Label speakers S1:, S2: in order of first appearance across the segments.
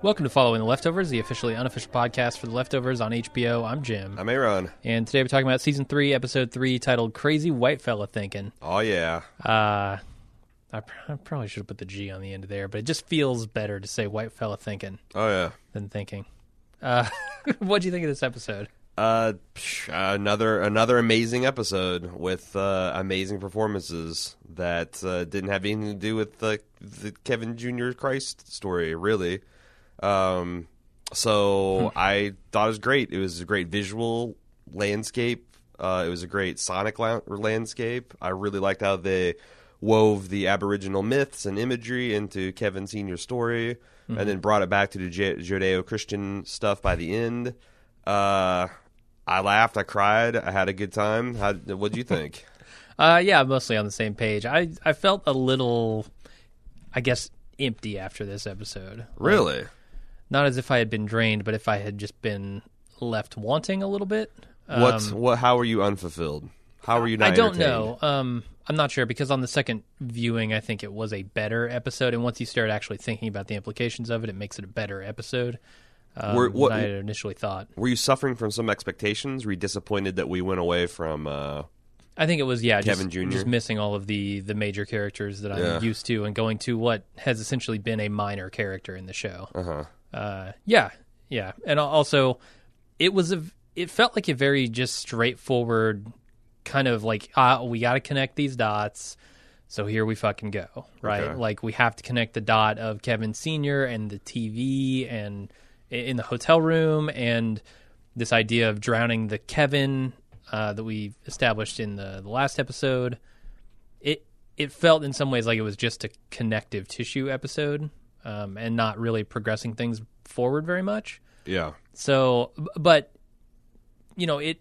S1: Welcome to Following the Leftovers, the officially unofficial podcast for the Leftovers on HBO. I'm Jim.
S2: I'm Aaron.
S1: And today we're talking about season three, episode three, titled Crazy Whitefella Thinking.
S2: Oh yeah.
S1: Uh, I, pr- I probably should have put the G on the end of there, but it just feels better to say white fella thinking
S2: Oh yeah.
S1: than thinking. Uh, what do you think of this episode?
S2: Uh, another another amazing episode with uh, amazing performances that uh, didn't have anything to do with the, the Kevin Jr. Christ story, really. Um, so I thought it was great. It was a great visual landscape. Uh, it was a great sonic la- landscape. I really liked how they wove the Aboriginal myths and imagery into Kevin Senior's story, and then brought it back to the J- Judeo-Christian stuff by the end. Uh, I laughed, I cried, I had a good time. How, what do you think?
S1: Uh, yeah, mostly on the same page. I I felt a little, I guess, empty after this episode. Like,
S2: really?
S1: not as if I had been drained, but if I had just been left wanting a little bit.
S2: what? What? How were you unfulfilled? How were you not?
S1: I don't know. Um, I'm not sure because on the second viewing, I think it was a better episode, and once you start actually thinking about the implications of it, it makes it a better episode um,
S2: Were- what-
S1: than I had initially thought.
S2: Were you suffering from some expectations? Were you disappointed that we went away from? Uh,
S1: I think it was yeah,
S2: Kevin
S1: just,
S2: Jr.?
S1: just missing all of the the major characters that I'm
S2: Yeah.
S1: used to, and going to what has essentially been a minor character in the show.
S2: uh-huh.
S1: Uh, yeah, yeah, and also it was a it felt like a very just straightforward kind of like ah, we got to connect these dots. So here we fucking go, right?
S2: Okay.
S1: Like we have to connect the dot of Kevin Senior and the TV and in the hotel room and this idea of drowning the Kevin uh, that we established in the, the last episode. It it felt in some ways like it was just a connective tissue episode um, and not really progressing things forward very much.
S2: Yeah.
S1: So, but you know, it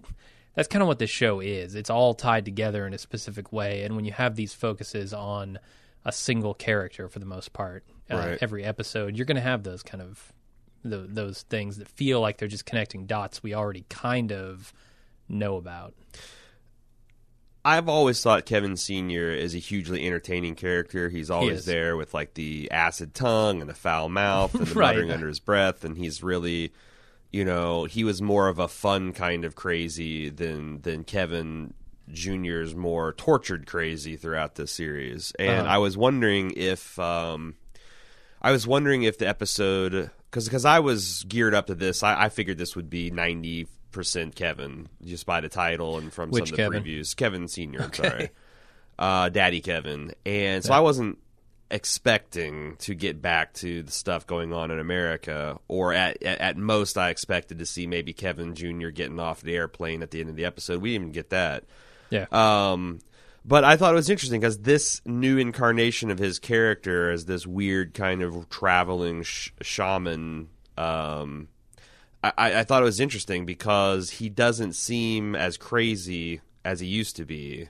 S1: that's kind of what this show is. It's all tied together in a specific way, and when you have these focuses on a single character for the most part, uh,
S2: Right.
S1: every episode, you're going to have those kind of tho- those things that feel like they're just connecting dots we already kind of know about.
S2: I've always thought Kevin Senior is a hugely entertaining character. He's always
S1: is.
S2: there with like the acid tongue and the foul mouth and the
S1: Right.
S2: muttering under his breath, and he's really, you know, he was more of a fun kind of crazy than than Kevin Junior's more tortured crazy throughout this series. And
S1: Uh-huh.
S2: I was wondering if, um, I was wondering if the episode because because I was geared up to this, I, I figured this would be ninety percent Kevin just by the title and from
S1: Which
S2: some of the
S1: Kevin?
S2: previews. Kevin Senior, I'm sorry, uh, Daddy Kevin, and so I wasn't expecting to get back to the stuff going on in America, or at, at most I expected to see maybe Kevin Junior getting off the airplane at the end of the episode. We didn't even get that.
S1: Yeah,
S2: Um, but I thought it was interesting because this new incarnation of his character as this weird kind of traveling sh- shaman, um, I, I thought it was interesting because he doesn't seem as crazy as he used to be,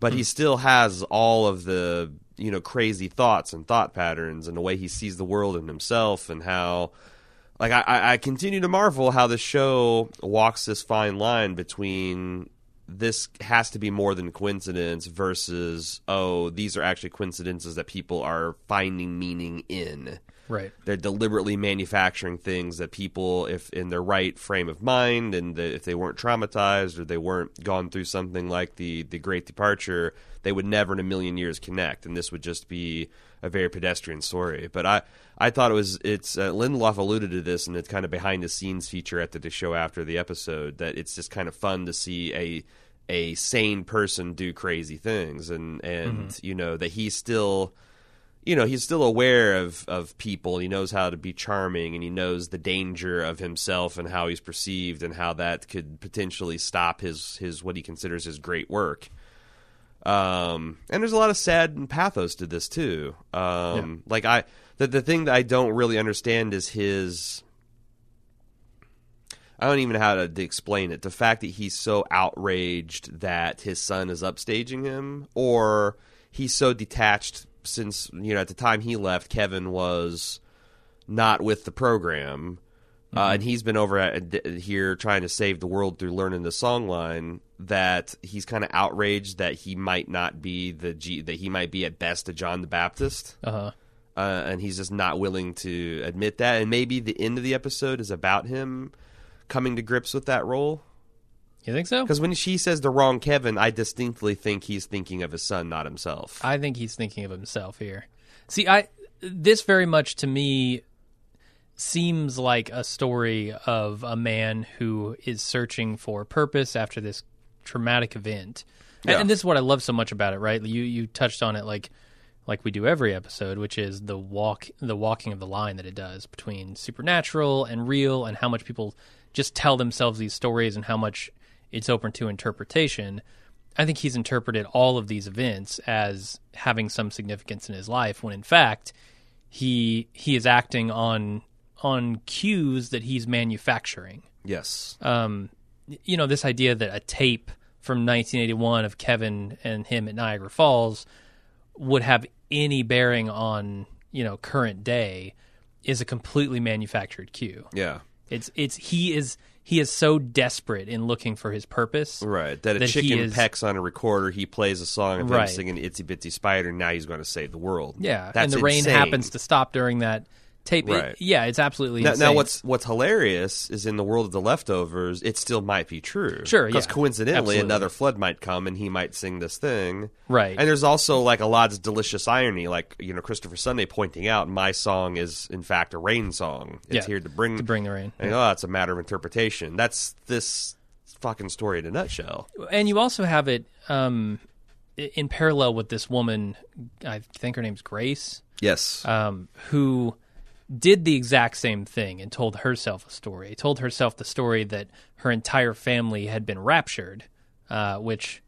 S2: but he still has all of the you know crazy thoughts and thought patterns and the way he sees the world and himself and how like I- I, continue to marvel how the show walks this fine line between this has to be more than coincidence versus oh these are actually coincidences that people are finding meaning in
S1: right.
S2: they're deliberately manufacturing things that people if in their right frame of mind and that if they weren't traumatized or they weren't gone through something like the the great departure they would never in a million years connect and this would just be a very pedestrian story but i i thought it was it's uh, lindelof alluded to this in the kind of behind the scenes feature at the show after the episode that it's just kind of fun to see a a sane person do crazy things and and you know that he's still you know he's still aware of of people. He knows how to be charming and he knows the danger of himself and how he's perceived and how that could potentially stop his his what he considers his great work. Um and there's a lot of sad and pathos to this too. Um like i the the thing that i don't really understand is his I don't even know how to, to explain it. The fact that he's so outraged that his son is upstaging him, or he's so detached since you know at the time he left, Kevin was not with the program, uh, and he's been over at, uh, here trying to save the world through learning the song line. That he's kind of outraged that he might not be the G, that he might be at best a John the Baptist,
S1: Uh-huh.
S2: uh, and he's just not willing to admit that. And maybe the end of the episode is about him coming to grips with that role.
S1: You think so?
S2: Because when she says the wrong Kevin, I distinctly think he's thinking of his son, not himself.
S1: I think he's thinking of himself here. See, I this very much to me seems like a story of a man who is searching for purpose after this traumatic event. And- And this is what I love so much about it, right? You you touched on it like like we do every episode, which is the walk the walking of the line that it does between supernatural and real and how much people just tell themselves these stories and how much it's open to interpretation. I think he's interpreted all of these events as having some significance in his life when in fact he he is acting on on cues that he's manufacturing.
S2: yes.
S1: Um, you know, this idea that a tape from 1981 of Kevin and him at Niagara Falls would have any bearing on, you know, current day is a completely manufactured cue.
S2: yeah.
S1: It's it's he is he is so desperate in looking for his purpose.
S2: Right. That a
S1: That
S2: chicken
S1: is-
S2: pecks on a recorder, he plays a song of
S1: Right.
S2: him singing Itsy Bitsy Spider, and now he's going to save the world.
S1: Yeah,
S2: That's
S1: and the rain happens to stop during that tape. It-
S2: Right.
S1: yeah, it's absolutely
S2: Now, now, what's what's hilarious is in the world of the leftovers, it still might be true.
S1: Sure,
S2: because
S1: yeah.
S2: coincidentally,
S1: Absolutely.
S2: another flood might come and he might sing this thing.
S1: Right.
S2: And there's also like a lot of delicious irony, like you know Christopher Sunday pointing out, my song is in fact a rain song. It's
S1: Yeah,
S2: here to bring
S1: to bring the rain.
S2: And, oh, it's a matter of interpretation. That's this fucking story in a nutshell.
S1: and you also have it um, in parallel with this woman. I think her name's Grace,
S2: Yes.
S1: um, who did the exact same thing and told herself a story. Told herself the story that her entire family had been raptured, uh, which,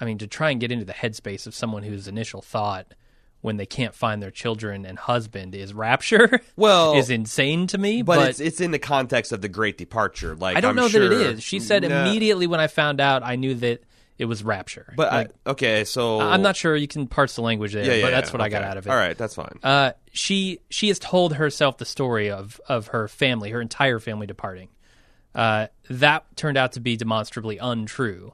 S1: I mean, to try and get into the headspace of someone whose initial thought when they can't find their children and husband is rapture,
S2: Well,
S1: is insane to me.
S2: but,
S1: But,
S2: it's it's in the context of the Great Departure. Like
S1: I don't
S2: I'm
S1: know
S2: sure,
S1: that it is. She said
S2: Nah.
S1: immediately when I found out, I knew that it was rapture.
S2: But
S1: Like,
S2: I, okay, so
S1: I'm not sure you can parse the language there,
S2: Yeah, yeah,
S1: but that's
S2: yeah,
S1: what I got
S2: okay.
S1: out of it.
S2: All right, that's fine.
S1: Uh, she she has told herself the story of of her family, her entire family departing. Uh, that turned out to be demonstrably untrue.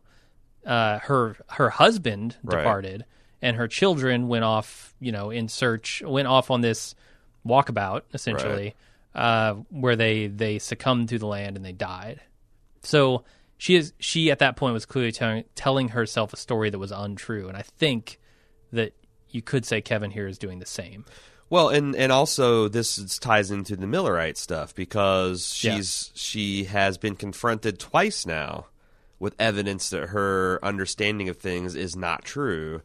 S1: Uh, her her husband
S2: Right.
S1: departed, and her children went off. You know, in search, went off on this walkabout essentially, uh, where they they succumbed to the land and they died. So she is she at that point was clearly telling telling herself a story that was untrue, and I think that you could say Kevin here is doing the same.
S2: Well, and and also this is- ties into the Millerite stuff because
S1: Yeah.
S2: she's she has been confronted twice now with evidence that her understanding of things is not true.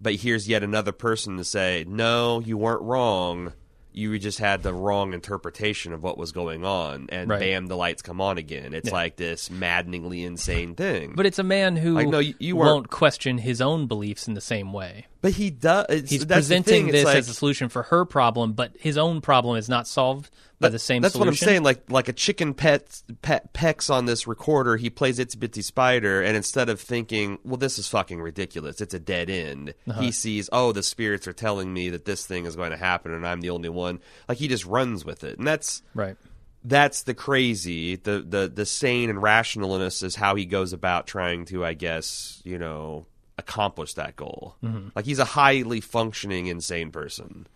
S2: But here's yet another person to say, "No, you weren't wrong. You just had the wrong interpretation of what was going on." And
S1: Right.
S2: bam, the lights come on again. It's
S1: Yeah.
S2: like this maddeningly insane thing.
S1: But it's a man who
S2: Like, no, you- you
S1: won't question his own beliefs in the same way.
S2: But he does. It's,
S1: He's presenting. This
S2: like,
S1: as a solution for her problem, but his own problem is not solved by the same
S2: That's
S1: solution.
S2: what I'm saying. Like like a chicken pet, pet pecks on this recorder. He plays Itsy Bitsy Spider, and instead of thinking, "Well, this is fucking ridiculous. It's a dead end,"
S1: Uh-huh.
S2: he sees, "Oh, the spirits are telling me that this thing is going to happen, and I'm the only one." Like he just runs with it, and that's
S1: Right.
S2: that's the crazy. The the the sane and rationalness is how he goes about trying to, I guess, you know, accomplish that goal. Like he's a highly functioning insane person,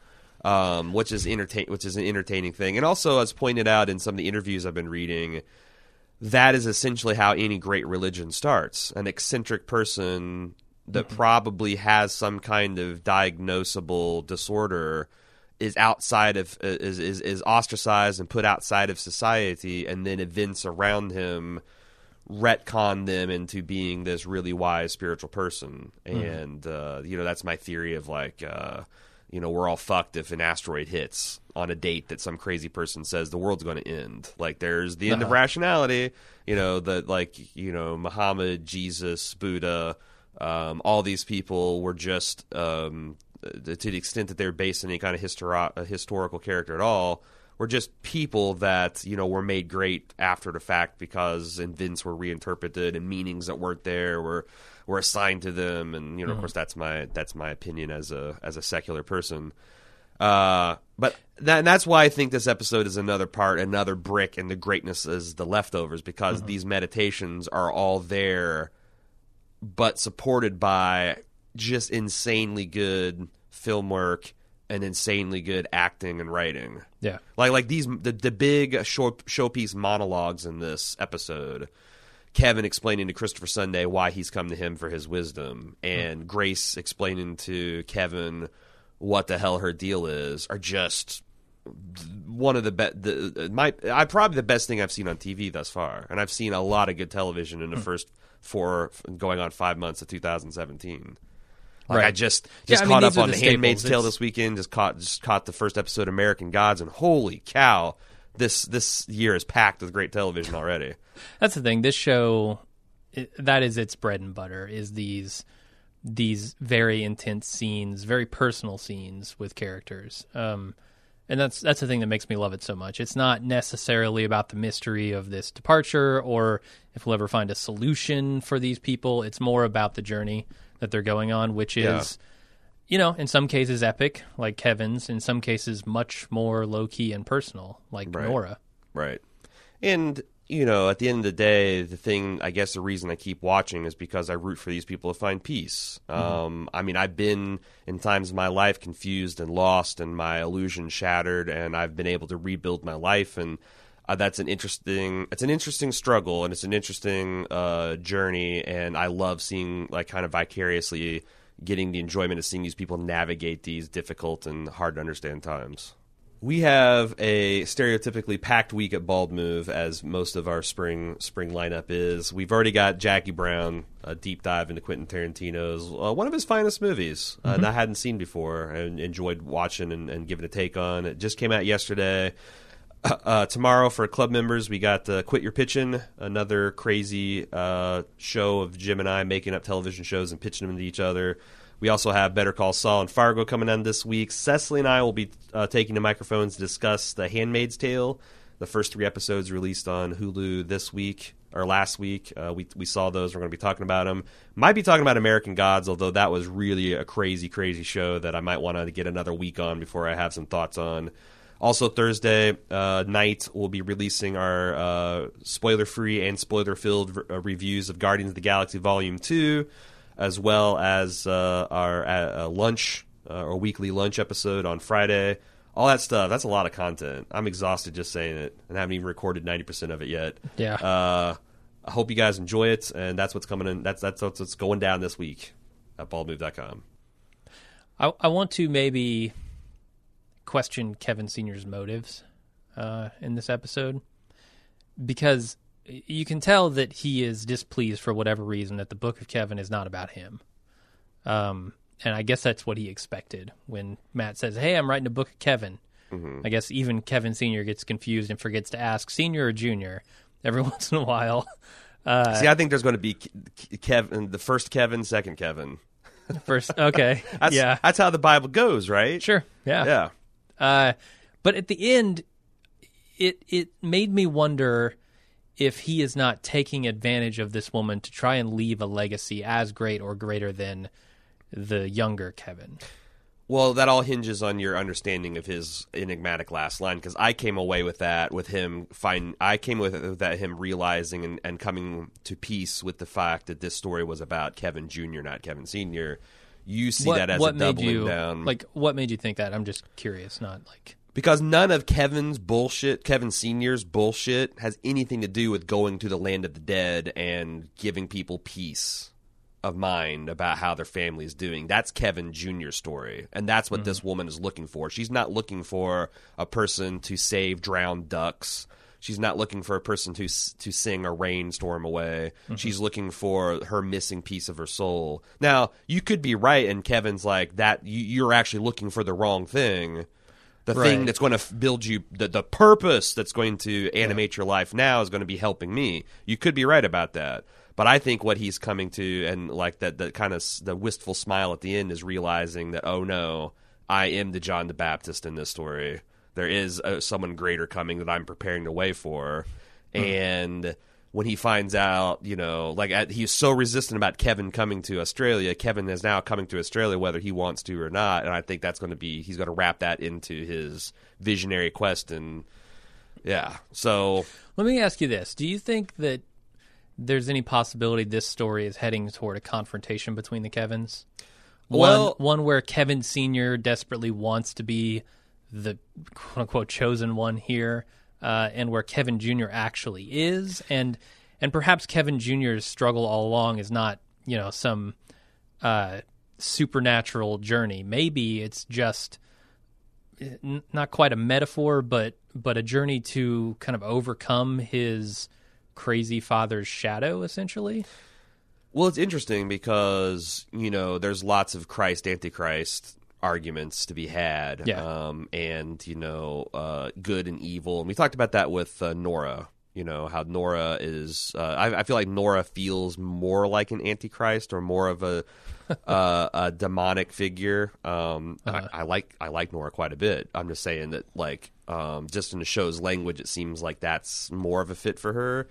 S2: um, which is entertain, which is an entertaining thing. And also, as pointed out in some of the interviews I've been reading, that is essentially how any great religion starts. An eccentric person that probably has some kind of diagnosable disorder is outside of is, is is ostracized and put outside of society and then events around him retcon them into being this really wise spiritual person. And uh, you know that's my theory of like uh, you know we're all fucked if an asteroid hits on a date that some crazy person says the world's going to end. Like there's the end of
S1: Uh-huh.
S2: rationality you know that like you know muhammad jesus buddha um, all these people were just um, to the extent that they're based on any kind of histori- historical character at all were just people that you know were made great after the fact because events were reinterpreted and meanings that weren't there were were assigned to them. And you know of course that's my that's my opinion as a as a secular person. Uh But that, and that's why I think this episode is another part, another brick in the greatness is the leftovers because these meditations are all there, but supported by just insanely good film work and insanely good acting and writing.
S1: Yeah.
S2: Like like these the the big show, showpiece monologues in this episode. Kevin explaining to Christopher Sunday why he's come to him for his wisdom, and hmm. Grace explaining to Kevin what the hell her deal is, are just one of the best. The my I probably the best thing I've seen on TV thus far, and I've seen a lot of good television in the hmm. first four going on five months of 2017. Like
S1: Right.
S2: I just
S1: Yeah,
S2: just
S1: I mean,
S2: caught up on
S1: the
S2: The Handmaid's. Tale this weekend. Just caught just caught the first episode of American Gods, and holy cow, this this year is packed with great television already.
S1: That's the thing. This show, it, that is its bread and butter. Is these these very intense scenes, very personal scenes with characters. Um, and that's that's the thing that makes me love it so much. It's not necessarily about the mystery of this departure or if we'll ever find a solution for these people. It's more about the journey that they're going on, which is.
S2: Yeah.
S1: You know, in some cases epic, like Kevin's. In some cases, much more low key and personal, like
S2: Right.
S1: Nora.
S2: Right. And, you know, at the end of the day, the thing, I guess the reason I keep watching is because I root for these people to find peace. Um, I mean, I've been in times of my life confused and lost and my illusion shattered, and I've been able to rebuild my life. And uh, that's an interesting, it's an interesting struggle and it's an interesting uh, journey. And I love seeing, like, kind of vicariously getting the enjoyment of seeing these people navigate these difficult and hard to understand times. We have a stereotypically packed week at Bald Move, as most of our spring spring lineup is. We've already got Jackie Brown, a deep dive into Quentin Tarantino's uh, one of his finest movies uh, that I hadn't seen before and enjoyed watching and, and giving a take on. It just came out yesterday. Uh, uh, tomorrow for club members, we got uh, Quit Your Pitching, another crazy uh, show of Jim and I making up television shows and pitching them to each other. We also have Better Call Saul and Fargo coming on this week. Cecily and I will be uh, taking the microphones to discuss The Handmaid's Tale. The first three episodes released on Hulu this week or last week. We we saw those. We're going to be talking about them. Might be talking about American Gods, although that was really a crazy, crazy show that I might want to get another week on before I have some thoughts on. Also, Thursday uh, night, we'll be releasing our uh, spoiler free and spoiler filled uh, reviews of Guardians of the Galaxy Volume 2, as well as uh, our uh, uh, lunch uh, or weekly lunch episode on Friday. All that stuff. That's a lot of content. I'm exhausted just saying it and haven't even recorded 90% of it yet.
S1: Yeah.
S2: Uh, I hope you guys enjoy it, and that's what's coming in. That's, that's what's what's going down this week at baldmove.com.
S1: I, I want to maybe question Kevin Senior's motives uh, in this episode because you can tell that he is displeased for whatever reason that the Book of Kevin is not about him. Um, and I guess that's what he expected when Matt says, "Hey, I'm writing a book of Kevin." I guess even Kevin Senior gets confused and forgets to ask senior or junior every once in a while. Uh,
S2: See, I think there's going to be Ke- Ke- Kevin, the first Kevin, second Kevin.
S1: First, okay,
S2: That's,
S1: yeah,
S2: that's how the Bible goes, right?
S1: sure, yeah,
S2: Yeah.
S1: Uh, but at the end, it it made me wonder if he is not taking advantage of this woman to try and leave a legacy as great or greater than the younger Kevin.
S2: Well, that all hinges on your understanding of his enigmatic last line because I came away with that with him find I came with, with that him realizing and, and coming to peace with the fact that this story was about Kevin Jr. not Kevin Sr. You see that as a
S1: made
S2: doubling
S1: you
S2: down.
S1: like? What made you think that? I'm just curious. Not like
S2: Because none of Kevin's bullshit, Kevin Sr.'s bullshit, has anything to do with going to the land of the dead and giving people peace of mind about how their family is doing. That's Kevin Jr.'s story. And that's what mm-hmm. this woman is looking for. She's not looking for a person to save drowned ducks. She's not looking for a person to to sing a rainstorm away. Mm-hmm. She's looking for her missing piece of her soul. Now, you could be right, and Kevin's like that. You, you're actually looking for the wrong thing the thing that's going to build you the, the purpose that's going to animate your life now is going to be helping me you could be right about that but i think what he's coming to and like that that kind of the wistful smile at the end is realizing that oh no i am the john the baptist in this story there is uh, someone greater coming that i'm preparing the way for and when he finds out, you know, like at, he's so resistant about Kevin coming to Australia. Kevin is now coming to Australia, whether he wants to or not. And I think that's going to be he's going to wrap that into his visionary quest. And yeah, so
S1: Let me ask you this: Do you think that there's any possibility this story is heading toward a confrontation between the Kevins? One,
S2: Well-
S1: one where Kevin Senior desperately wants to be the quote unquote chosen one here, uh, and where Kevin Junior actually is, and and perhaps Kevin Junior's struggle all along is not you know some uh, supernatural journey. Maybe it's just n- not quite a metaphor, but but a journey to kind of overcome his crazy father's shadow, essentially.
S2: Well, it's interesting because you know there's lots of Christ Antichrist arguments to be had,
S1: Yeah.
S2: um, and you know uh, good and evil, and we talked about that with uh, Nora. You know how Nora is. Uh, I, I feel like Nora feels more like an Antichrist or more of a uh, a demonic figure. Um,
S1: Uh-huh.
S2: I, I like I like Nora quite a bit. I'm just saying that like um, just in the show's language, it seems like that's more of a fit for her.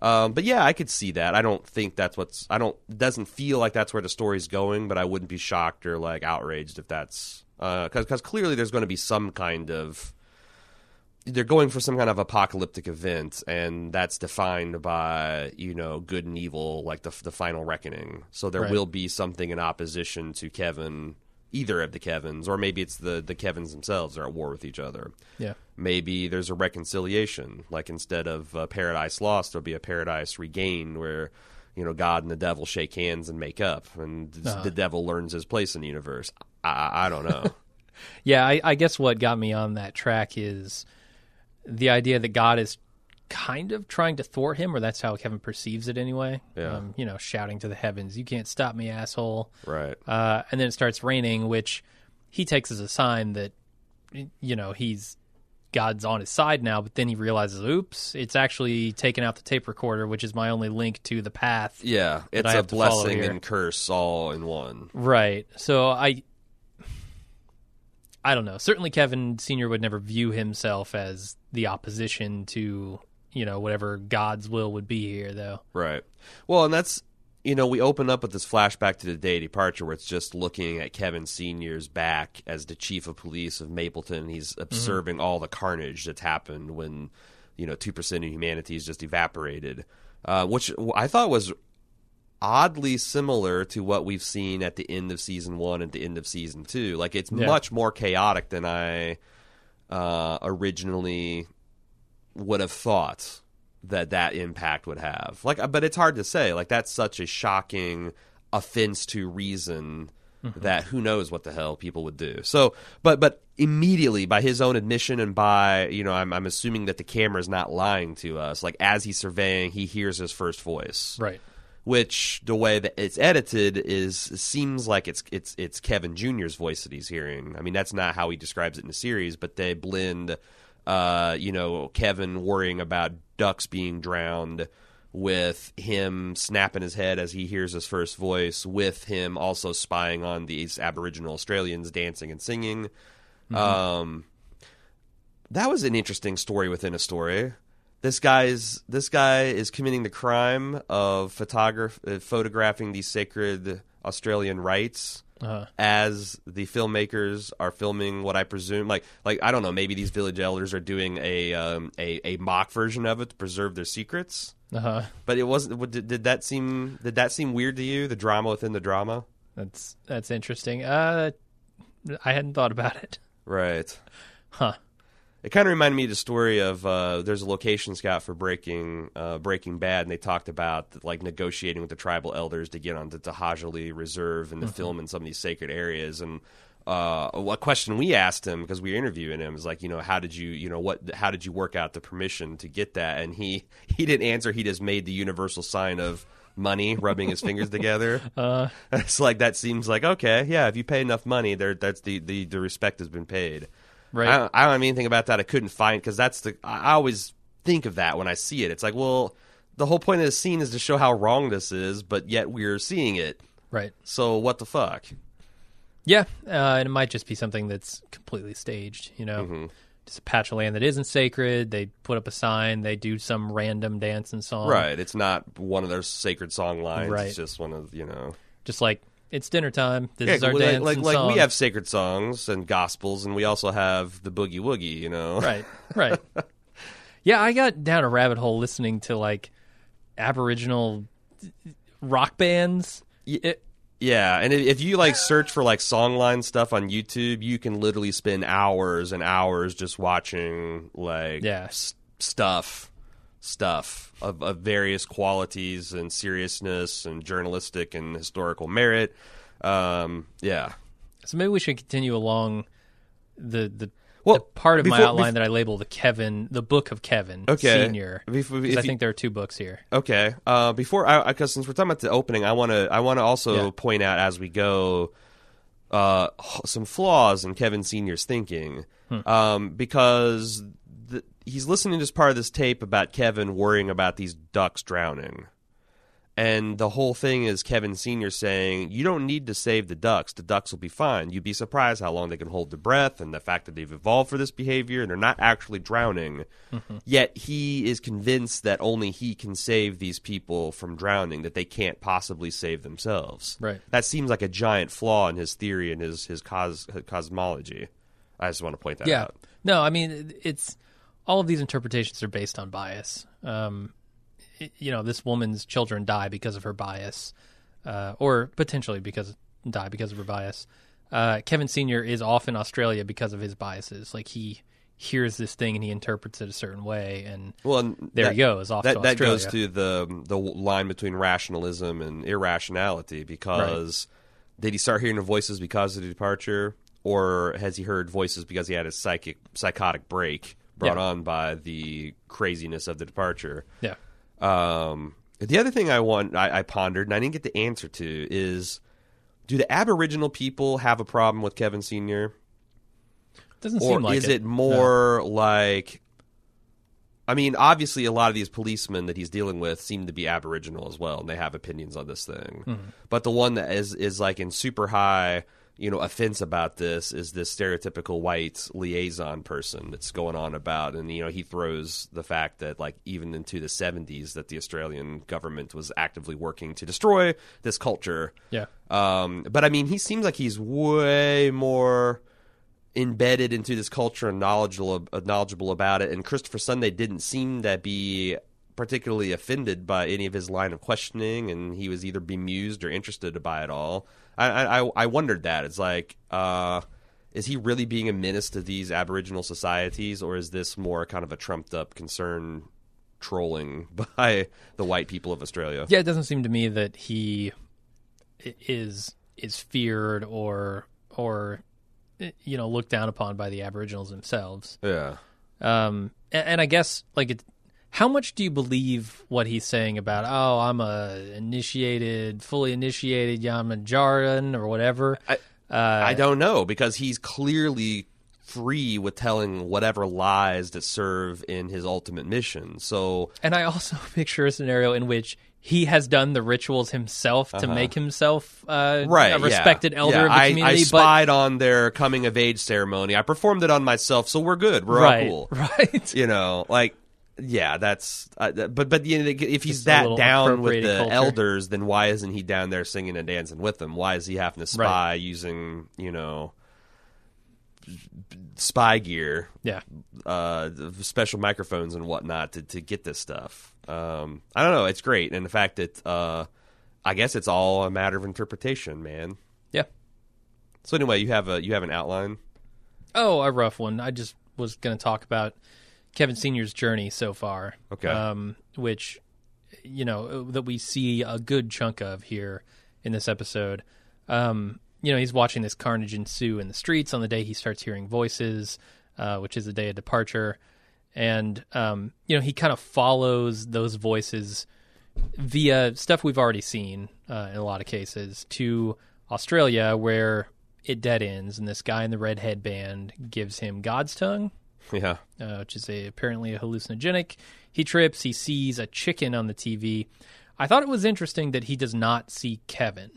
S2: Um, but yeah, I could see that. I don't think that's what's. I don't. It doesn't feel like that's where the story's going. But I wouldn't be shocked or like outraged if that's because because clearly there's going to be some kind of. They're going for some kind of apocalyptic event, and that's defined by you know good and evil, like the the final reckoning. So there
S1: Right.
S2: will be something in opposition to Kevin, either of the Kevins, or maybe it's the the Kevins themselves are at war with each other
S1: Yeah.
S2: maybe there's a reconciliation. Like instead of uh, paradise lost, there'll be a paradise regained where you know God and the devil shake hands and make up, and
S1: Uh-huh.
S2: the devil learns his place in the universe. I, I, I don't know.
S1: Yeah, I, I guess what got me on that track is the idea that God is kind of trying to thwart him, or that's how Kevin perceives it anyway.
S2: Yeah.
S1: Um, you know, shouting to the heavens, "You can't stop me, asshole!"
S2: right?
S1: Uh, and then it starts raining, which he takes as a sign that you know he's God's on his side now. But then he realizes, "Oops, it's actually taken out the tape recorder, which is my only link to the path."
S2: Yeah, it's a blessing and curse all in one.
S1: Right. So I I don't know. Certainly Kevin Senior would never view himself as the opposition to, you know, whatever God's will would be here though.
S2: Right. Well, and that's you know we open up with this flashback to the day of departure where it's just looking at Kevin Senior's back as the chief of police of Mapleton. He's observing all the carnage that's happened when you know two percent of humanity is just evaporated, uh, which I thought was oddly similar to what we've seen at the end of season one and the end of season two. Like it's
S1: Yeah.
S2: much more chaotic than I uh, originally would have thought that that impact would have. Like, but it's hard to say. Like that's such a shocking offense to reason mm-hmm. that who knows what the hell people would do. So, but but immediately by his own admission and by you know, I'm I'm assuming that the camera is not lying to us. Like as he's surveying, he hears his first voice
S1: Right.
S2: which the way that it's edited is seems like it's it's it's Kevin Jr.'s voice that he's hearing. I mean, that's not how he describes it in the series, but they blend, uh, you know, Kevin worrying about ducks being drowned with him snapping his head as he hears his first voice, with him also spying on these Aboriginal Australians dancing and singing. Um, that was an interesting story within a story. This guy's this guy is committing the crime of photograph uh, photographing these sacred Australian rites
S1: Uh,
S2: as the filmmakers are filming what I presume like like I don't know maybe these village elders are doing a um, a, a mock version of it to preserve their secrets.
S1: Uh-huh.
S2: But it wasn't. what- Did, did that seem? Did that seem weird to you? The drama within the drama,
S1: that's that's interesting. Uh I hadn't thought about it.
S2: right?
S1: Huh.
S2: It kind of reminded me of the story of uh, there's a location scout for Breaking uh, Breaking Bad, and they talked about like negotiating with the tribal elders to get onto the To'hajiilee Reserve and to film in some of these sacred areas. And uh, a question we asked him because we were interviewing him is like, you know, how did you, you know, what, how did you work out the permission to get that? And he he didn't answer. He just made the universal sign of money, rubbing his fingers together.
S1: Uh
S2: It's like that seems like okay, yeah. If you pay enough money, there that's the the, the respect has been paid.
S1: Right.
S2: I don't, I don't have anything about that. I couldn't find because that's the. I always think of that when I see it. It's like, well, the whole point of the scene is to show how wrong this is, but yet we're seeing it.
S1: right.
S2: So what the fuck?
S1: Yeah, uh, and it might just be something that's completely staged, you know.
S2: Mm-hmm.
S1: just a patch of land that isn't sacred. They put up a sign. They do some random dance and song.
S2: Right. It's not one of their sacred song lines.
S1: Right.
S2: It's just one of you know.
S1: Just like it's dinner time. This
S2: Yeah,
S1: is our
S2: like,
S1: dance
S2: like,
S1: and
S2: like
S1: song.
S2: we have sacred songs and gospels, and we also have the boogie woogie. You know.
S1: right, right. yeah, I got down a rabbit hole listening to like Aboriginal rock bands. It,
S2: Yeah, and if- you like search for like songline stuff on YouTube, you can literally spend hours and hours just watching like
S1: Yeah.
S2: s- stuff, stuff of, of various qualities and seriousness and journalistic and historical merit. Um, yeah,
S1: so maybe we should continue along the the,
S2: Well,
S1: the part of my outline that I label the Kevin, the book of Kevin
S2: Okay.
S1: Senior.
S2: Bef-
S1: 'Cause
S2: if
S1: I
S2: you-
S1: think there are two books here.
S2: Okay. Uh, before I, because since we're talking about the opening, I want to I want to also
S1: Yeah.
S2: point out as we go uh, some flaws in Kevin Senior's thinking, um, because he's listening to this part of this tape about Kevin worrying about these ducks drowning. And the whole thing is Kevin Sr. saying, You don't need to save the ducks. The ducks will be fine. You'd be surprised how long they can hold their breath and the fact that they've evolved for this behavior and they're not actually drowning. Mm-hmm. Yet he is convinced that only he can save these people from drowning, that they can't possibly save themselves.
S1: Right.
S2: That seems like a giant flaw in his theory and his, his cos- cosmology. I just want to point that
S1: Yeah.
S2: out.
S1: No, I mean it's all of these interpretations are based on bias. Um, you know, this woman's children die because of her bias, uh, or potentially because die because of her bias. Uh, Kevin Senior is off in Australia because of his biases. Like he hears this thing and he interprets it a certain way, and
S2: Well, and
S1: there
S2: that-
S1: he goes off
S2: that
S1: to
S2: that
S1: Australia.
S2: goes to the the line between rationalism and irrationality because did he start hearing the voices because of the departure or has he heard voices because he had a psychic psychotic break brought
S1: Yeah.
S2: on by the craziness of the departure
S1: yeah,
S2: um, the other thing I want I, I pondered and I didn't get the answer to is do the Aboriginal people have a problem with Kevin Senior
S1: doesn't
S2: or
S1: seem like
S2: is
S1: it,
S2: it more like I mean, obviously a lot of these policemen that he's dealing with seem to be aboriginal as well and they have opinions on this thing.
S1: Mm-hmm.
S2: But the one that is is like in super high, you know, offense about this is this stereotypical white liaison person that's going on about and you know, he throws the fact that like even into the 70s that the Australian government was actively working to destroy this culture.
S1: Yeah,
S2: Um, but I mean, he seems like he's way more embedded into this culture and knowledgeable uh, knowledgeable about it. And Christopher Sunday didn't seem to be particularly offended by any of his line of questioning, and he was either bemused or interested by it all. I I, I wondered that. It's like. Uh, is he really being a menace to these Aboriginal societies, or is this more kind of a trumped up concern trolling by the white people of Australia?
S1: yeah. It doesn't seem to me that he is is feared or or you know looked down upon by the Aboriginals themselves.
S2: Yeah.
S1: Um, and, and I guess like, it, how much do you believe what he's saying about? Oh, I'm a initiated, fully initiated Yamajaran or whatever.
S2: I-
S1: uh,
S2: I don't know because he's clearly free with telling whatever lies that serve in his ultimate mission. So
S1: and I also picture a scenario in which he has done the rituals himself to make himself uh,
S2: Uh-huh. right,
S1: a respected
S2: yeah.
S1: elder
S2: Yeah,
S1: of the community.
S2: I
S1: but
S2: spied on their coming of age ceremony. I performed it on myself, so we're good. We're
S1: right,
S2: all cool.
S1: right.
S2: You know, like yeah, that's uh, but but you know, if he's
S1: Just
S2: that down with the
S1: culture.
S2: elders, then why isn't he down there singing and dancing with them? Why is he having to spy using you know spy gear
S1: Yeah,
S2: uh, special microphones and whatnot to, to get this stuff. Um, I don't know. It's great, and the fact that uh, I guess it's all a matter of interpretation, man.
S1: yeah.
S2: So anyway, you have a you have an outline.
S1: Oh, a rough one. I just was going to talk about Kevin Senior's journey so far.
S2: Okay.
S1: Um, which, you know, that we see a good chunk of here in this episode. Um, you know, he's watching this carnage ensue in the streets on the day he starts hearing voices, uh, which is the day of departure. And, um, you know, he kind of follows those voices via stuff we've already seen uh, in a lot of cases to Australia, where it dead ends, and this guy in the red headband gives him God's tongue,
S2: Yeah,
S1: uh, which is a apparently a hallucinogenic. He trips. He sees a chicken on the TV. I thought it was interesting that he does not see Kevin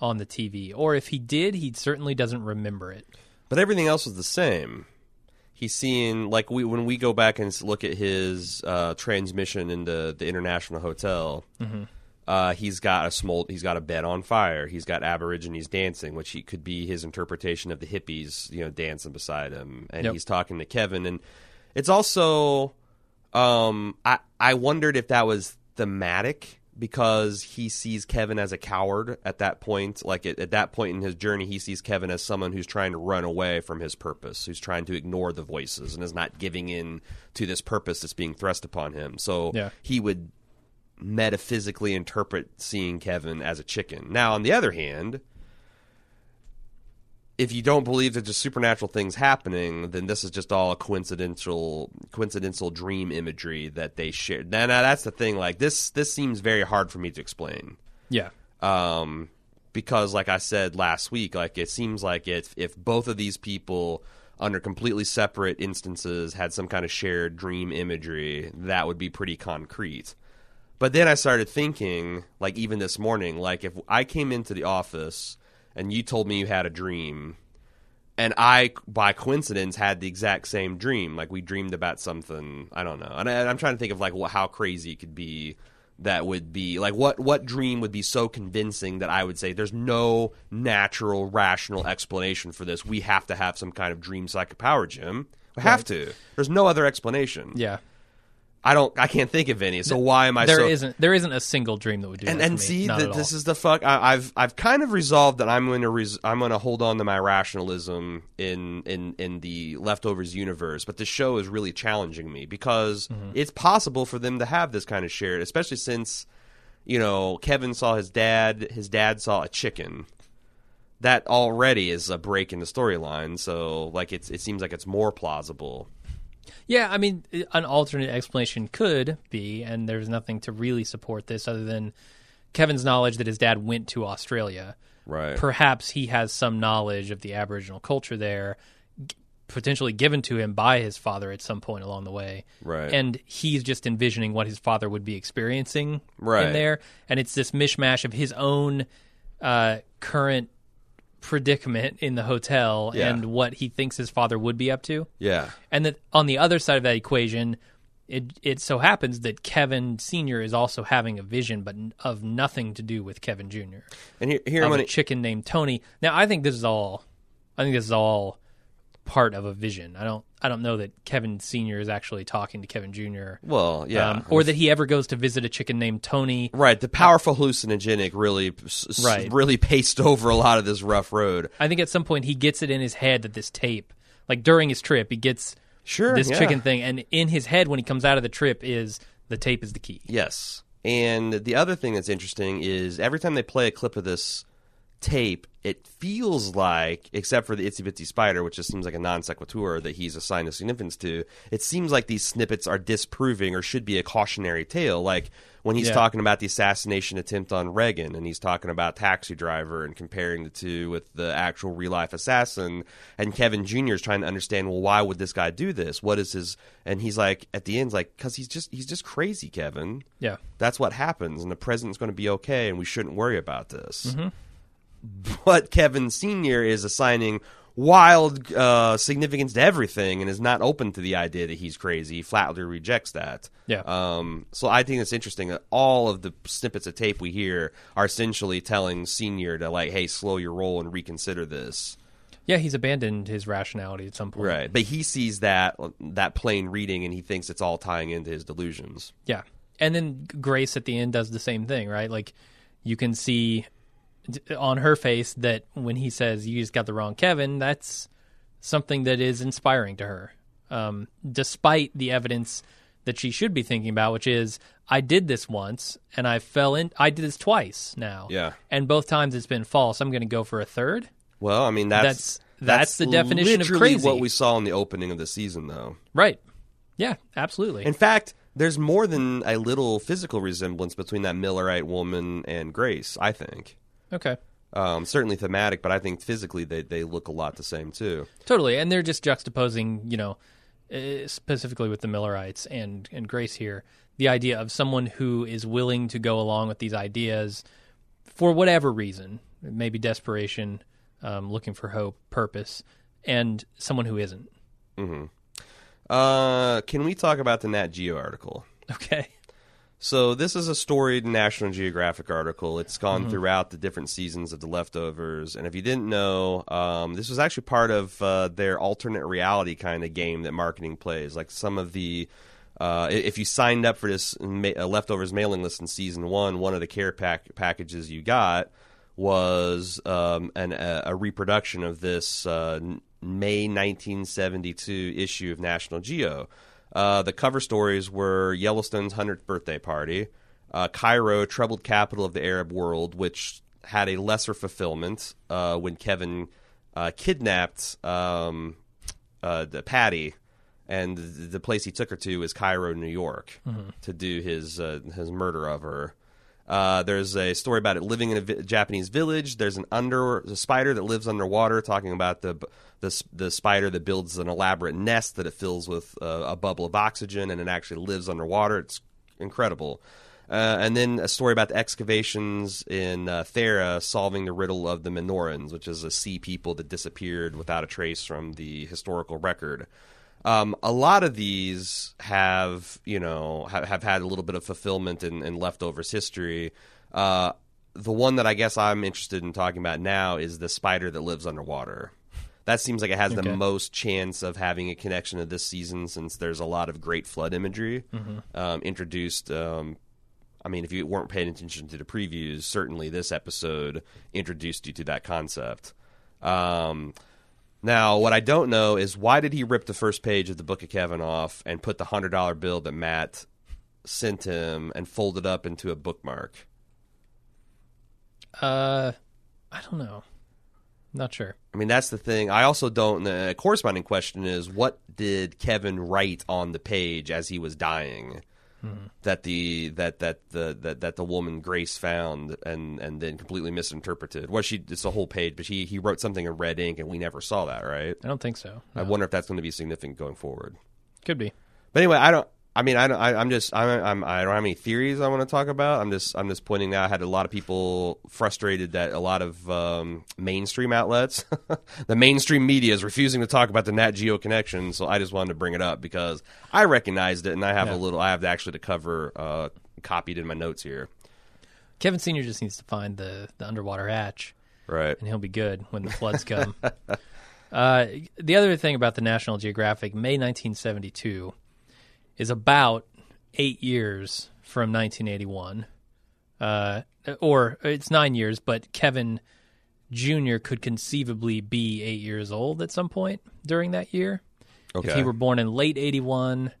S1: on the TV, or if he did, he certainly doesn't remember it.
S2: but everything else was the same. he's seeing like we when we go back and look at his uh, transmission into the international hotel. Uh, he's got a smol- he's got a bed on fire. He's got aborigines dancing, which he could be his interpretation of the hippies, you know, dancing beside him. And
S1: Yep.
S2: he's talking to Kevin, and it's also, um, I I wondered if that was thematic because he sees Kevin as a coward at that point. Like at, at that point in his journey, he sees Kevin as someone who's trying to run away from his purpose, who's trying to ignore the voices, and is not giving in to this purpose that's being thrust upon him. So
S1: Yeah.
S2: he would metaphysically interpret seeing Kevin as a chicken. Now, on the other hand, if you don't believe that there's supernatural things happening, then this is just all a coincidental coincidental dream imagery that they shared. Now, now that's the thing. Like this, this seems very hard for me to explain.
S1: Yeah.
S2: Um, because, like I said last week, like it seems like if if both of these people under completely separate instances had some kind of shared dream imagery, that would be pretty concrete. But then I started thinking, like even this morning, like if I came into the office and you told me you had a dream, and I, by coincidence, had the exact same dream, like we dreamed about something, I don't know, and I, I'm trying to think of like what, how crazy it could be. That would be like what what dream would be so convincing that I would say there's no natural rational explanation for this. We have to have some kind of dream psychic power, Jim. We have to. There's no other explanation.
S1: Yeah.
S2: I don't. I can't think of any. So why am I?
S1: There
S2: so,
S1: not there isn't a single dream that would do
S2: and
S1: that
S2: and see that this is the fuck. I, I've I've kind of resolved that I'm going to res, I'm going to hold on to my rationalism in in in the leftovers universe. But the show is really challenging me because
S1: Mm-hmm.
S2: it's possible for them to have this kind of shared, especially since you know Kevin saw his dad, his dad saw a chicken. That already is a break in the storyline. So like it's it seems like it's more plausible.
S1: Yeah, I mean, an alternate explanation could be, and there's nothing to really support this other than Kevin's knowledge that his dad went to Australia.
S2: Right.
S1: Perhaps he has some knowledge of the Aboriginal culture there, g- potentially given to him by his father at some point along the way.
S2: Right.
S1: And he's just envisioning what his father would be experiencing
S2: Right.
S1: in there. And it's this mishmash of his own uh, current predicament in the hotel
S2: Yeah.
S1: and what he thinks his father would be up to.
S2: yeah.
S1: And that on the other side of that equation, it it so happens that Kevin Senior is also having a vision, but of nothing to do with Kevin Junior.
S2: And here, here I'm
S1: a chicken named Tony. Now, I think this is all. I think this is all part of a vision. I don't. I don't know that Kevin Senior is actually talking to Kevin Junior.
S2: well, yeah.
S1: Um, or that he ever goes to visit a chicken named Tony.
S2: Right, the powerful hallucinogenic really,
S1: Right.
S2: really paced over a lot of this rough road.
S1: I think at some point he gets it in his head that this tape, like during his trip, he gets
S2: Sure,
S1: this
S2: yeah.
S1: chicken thing, and in his head when he comes out of the trip is the tape is the key.
S2: Yes, and the other thing that's interesting is every time they play a clip of this tape, it feels like, except for the itsy bitsy spider, which just seems like a non sequitur that he's assigned a significance to, it seems like these snippets are disproving or should be a cautionary tale. Like when he's
S1: Yeah.
S2: talking about the assassination attempt on Reagan, and he's talking about Taxi Driver and comparing the two with the actual real life assassin, and Kevin Jr. is trying to understand, well, why would this guy do this? What is his? And he's like, at the end, like, because he's just he's just crazy, Kevin.
S1: Yeah.
S2: That's what happens, and the president's going to be okay, and we shouldn't worry about this.
S1: Mm-hmm.
S2: But Kevin Senior is assigning wild uh, significance to everything, and is not open to the idea that he's crazy. He flatly rejects that.
S1: Yeah.
S2: Um, so I think it's interesting that all of the snippets of tape we hear are essentially telling Senior to like, "Hey, slow your roll and reconsider this."
S1: Yeah, he's abandoned his rationality at some point.
S2: Right. But he sees that that plain reading, and he thinks it's all tying into his delusions.
S1: Yeah. And then Grace at the end does the same thing, right? Like you can see on her face that when he says you just got the wrong Kevin, that's something that is inspiring to her. Um, despite the evidence that she should be thinking about, which is I did this once and I fell in I did this twice now.
S2: Yeah.
S1: And both times it's been false. I'm going to go for a third.
S2: Well, I mean that's
S1: That's- that's the definition of crazy.
S2: What we saw in the opening of the season, though.
S1: Right. Yeah, absolutely.
S2: In fact, there's more than a little physical resemblance between that Millerite woman and Grace. I think.
S1: Okay.
S2: Um, certainly thematic, but I think physically they, they look a lot the same too.
S1: Totally, and they're just juxtaposing, you know, uh, specifically with the Millerites and and Grace here, the idea of someone who is willing to go along with these ideas for whatever reason, maybe desperation, um, looking for hope, purpose, and someone who isn't. Hmm.
S2: Uh, can we talk about the Nat Geo article?
S1: Okay.
S2: So this is a storied National Geographic article. It's gone throughout the different seasons of The Leftovers, and if you didn't know, um, this was actually part of uh, their alternate reality kind of game that marketing plays. Like some of the, uh, if you signed up for this ma- uh, Leftovers mailing list in season one, one of the care pack- packages you got was um, an, a, a reproduction of this uh, May 1972 issue of National Geo. Uh, the cover stories were Yellowstone's 100th birthday party, uh, Cairo, troubled capital of the Arab world, which had a lesser fulfillment uh, when Kevin uh, kidnapped um, uh, the Patty, and the, place he took her to is Cairo, New York, to do his uh, his murder of her. Uh, there's a story about it living in a vi- Japanese village. There's an under a spider that lives underwater, talking about the the the spider that builds an elaborate nest that it fills with uh, a bubble of oxygen, and it actually lives underwater. It's incredible. Uh, and then a story about the excavations in uh, Thera solving the riddle of the Minoans, which is a sea people that disappeared without a trace from the historical record. Um, a lot of these have, you know, have, have had a little bit of fulfillment in, in leftovers history. Uh, the one that I guess I'm interested in talking about now is the spider that lives underwater. That seems like it has the most chance of having a connection to this season since there's a lot of great flood imagery um, introduced. Um, I mean, if you weren't paying attention to the previews, certainly this episode introduced you to that concept. Um, now, what I don't know is why did he rip the first page of the Book of Kevin off and put the hundred dollar bill that Matt sent him and fold it up into a bookmark?
S1: Uh, I don't know. Not sure.
S2: I mean, that's the thing. I also don't. The corresponding question is, what did Kevin write on the page as he was dying? That the that that the that, that the woman Grace found and and then completely misinterpreted. Well, she it's a whole page, but he he wrote something in red ink, and we never saw that, right?
S1: I don't think so.
S2: I wonder if that's going to be significant going forward.
S1: Could be.
S2: But anyway, I don't. I mean, I don't. I, I'm just. I'm, I'm. I don't have any theories I want to talk about. I'm just. I'm just pointing out. I had a lot of people frustrated that a lot of um, mainstream outlets, the mainstream media, is refusing to talk about the Nat Geo connection. So I just wanted to bring it up because I recognized it, and I have
S1: Yeah.
S2: a little. I have actually the cover uh, copied in my notes here.
S1: Kevin Senior just needs to find the the underwater hatch,
S2: Right.
S1: and he'll be good when the floods come. uh, the other thing about the National Geographic, May 1972, is about eight years from 1981, uh, or it's nine years, but Kevin Jr. could conceivably be eight years old at some point during that year.
S2: Okay.
S1: If he were born in late 81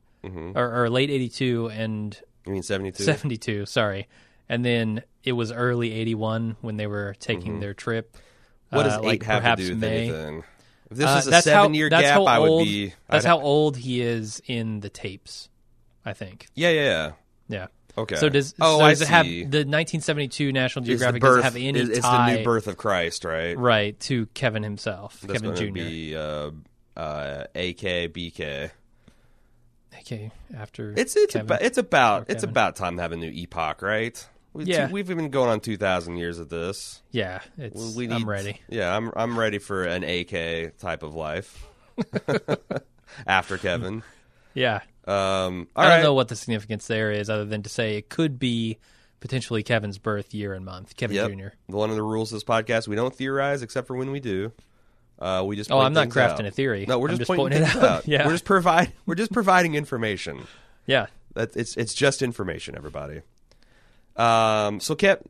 S1: or, or late 82 and
S2: you mean seventy two?
S1: 72, sorry. And then it was early 81 when they were taking their trip.
S2: Mm-hmm. What does
S1: uh,
S2: eight
S1: like
S2: have to
S1: perhaps
S2: do with
S1: May.
S2: anything? If this
S1: Uh,
S2: was a
S1: that's how-
S2: seven year gap,
S1: how
S2: I would
S1: old-
S2: be.
S1: That's
S2: I'd-
S1: how old he is in the tapes, I think.
S2: Yeah, yeah, yeah.
S1: Yeah.
S2: Okay.
S1: So does
S2: Oh,
S1: so
S2: I
S1: does it have the 1972 National Geographic
S2: birth.
S1: does have any
S2: it's it's the new birth of Christ, right?
S1: right to Kevin himself,
S2: That's
S1: Kevin Jr.
S2: be uh, uh, AK BK.
S1: okay, after
S2: It's it's about it's about it's about time to have a new epoch, right? We,
S1: Yeah.
S2: we've been going on two thousand years of this.
S1: yeah, it's
S2: We need,
S1: I'm ready.
S2: Yeah, I'm I'm ready for an AK type of life after Kevin.
S1: Yeah.
S2: Um,
S1: I
S2: right.
S1: don't know what the significance there is other than to say it could be potentially Kevin's birth year and month, Kevin
S2: Yep.
S1: Jr.
S2: One of the rules of this podcast: we don't theorize except for when we do. Uh, we just
S1: Oh, I'm not crafting
S2: out.
S1: a theory.
S2: No, we're just,
S1: just
S2: pointing,
S1: pointing it out.
S2: out.
S1: Yeah.
S2: we're just provide we're just providing information.
S1: Yeah.
S2: That it's it's just information, everybody. Um, so, Cap,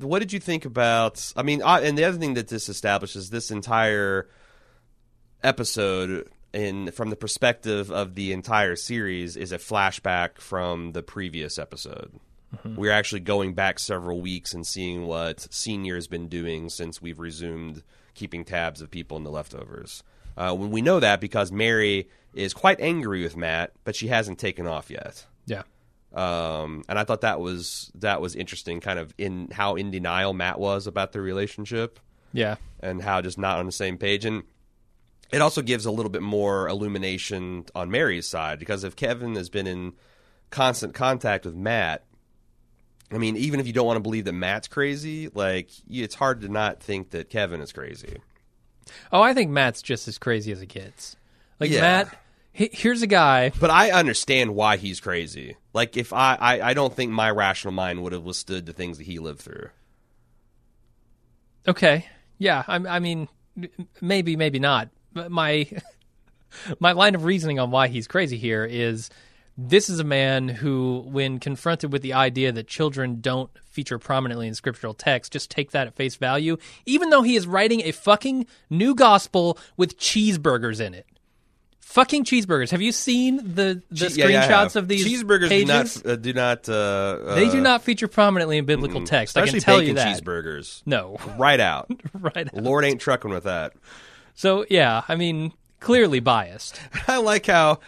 S2: what did you think about? I mean, I, and the other thing that this establishes this entire episode in from the perspective of the entire series is a flashback from the previous episode. We're actually going back several weeks and seeing what Senior has been doing since we've resumed keeping tabs of people in the leftovers. Uh, when we know that because Mary is quite angry with Matt, but she hasn't taken off yet.
S1: Yeah.
S2: Um, and I thought that was that was interesting, kind of in how in denial Matt was about their relationship
S1: Yeah.
S2: and how just not on the same page. And it also gives a little bit more illumination on Mary's side because if Kevin has been in constant contact with Matt, I mean, even if you don't want to believe that Matt's crazy, like it's hard to not think that Kevin is crazy.
S1: Oh, I think Matt's just as crazy as it gets. Like
S2: Yeah.
S1: Matt here's a guy.
S2: But I understand why he's crazy. Like if I, I, I don't think my rational mind would have withstood the things that he lived through.
S1: Okay, yeah, I, I mean, maybe, maybe not. But My my line of reasoning on why he's crazy here is this is a man who, when confronted with the idea that children don't feature prominently in scriptural text, just take that at face value, even though he is writing a fucking new gospel with cheeseburgers in it. Fucking cheeseburgers. Have you seen the, the
S2: Yeah, yeah, I
S1: screenshots
S2: have.
S1: of these
S2: cheeseburgers
S1: pages?
S2: do not uh, do not uh,
S1: they do
S2: uh,
S1: not feature prominently in biblical text. I
S2: especially
S1: can tell
S2: bacon
S1: you that.
S2: cheeseburgers.
S1: No,
S2: Right out.
S1: right. Out.
S2: Lord ain't trucking with that.
S1: So yeah, I mean, clearly biased.
S2: I like how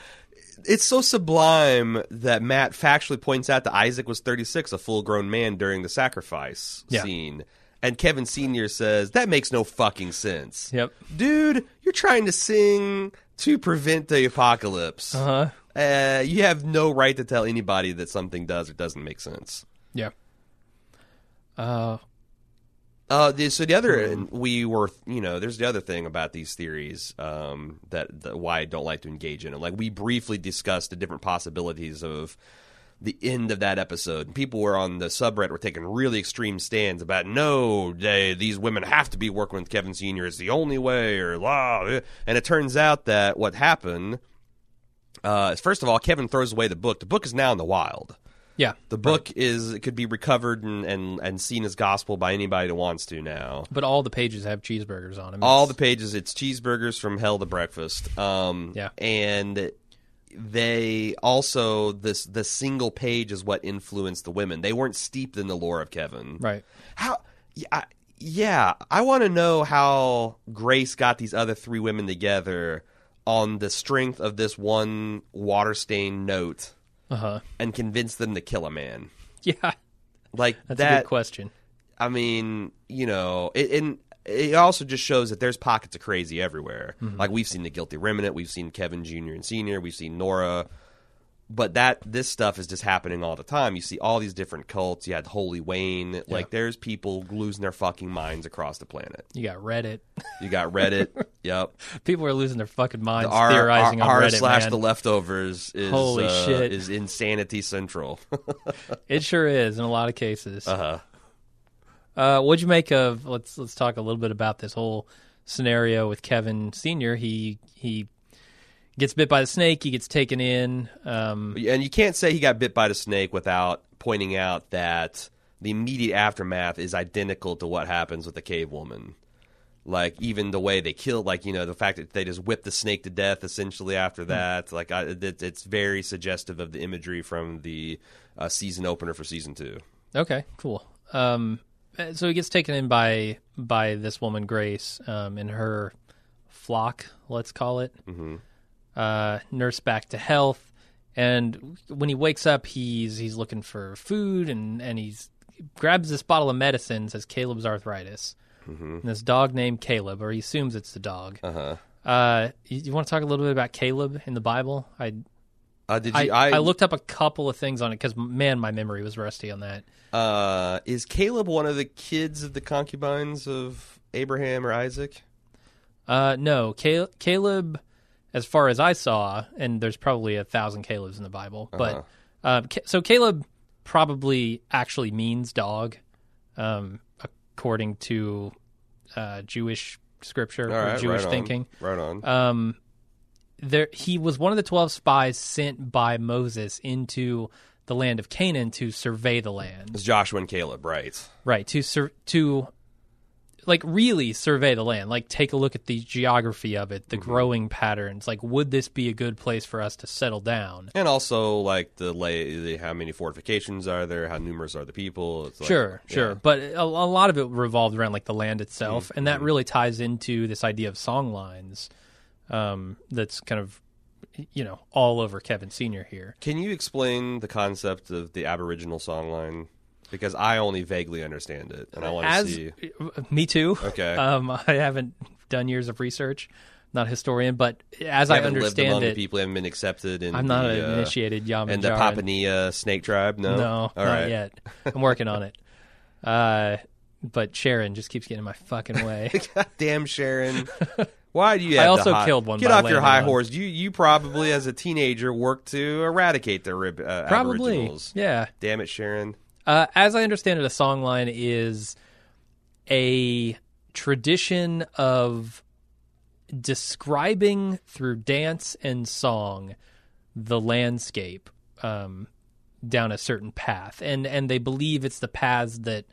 S2: it's so sublime that Matt factually points out that Isaac was 36, a full grown man during the sacrifice
S1: Yeah.
S2: scene. And Kevin Sr. says, that makes no fucking sense.
S1: Yep.
S2: Dude, you're trying to sing to prevent the apocalypse.
S1: Uh huh.
S2: Uh, you have no right to tell anybody that something does or doesn't make sense.
S1: Yeah. Uh,
S2: Uh, the, so the other we were, you know, there's the other thing about these theories um, that, that why I don't like to engage in it. Like we briefly discussed the different possibilities of the end of that episode. People were on the subreddit were taking really extreme stands about no, they, these women have to be working with Kevin Senior. It's the only way, or blah. And it turns out that what happened. Uh, is first of all, Kevin throws away the book. The book is now in the wild.
S1: yeah.
S2: The book is it could be recovered and, and, and seen as gospel by anybody that wants to now.
S1: But all the pages have cheeseburgers on them.
S2: All the pages, it's cheeseburgers from hell to breakfast. Um,
S1: Yeah.
S2: and they also this the single page is what influenced the women. They weren't steeped in the lore of Kevin.
S1: right.
S2: How? Yeah, I, yeah. I want to know how Grace got these other three women together on the strength of this one water stained note
S1: Uh huh.
S2: and convinced them to kill a man.
S1: Yeah.
S2: Like
S1: That's a
S2: that.
S1: good question.
S2: I mean, you know, it, and it also just shows that there's pockets of crazy everywhere.
S1: Mm-hmm.
S2: Like we've seen the Guilty Remnant, we've seen Kevin Jr. and Senior, we've seen Nora, but that this stuff is just happening all the time. You see all these different cults. You had Holy Wayne. Like there's people losing their fucking minds across the planet.
S1: You got Reddit.
S2: You got Reddit. yep.
S1: People are losing their fucking minds
S2: R
S1: theorizing
S2: R-
S1: on
S2: R
S1: Reddit.
S2: slash
S1: man.
S2: the leftovers is
S1: Holy
S2: uh,
S1: shit.
S2: is insanity central.
S1: It sure is in a lot of cases.
S2: uh-huh.
S1: Uh, what'd you make of? Let's let's talk a little bit about this whole scenario with Kevin Senior. He he gets bit by the snake. He gets taken in. Um,
S2: And you can't say he got bit by the snake without pointing out that the immediate aftermath is identical to what happens with the cave woman. Like even the way they killed, like you know, the fact that they just whip the snake to death essentially after that. Like I, it, it's very suggestive of the imagery from the uh, season opener for season two.
S1: okay, cool. Um, so he gets taken in by by this woman Grace um, in her flock, let's call it. Mm-hmm. Uh, nurse back to health, and when he wakes up, he's he's looking for food, and and he's grabs this bottle of medicine. Says Caleb's arthritis. And this dog named Caleb, or he assumes it's the dog.
S2: Uh-huh.
S1: Uh, you, you want to talk a little bit about Caleb in the Bible? I
S2: Uh Did
S1: I,
S2: you?
S1: I, looked up a couple of things on it because man, my memory was rusty on that.
S2: Uh, is Caleb one of the kids of the concubines of Abraham or Isaac?
S1: Uh, no, Cal- Caleb, as far as I saw, and there's probably a thousand Calebs in the Bible, but uh, so Caleb probably actually means dog, um, according to uh, Jewish scripture
S2: All
S1: or
S2: right,
S1: Jewish
S2: right on.
S1: thinking.
S2: Right on.
S1: um, there he was one of the 12 spies sent by Moses into the land of Canaan to survey the land.
S2: it's Joshua and Caleb, right?
S1: Right, to sur- to like really survey the land, like take a look at the geography of it, the
S2: Mm-hmm.
S1: growing patterns, like would this be a good place for us to settle down?
S2: And also, like the lay, the, how many fortifications are there? How numerous are the people? It's like,
S1: sure, sure, but a, a lot of it revolved around like the land itself, and
S2: Mm-hmm.
S1: that really ties into this idea of song lines. Um, that's kind of you know all over Kevin Senior here.
S2: Can you explain the concept of the Aboriginal songline? Because I only vaguely understand it, and I want to see.
S1: me too.
S2: Okay.
S1: Um, I haven't done years of research, not a historian, but as I understand it,
S2: people haven't been accepted in
S1: I'm not
S2: the,
S1: an
S2: uh,
S1: initiated Yaman
S2: and the Papunya snake tribe. No,
S1: No,
S2: all
S1: not
S2: right.
S1: yet. I'm working on it. Uh, but Sharon just keeps getting in my fucking way.
S2: God damn, Sharon. Why do you?
S1: I
S2: Have
S1: also
S2: high,
S1: killed one
S2: Get off your high
S1: on-
S2: horse. You you probably as a teenager worked to eradicate the rib, uh,
S1: Probably.
S2: Aboriginals.
S1: Yeah.
S2: Damn it, Sharon.
S1: Uh, as I understand it, a songline is a tradition of describing through dance and song the landscape um, down a certain path, and and they believe it's the paths that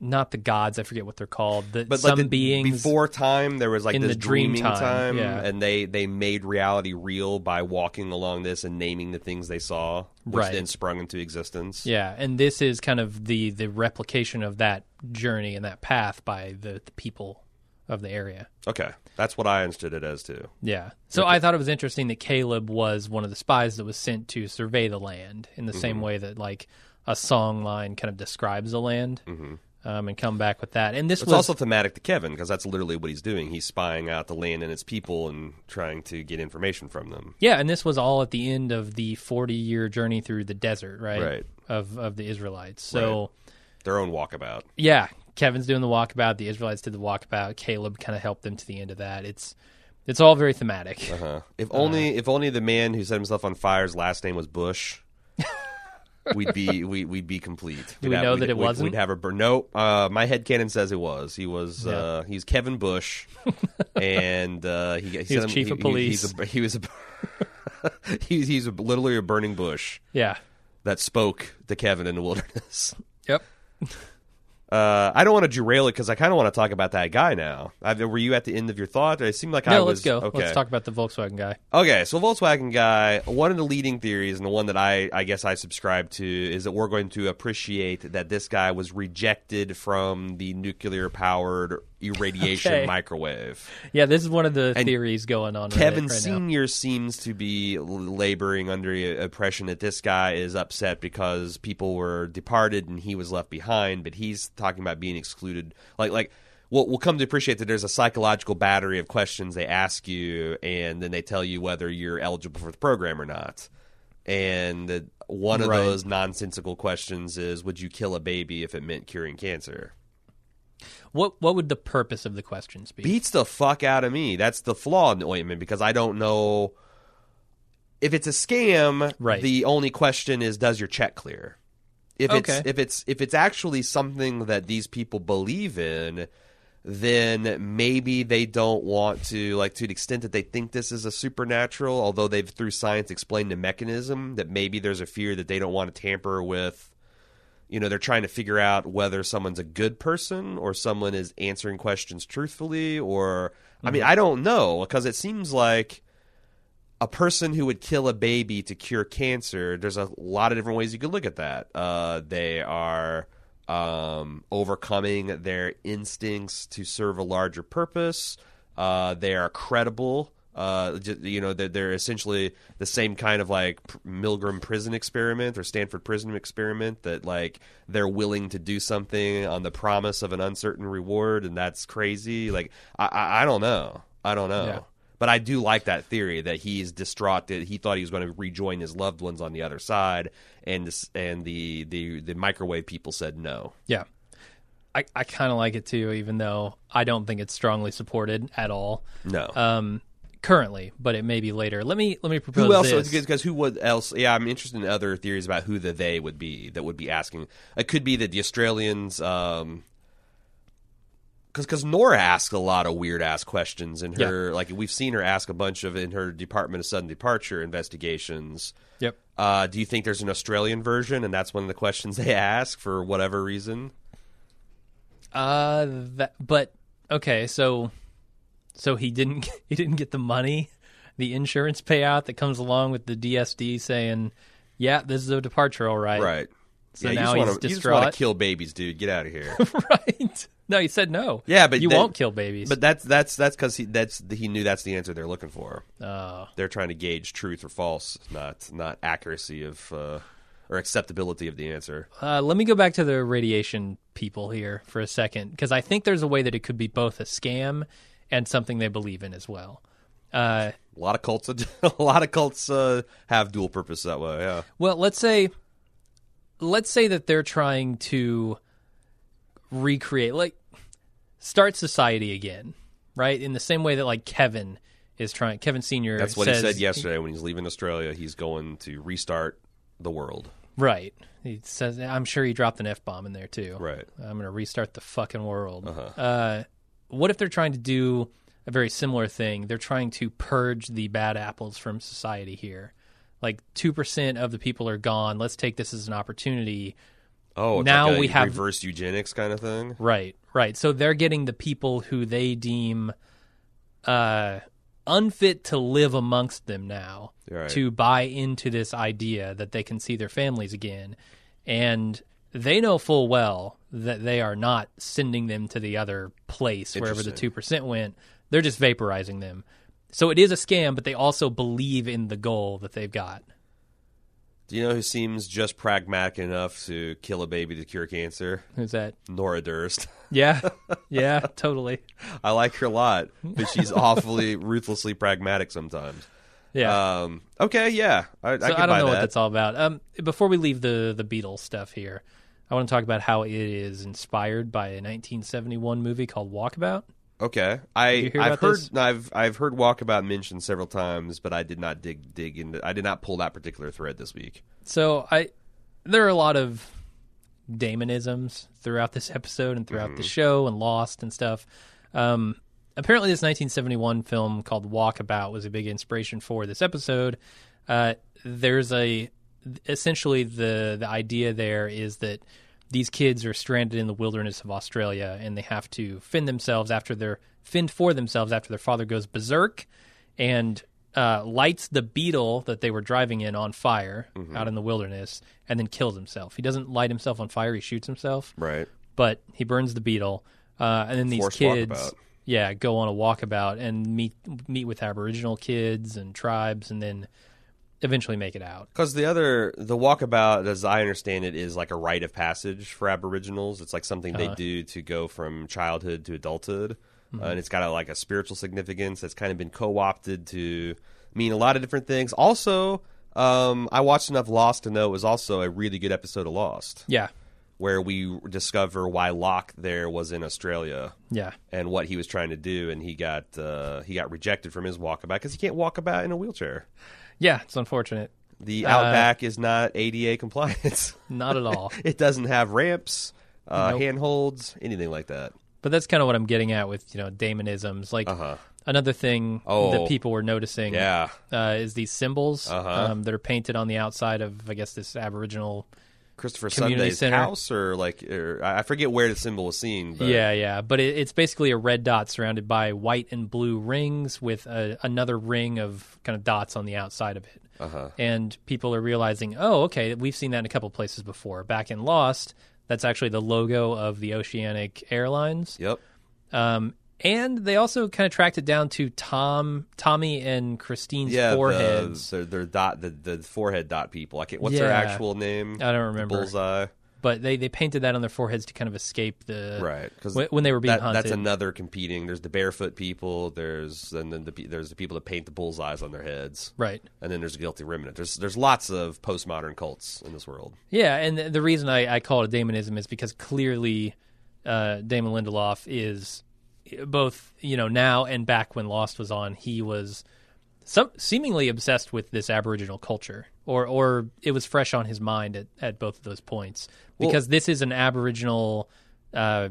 S1: not the gods, I forget what they're called, that
S2: But
S1: some
S2: like the,
S1: beings
S2: before time, there was like
S1: in
S2: this
S1: the dream
S2: dreaming
S1: time,
S2: time,
S1: yeah.
S2: and they they made reality real by walking along this and naming the things they saw, which
S1: Right.
S2: then sprung into existence.
S1: Yeah, and this is kind of the the replication of that journey and that path by the, the people of the area.
S2: Okay, that's what I understood it as too.
S1: Yeah. So I thought it was interesting that Caleb was one of the spies that was sent to survey the land in the
S2: Mm-hmm.
S1: same way that like a song line kind of describes the land, um, and come back with that. And this.
S2: It's
S1: was
S2: also thematic to Kevin because that's literally what he's doing. He's spying out the land and its people and trying to get information from them.
S1: yeah, and this was all at the end of the forty year journey through the desert, right?
S2: Right.
S1: Of of the Israelites. So
S2: Their own walkabout.
S1: yeah, Kevin's doing the walkabout. The Israelites did the walkabout. Caleb kind of helped them to the end of that. It's it's all very thematic.
S2: Uh-huh. If only if only the man who set himself on fire's last name was Bush. we'd be we, we'd be complete.
S1: Do
S2: We'd
S1: we
S2: have-
S1: know that it
S2: we'd-
S1: wasn't?
S2: We'd have a bur- no. Uh, my head canon says it was. He was.
S1: Yeah.
S2: Uh, he's Kevin Bush, and uh, he, he,
S1: was
S2: him-
S1: chief of
S2: he-
S1: police.
S2: He's a, he was a. he's he's a, literally a burning bush
S1: Yeah.
S2: that spoke to Kevin in the wilderness.
S1: Yep.
S2: Uh, I don't want to derail it because I kind of want to talk about that guy now. I, were you at the end of your thought? It seemed like I was.
S1: No, let's go.
S2: Okay.
S1: Let's talk about the Volkswagen guy.
S2: Okay, so Volkswagen guy, one of the leading theories, and the one that I, I guess I subscribe to, is that we're going to appreciate that this guy was rejected from the nuclear powered irradiation
S1: Okay.
S2: microwave.
S1: Yeah, this is one of the
S2: And
S1: theories going on.
S2: Kevin
S1: right, right now.
S2: Sr. seems to be laboring under the impression that this guy is upset because people were departed and he was left behind, but he's talking about being excluded. Like, like, we'll, we'll come to appreciate that there's a psychological battery of questions they ask you, and then they tell you whether you're eligible for the program or not. And one of
S1: Right.
S2: those nonsensical questions is Would you kill a baby if it meant curing cancer?
S1: What what would the purpose of the questions be?
S2: beats the fuck out of me. That's the flaw in the ointment because I don't know if it's a scam.
S1: Right.
S2: The only question is, does your check clear? If
S1: Okay.
S2: it's if it's if it's actually something that these people believe in, then maybe they don't want to like to the extent that they think this is a supernatural. Although they've through science explained the mechanism, that maybe there's a fear that they don't want to tamper with you know they're trying to figure out whether someone's a good person or someone is answering questions truthfully or i mean i don't know because it seems like a person who would kill a baby to cure cancer there's a lot of different ways you could look at that. Uh, they are um, overcoming their instincts to serve a larger purpose. Uh, they are credible uh, you know, they're, they're essentially the same kind of like Milgram prison experiment or Stanford prison experiment that like they're willing to do something on the promise of an uncertain reward, and that's crazy. Like I, I, I don't know, I don't know.
S1: Yeah.
S2: But I do like that theory that he's distraught that he thought he was going to rejoin his loved ones on the other side, and this, and the, the the microwave people said no.
S1: Yeah. I, I kind of like it too, even though I don't think it's strongly supported at all
S2: No.
S1: um, currently, but it may be later. Let me let me propose
S2: Who else?
S1: this.
S2: Because who would else? Yeah, I'm interested in other theories about who the they would be that would be asking. It could be that the Australians, um, because because Nora asks a lot of weird ass questions in her. Like we've seen her ask a bunch of in her Department of Sudden Departure investigations.
S1: Yep.
S2: Uh, do you think there's an Australian version, and that's one of the questions they ask for whatever reason?
S1: Uh, that, but okay, so so he didn't he didn't get the money, the insurance payout that comes along with the DSD saying, "Yeah, this is a departure, all right."
S2: Right.
S1: So
S2: yeah,
S1: now
S2: you
S1: he's
S2: just wanna, You just want to kill babies, dude. Get out of here.
S1: right. No, he said no.
S2: Yeah, but
S1: you
S2: then-
S1: won't kill babies.
S2: but that's that's that's because he that's he knew that's the answer they're looking for.
S1: oh,
S2: they're trying to gauge truth or false, not not accuracy of uh, or acceptability of the answer.
S1: Uh, let me go back to the radiation people here for a second, because I think there's a way that it could be both a scam and something they believe in as well. Uh,
S2: A lot of cults, a lot of cults uh, have dual purpose that way. Yeah,
S1: well, let's say, let's say that they're trying to recreate, like, start society again, right? In the same way that like Kevin is trying. Kevin Senior.
S2: That's what
S1: says,
S2: he said yesterday when he's leaving Australia. He's going to restart the world.
S1: Right. He says, I'm sure he dropped an F bomb in there too.
S2: Right.
S1: I'm going to restart the fucking world.
S2: Uh-huh.
S1: Uh, what if they're trying to do a very similar thing? They're trying to purge the bad apples from society here. Like 2% of the people are gone. Let's take this as an opportunity.
S2: Oh, it's
S1: Now
S2: like a
S1: we have-
S2: reverse eugenics kind of thing.
S1: Right, right. So they're getting the people who they deem uh, unfit to live amongst them now
S2: Right.
S1: to buy into this idea that they can see their families again. And they know full well that they are not sending them to the other place wherever the 2% went. They're just vaporizing them. So it is a scam, but they also believe in the goal that they've got.
S2: Do you know who seems just pragmatic enough to kill a baby to cure cancer?
S1: Who's that?
S2: Nora Durst.
S1: Yeah, yeah, totally.
S2: I like her a lot, but she's awfully ruthlessly pragmatic sometimes.
S1: Yeah.
S2: Um, okay, yeah, I, I
S1: So
S2: can
S1: I, don't
S2: buy
S1: know what that's all about. Um, before we leave the the Beatles stuff here, I want to talk about how it is inspired by a 1971 movie called Walkabout.
S2: Okay, I
S1: hear
S2: I've heard
S1: this?
S2: I've I've heard Walkabout mentioned several times, but I did not dig dig into. I did not pull that particular thread this week.
S1: So I, there are a lot of Damonisms throughout this episode and throughout
S2: Mm-hmm.
S1: the show and Lost and stuff. Um, apparently, this 1971 film called Walkabout was a big inspiration for this episode. Uh, there's a essentially the the idea there is that these kids are stranded in the wilderness of Australia and they have to fend themselves after their fend for themselves after their father goes berserk and uh, lights the beetle that they were driving in on fire
S2: Mm-hmm.
S1: out in the wilderness and then kills himself. He doesn't light himself on fire; he shoots himself
S2: Right.
S1: but he burns the beetle, uh, and then these
S2: Forced
S1: kids,
S2: walkabout.
S1: yeah, go on a walkabout and meet meet with Aboriginal kids and tribes, and then eventually make it out.
S2: Because the other, the walkabout, as I understand it, is like a rite of passage for Aboriginals. It's like something
S1: Uh-huh.
S2: they do to go from childhood to adulthood,
S1: Mm-hmm.
S2: uh, and it's got a, like a spiritual significance that's kind of been co-opted to mean a lot of different things. Also, um, I watched enough Lost to know it was also a really good episode of Lost,
S1: Yeah,
S2: where we discover why Locke there was in Australia
S1: yeah,
S2: and what he was trying to do, and he got uh, he got rejected from his walkabout because he can't walk about in a wheelchair.
S1: Yeah. It's unfortunate.
S2: The
S1: Uh,
S2: Outback is not ADA compliant.
S1: Not at all.
S2: it doesn't have ramps, uh,
S1: Nope.
S2: handholds, anything like that.
S1: but that's kind of what I'm getting at with you know Damonisms. Like
S2: Uh-huh.
S1: another thing
S2: Oh.
S1: that people were noticing,
S2: Yeah.
S1: uh, is these symbols
S2: Uh-huh.
S1: um, that are painted on the outside of, I guess, this Aboriginal.
S2: Christopher
S1: Community
S2: Sunday's
S1: center.
S2: house, or like, or, I forget where the symbol was seen. But
S1: Yeah, yeah, but it, it's basically a red dot surrounded by white and blue rings with a, another ring of kind of dots on the outside of it.
S2: Uh-huh.
S1: And people are realizing, oh, okay, we've seen that in a couple places before. Back in Lost, that's actually the logo of the Oceanic Airlines.
S2: Yep.
S1: Um, and they also kind of tracked it down to Tom, Tommy, and Christine's
S2: Yeah.
S1: foreheads.
S2: The, dot the, the forehead dot people. I can't, what's their actual name?
S1: I don't remember,
S2: Bullseye.
S1: but they, they painted that on their foreheads to kind of escape the
S2: Right. Because
S1: when, when they were being
S2: that,
S1: hunted.
S2: that's another competing. There's the barefoot people. There's and then the there's the people that paint the bullseyes on their heads.
S1: right.
S2: And then there's a guilty remnant. There's there's lots of postmodern cults in this world.
S1: Yeah, and the, the reason I, I call it a Damonism is because clearly uh, Damon Lindelof is both, you know, now and back when Lost was on, he was some, seemingly obsessed with this Aboriginal culture, or or it was fresh on his mind at, at both of those points because this is an Aboriginal uh,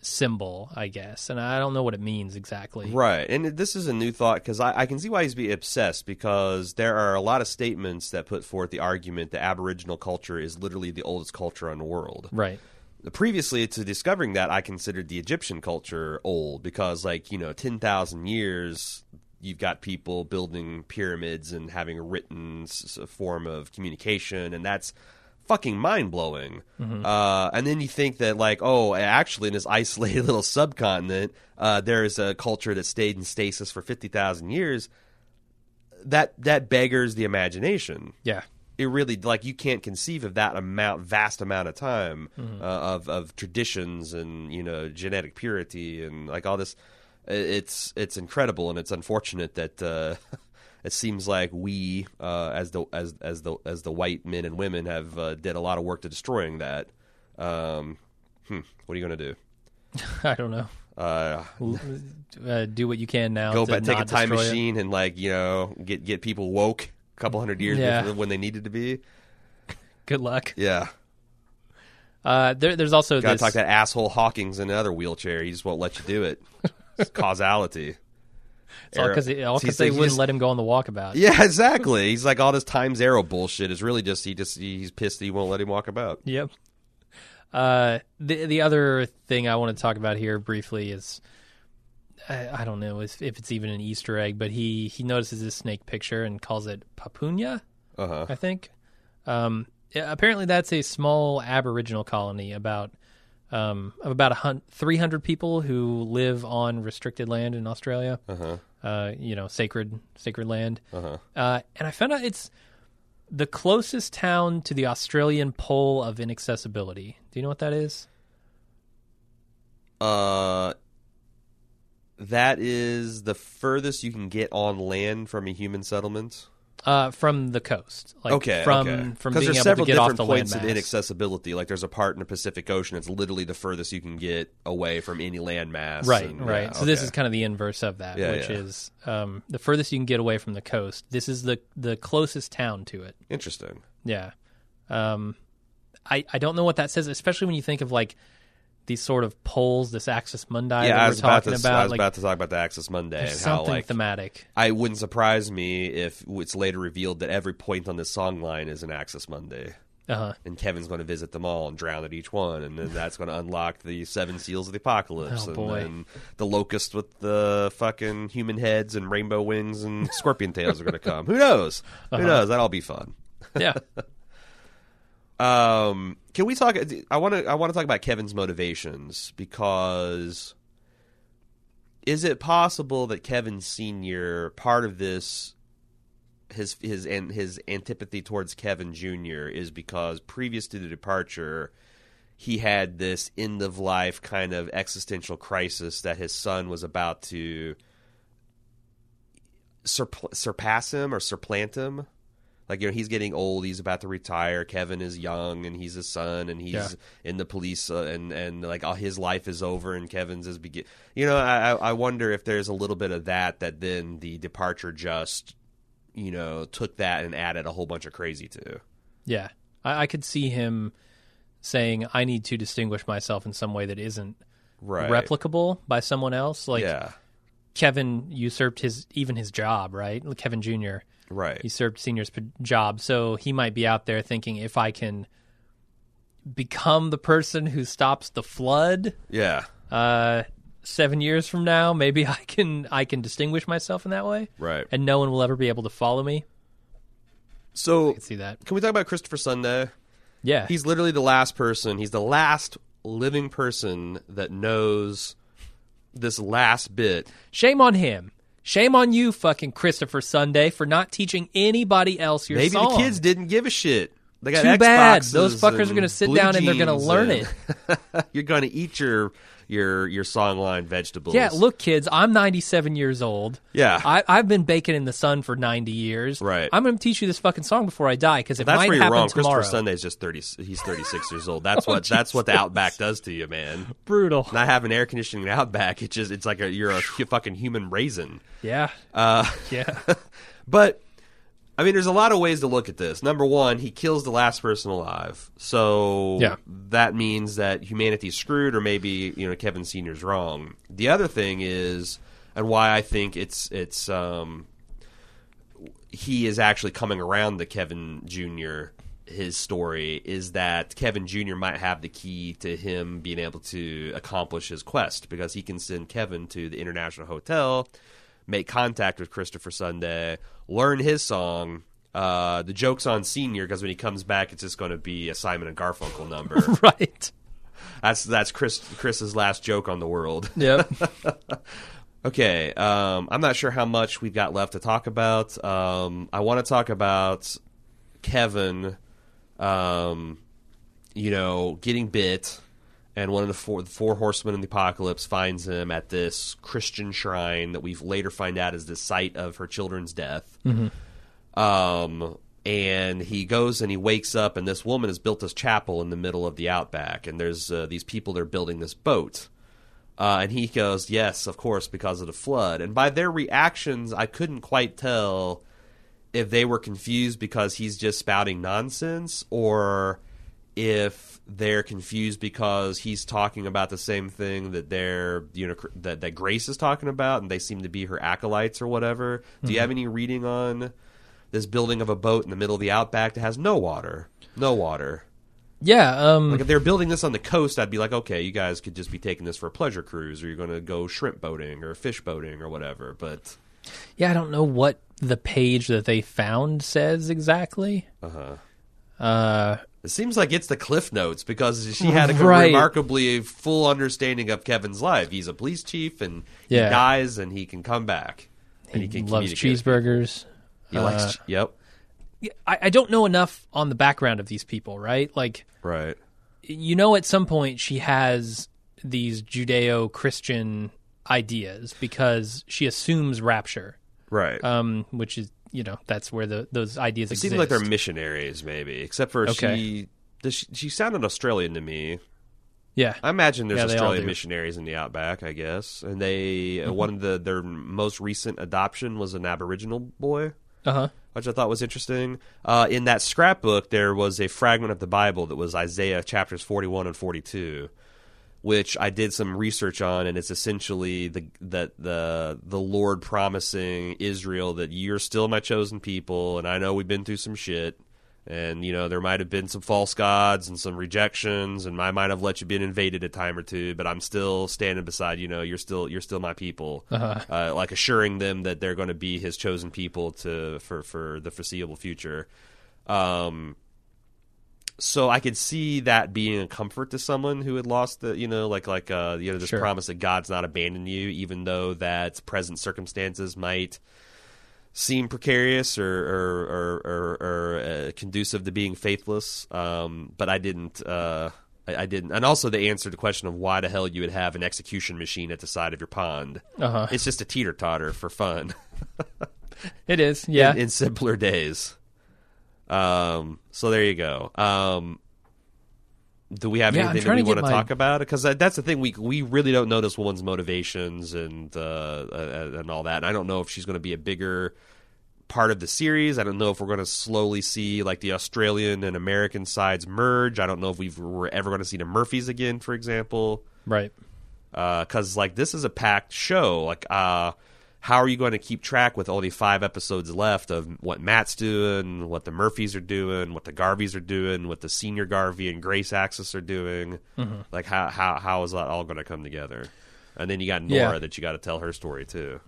S1: symbol, I guess, and I don't know what it means exactly.
S2: Right, and this is a new thought because I, I can see why he's be obsessed because there are a lot of statements that put forth the argument that Aboriginal culture is literally the oldest culture in the world.
S1: Right.
S2: Previously to discovering that, I considered the Egyptian culture old because, like you know, ten thousand years. You've got people building pyramids and having a written s- form of communication, and that's fucking mind blowing. Uh, and then you think that, like, oh, actually, in this isolated little subcontinent, uh, there's a culture that stayed in stasis for fifty thousand years. That that beggars the imagination
S1: Yeah.
S2: It really like you can't conceive of that amount vast amount of time
S1: Mm-hmm.
S2: uh, of of traditions and you know genetic purity and like all this it's it's incredible and it's unfortunate that uh it seems like we uh as the as as the as the white men and women have uh, did a lot of work to destroying that um hmm, what are you going to do
S1: I don't know.
S2: Uh,
S1: uh, do what you can now.
S2: go back, take a time
S1: destroy it.
S2: machine, and like you know, get get people woke couple hundred years
S1: Yeah.
S2: before when they needed to be.
S1: Good luck.
S2: Yeah,
S1: Uh, there, there's also
S2: gotta
S1: this.
S2: talk that asshole Hawkins in another wheelchair. He just won't let you do it. It's causality.
S1: it's all because
S2: Arrow-
S1: all 'cause
S2: He's
S1: they
S2: he
S1: wouldn't
S2: just-
S1: let him go on the walkabout.
S2: Yeah, exactly. He's like all this times arrow bullshit is really just he just he's pissed that he won't let him walk about.
S1: Yep. Uh, the the other thing I want to talk about here briefly is I, I don't know if, if it's even an Easter egg, but he he notices this snake picture and calls it Papunya,
S2: Uh huh.
S1: I think. Um, apparently that's a small Aboriginal colony about um of about a hun- 300 people who live on restricted land in Australia.
S2: Uh huh.
S1: Uh, you know, sacred sacred land.
S2: Uh-huh.
S1: Uh, and I found out it's the closest town to the Australian pole of inaccessibility. Do you know what that is?
S2: Uh, that is the furthest you can get on land from a human settlement.
S1: Uh, from the coast. Like
S2: okay,
S1: from
S2: okay.
S1: from being able
S2: several
S1: to get off
S2: different
S1: the
S2: points of inaccessibility. Like there's a part in the Pacific Ocean. that's literally the furthest you can get away from any landmass.
S1: Right,
S2: and-
S1: right.
S2: yeah,
S1: so this is kind of the inverse of that,
S2: Yeah,
S1: which
S2: yeah.
S1: is um, the furthest you can get away from the coast. This is the the closest town to it.
S2: interesting.
S1: Yeah. Um, I I don't know what that says, especially when you think of like these sort of poles, this axis mundi
S2: yeah,
S1: that
S2: I was about to. I was
S1: like,
S2: about to talk about the Axis Mundi
S1: there's
S2: and how like
S1: thematic.
S2: I wouldn't surprise me if it's later revealed that every point on this song line is an Axis Mundi.
S1: Uh huh.
S2: and Kevin's going to visit them all and drown at each one, and then that's going to unlock the seven seals of the apocalypse,
S1: Oh,
S2: and
S1: boy.
S2: then the locust with the fucking human heads and rainbow wings and scorpion tails are going to come. Who knows?
S1: Uh-huh.
S2: Who knows? That'll be fun.
S1: Yeah.
S2: Um, can we talk? I want to. I want to talk about Kevin's motivations because is it possible that Kevin Senior part of this his his and his antipathy towards Kevin Jr. is because previous to the departure he had this end of life kind of existential crisis that his son was about to surp- surpass him or supplant him. Like you know, he's getting old. He's about to retire. Kevin is young, and he's a son, and he's
S1: Yeah.
S2: in the police, uh, and and like all his life is over, and Kevin's is begin. You know, I I wonder if there's a little bit of that that then the departure just, you know, took that and added a whole bunch of crazy to.
S1: Yeah, I, I could see him saying, "I need to distinguish myself in some way that isn't
S2: Right.
S1: replicable by someone else." Like
S2: yeah.
S1: Kevin usurped his even his job, right? Kevin Jr.
S2: Right.
S1: He served Senior's job, so he might be out there thinking, if I can become the person who stops the flood,
S2: yeah.
S1: uh, seven years from now, maybe I can I can distinguish myself in that way,
S2: Right.
S1: and no one will ever be able to follow me.
S2: So
S1: I can see that.
S2: can we talk about Christopher Sunday?
S1: Yeah,
S2: He's literally the last person. He's the last living person that knows this last bit
S1: Shame on him. Shame on you, fucking Christopher Sunday, for not teaching anybody else your song.
S2: Maybe
S1: song.
S2: the kids didn't give a shit. They got
S1: Too bad. Those fuckers are going to sit down and they're going to learn it.
S2: You're going to eat your your your songline vegetables.
S1: Yeah, look, kids, I'm 97 years old.
S2: Yeah.
S1: I, I've been baking in the sun for 90 years.
S2: Right.
S1: I'm going to teach you this fucking song before I die because it
S2: That's
S1: might
S2: where you're
S1: happen
S2: wrong.
S1: tomorrow.
S2: Christopher Sunday's just thirty. He's thirty six years old. That's what that's what the Outback does to you, man.
S1: Brutal.
S2: Not having air conditioning in Outback, it's just it's like a, you're a fucking human raisin.
S1: Yeah.
S2: Uh,
S1: Yeah.
S2: But I mean, there's a lot of ways to look at this. Number one, he kills the last person alive, so
S1: Yeah.
S2: that means that humanity's screwed, or maybe you know Kevin Senior's wrong. The other thing is, and why I think it's it's um, he is actually coming around the Kevin Junior. His story is that Kevin Jr. might have the key to him being able to accomplish his quest because he can send Kevin to the International Hotel, make contact with Christopher Sunday, learn his song. Uh, the joke's on Senior because when he comes back, it's just going to be a Simon and Garfunkel number.
S1: right.
S2: that's that's Chris Chris's last joke on the world.
S1: Yep.
S2: Okay, um, I'm not sure how much we've got left to talk about. Um, I want to talk about Kevin, um, you know, getting bit, and one of the four, the four horsemen in the apocalypse finds him at this Christian shrine that we later find out is the site of her children's death. Um, and he goes and he wakes up, and this woman has built this chapel in the middle of the outback, and there's uh, these people that are building this boat. Uh, and he goes, "Yes, of course, because of the flood." And by their reactions, I couldn't quite tell if they were confused because he's just spouting nonsense, or if they're confused because he's talking about the same thing that they're you know that that Grace is talking about, and they seem to be her acolytes or whatever. Do you have any reading on this building of a boat in the middle of the outback that has no water? No water.
S1: Yeah, um,
S2: Like if they're building this on the coast, I'd be like, okay, you guys could just be taking this for a pleasure cruise, or you're going to go shrimp boating or fish boating or whatever. But
S1: yeah, I don't know what the page that they found says exactly.
S2: uh-huh.
S1: Uh,
S2: it seems like it's the cliff notes because she had a
S1: Right.
S2: remarkably full understanding of Kevin's life. He's a police chief, and
S1: Yeah.
S2: he dies, and he can come back, and
S1: he
S2: he, can
S1: loves cheeseburgers.
S2: He likes,
S1: Uh,
S2: ch- yep,
S1: I, I don't know enough on the background of these people, right? Like,
S2: right,
S1: you know, at some point she has these Judeo-Christian ideas because she assumes rapture,
S2: right.
S1: um, which is you know that's where the those ideas
S2: it
S1: exist.
S2: seems like they're missionaries, maybe, except for
S1: Okay.
S2: she. Does she, she sounded Australian to me.
S1: yeah,
S2: I imagine there's
S1: Yeah,
S2: Australian missionaries in the outback, I guess, and they
S1: Mm-hmm.
S2: uh, one of the their most recent adoption was an Aboriginal boy,
S1: uh huh,
S2: which I thought was interesting. Uh, in that scrapbook, there was a fragment of the Bible that was Isaiah chapters 41 and 42, which I did some research on, and it's essentially the that the the Lord promising Israel that you're still my chosen people, and I know we've been through some shit. And you know there might have been some false gods and some rejections, and I might have let you been invaded a time or two, but I'm still standing beside you. Know you're still you're still my people,
S1: Uh-huh.
S2: uh, like assuring them that they're going to be His chosen people to for for the foreseeable future. Um, so I could see that being a comfort to someone who had lost the, you know, like like uh, you know, this
S1: Sure.
S2: promise that God's not abandoned you, even though that present circumstances might seem precarious or or or, or, or uh, conducive to being faithless. Um, but I didn't. Uh, I, I didn't, and also the answer to the question of why the hell you would have an execution machine at the side of your pond.
S1: uh huh.
S2: It's just a teeter totter for fun.
S1: It is, yeah.
S2: in, in simpler days. Um, so there you go. Um, do we have
S1: Yeah,
S2: anything that we want to
S1: my-
S2: talk about? Because that's the thing we we really don't know this woman's motivations and uh, uh, and all that. And I don't know if she's going to be a bigger part of the series. I don't know if we're going to slowly see like the Australian and American sides merge. I don't know if we've, we're ever going to see the Murphys again, for example
S1: right.
S2: because like this is a packed show. Like, uh, how are you going to keep track with only five episodes left of what Matt's doing, what the Murphys are doing, what the Garveys are doing, what the senior Garvey and Grace Axis are doing?
S1: Mm-hmm.
S2: Like, how how how is that all going to come together? And then you got Nora
S1: Yeah.
S2: that you got to tell her story too.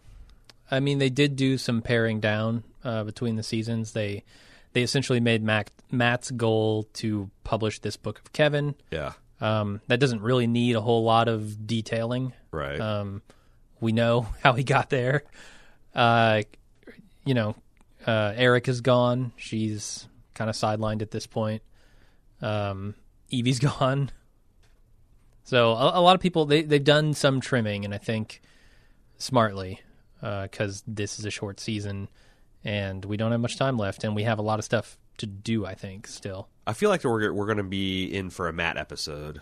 S1: I mean, they did do some paring down uh, between the seasons. They they essentially made Mac, Matt's goal to publish this book of Kevin.
S2: Yeah,
S1: Um, that doesn't really need a whole lot of detailing.
S2: right.
S1: Um, we know how he got there. Uh, you know, uh, Erika is gone. She's kind of sidelined at this point. Um, Evie's gone. So a, a lot of people they they've done some trimming, and I think smartly because this is a short season and we don't have much time left, and we have a lot of stuff to do. I think still.
S2: I feel like we're we're going to be in for a Matt episode.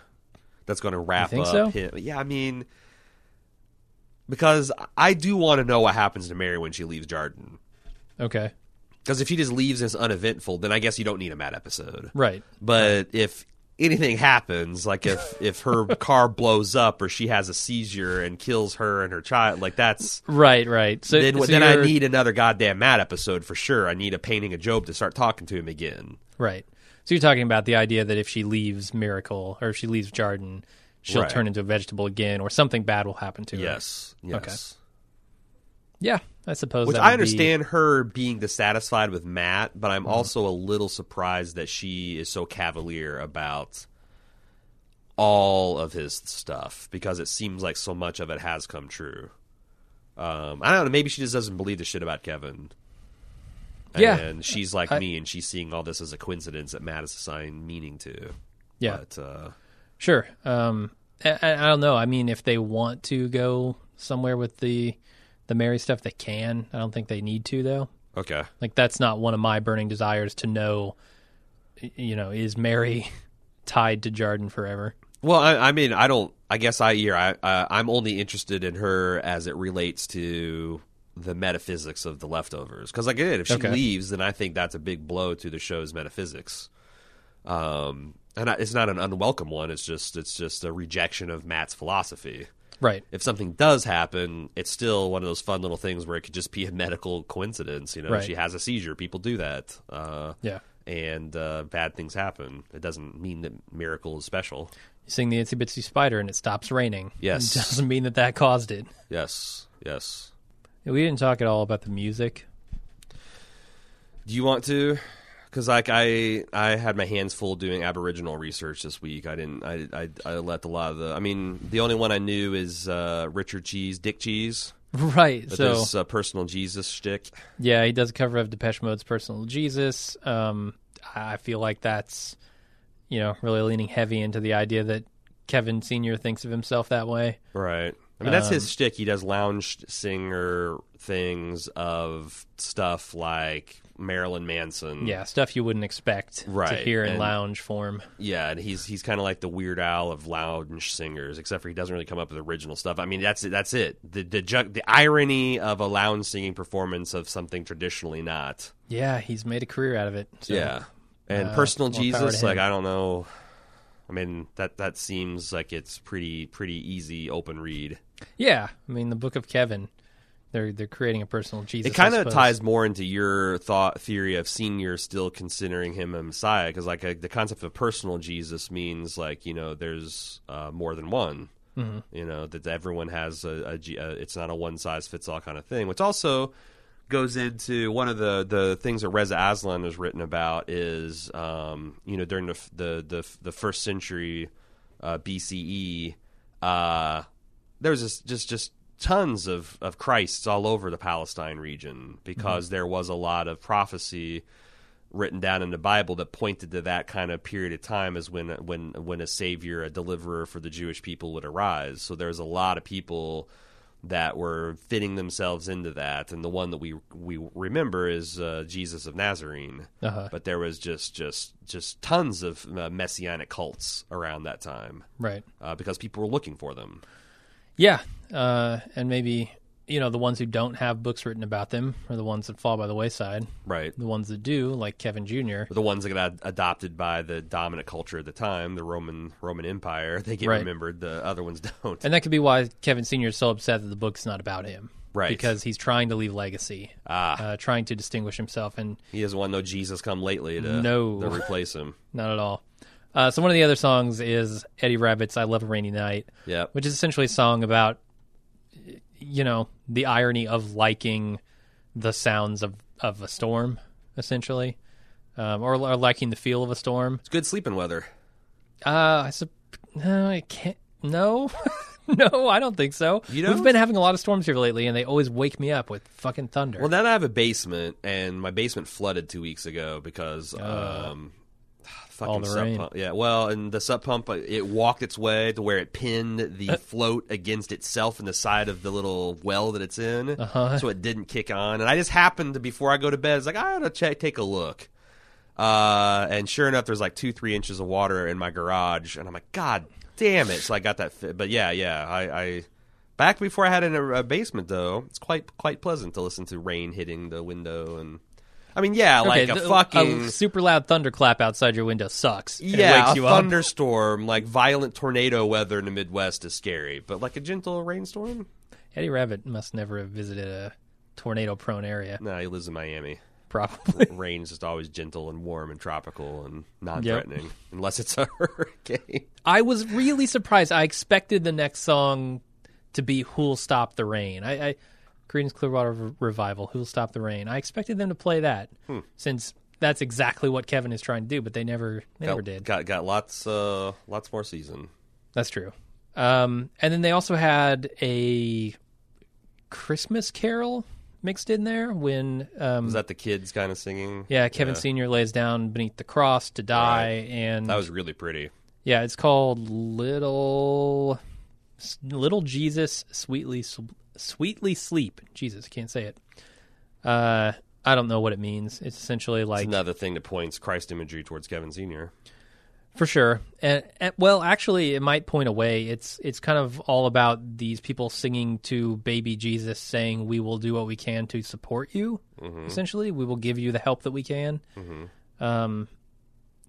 S2: That's going to wrap up
S1: so?
S2: him. Yeah, I mean, because I do want to know what happens to Mary when she leaves Jarden.
S1: Okay.
S2: Because if she just leaves as uneventful, then I guess you don't need a Matt episode.
S1: Right.
S2: But if anything happens, like if if her car blows up or she has a seizure and kills her and her child, like that's
S1: Right. Right. So
S2: then
S1: so
S2: then I
S1: you're-
S2: need another goddamn Matt episode for sure. I need a painting of Job to start talking to him again.
S1: Right. So you're talking about the idea that if she leaves Miracle or if she leaves Jarden, she'll
S2: Right.
S1: turn into a vegetable again, or something bad will happen to her.
S2: Yes. Yes.
S1: Okay. Yeah, I suppose.
S2: Which
S1: that
S2: I
S1: would be-
S2: understand her being dissatisfied with Matt, but
S1: Mm-hmm.
S2: I'm also a little surprised that she is so cavalier about all of his stuff because it seems like so much of it has come true. Um, I don't know. Maybe she just doesn't believe the shit about Kevin. And
S1: Yeah.
S2: she's like
S1: I-
S2: me, and she's seeing all this as a coincidence that Matt is assigning meaning to.
S1: Yeah,
S2: But uh,
S1: sure. Um, I, I don't know. I mean, if they want to go somewhere with the the Mary stuff, they can. I don't think they need to though.
S2: okay,
S1: Like that's not one of my burning desires to know. You know, is Mary tied to Jarden forever?
S2: Well, I, I mean, I don't. I guess I yeah I uh, I'm only interested in her as it relates to the metaphysics of the leftovers because like again, if she
S1: Okay.
S2: leaves, then I think that's a big blow to the show's metaphysics. Um, and it's not an unwelcome one. It's just it's just a rejection of Matt's philosophy.
S1: Right.
S2: If something does happen, it's still one of those fun little things where it could just be a medical coincidence. You know,
S1: Right.
S2: she has a seizure. People do that. Uh,
S1: Yeah.
S2: and uh, bad things happen. It doesn't mean that miracle is special.
S1: You sing the Itsy Bitsy Spider and it stops raining.
S2: Yes.
S1: It doesn't mean that that caused it.
S2: Yes, yes.
S1: We didn't talk at all about the music.
S2: Do you want to? Because like I, I had my hands full doing Aboriginal research this week. I didn't. I, I, I let a lot of the. I mean, the only one I knew is uh, Richard Cheese, Dick Cheese.
S1: Right.
S2: But
S1: so
S2: this uh, personal Jesus shtick.
S1: yeah, he does a cover of Depeche Mode's "Personal Jesus." Um, I feel like that's you know really leaning heavy into the idea that Kevin Senior thinks of himself that way.
S2: Right. I mean, that's
S1: Um,
S2: his shtick. He does lounge singer things of stuff like Marilyn Manson.
S1: Yeah, stuff you wouldn't expect to hear in
S2: and-
S1: lounge form.
S2: Yeah, and he's he's kind of like the Weird Al of lounge singers, except for he doesn't really come up with original stuff. I mean, that's that's it. The the ju- the irony of a lounge singing performance of something traditionally not.
S1: Yeah, he's made a career out of it. So,
S2: yeah, and
S1: uh,
S2: personal Jesus, like. I don't know. I mean that that seems like it's pretty pretty easy open read.
S1: yeah. I mean, the Book of Kevin. They're they're creating a personal Jesus.
S2: It kind of ties more into your thought theory of senior still considering him a messiah because like uh the concept of personal Jesus means like you know there's uh, more than one.
S1: Mm-hmm.
S2: You know that everyone has a it's not a one size fits all kind of thing, which also goes into one of the the things that Reza Aslan has written about is um, you know during the the the, the first century uh, BCE uh, there was just just just tons of of Christs all over the Palestine region because there was a lot of prophecy written down in the Bible that pointed to that kind of period of time as when when when a savior, a deliverer for the Jewish people would arise. So there's a lot of people that were fitting themselves into that, and the one that we we remember is uh, Jesus of Nazarene.
S1: Uh-huh.
S2: But there was just just just tons of uh, messianic cults around that time
S1: right.
S2: uh, because people were looking for them.
S1: Yeah, uh, and maybe you know the ones who don't have books written about them are the ones that fall by the wayside.
S2: Right.
S1: The ones that do, like Kevin Jr.
S2: the ones that got adopted by the dominant culture at the time, the Roman Roman Empire, they get
S1: Right.
S2: remembered. The other ones don't.
S1: And that could be why Kevin Senior is so upset that the book's not about him.
S2: Right.
S1: Because he's trying to leave legacy,
S2: Ah,
S1: uh, trying to distinguish himself, and
S2: he doesn't want no Jesus come lately to,
S1: No.
S2: to replace him.
S1: not at all. Uh, so one of the other songs is Eddie Rabbitt's "I Love a Rainy Night,"
S2: Yep.
S1: which is essentially a song about, you know, the irony of liking the sounds of, of a storm, essentially, um, or, or liking the feel of a storm.
S2: It's good sleeping weather.
S1: Uh, I sup- no, I can't. No, no, I don't think so.
S2: You
S1: know,
S2: We've
S1: been having a lot of storms here lately, and they always wake me up with fucking thunder.
S2: Well, now that I have a basement, and my basement flooded two weeks ago because um, fucking
S1: Uh, all the
S2: sub
S1: rain.
S2: pump. Yeah, well, and the sub pump uh, it walked its way to where it pinned the float against itself in the side of the little well that it's in,
S1: Uh-huh.
S2: so it didn't kick on. And I just happened to before I go to bed, it's like I ought to check, take a look. Uh, and sure enough, there's like two, three inches of water in my garage, and I'm like, God damn it! So I got that. Fi- but yeah, yeah, I, I back before I had in a, a basement though, it's quite quite pleasant to listen to rain hitting the window, and I mean, yeah, like a fucking
S1: super loud thunderclap outside your window sucks.
S2: yeah, a thunderstorm, like violent tornado weather in the Midwest is scary, but like a gentle rainstorm,
S1: Eddie Rabbitt must never have visited a tornado-prone area.
S2: no, he lives in Miami.
S1: Probably.
S2: Rain's just always gentle and warm and tropical and non-threatening, unless it's a hurricane.
S1: I was really surprised. I expected the next song to be "Who'll Stop the Rain." I, I Creedence Clearwater Re- Revival, "Who'll Stop the Rain." I expected them to play that,
S2: Hmm.
S1: since that's exactly what Kevin is trying to do, but they never, they never
S2: got,
S1: did.
S2: Got got lots uh lots more season.
S1: That's true. Um, and then they also had a Christmas Carol mixed in there when, um,
S2: Was that the kids kind of singing?
S1: yeah, Kevin Senior lays down beneath the cross to die, and
S2: That was really pretty.
S1: yeah, it's called Little Little Jesus Sweetly Sweetly Sleep. Jesus, I can't say it. Uh, I don't know what it means. It's essentially like
S2: It's another thing that points Christ imagery towards Kevin Senior.
S1: For sure. And, and, well, actually, it might point away. It's it's kind of all about these people singing to baby Jesus, saying, "We will do what we can to support you."
S2: Mm-hmm.
S1: Essentially, we will give you the help that we can. Um,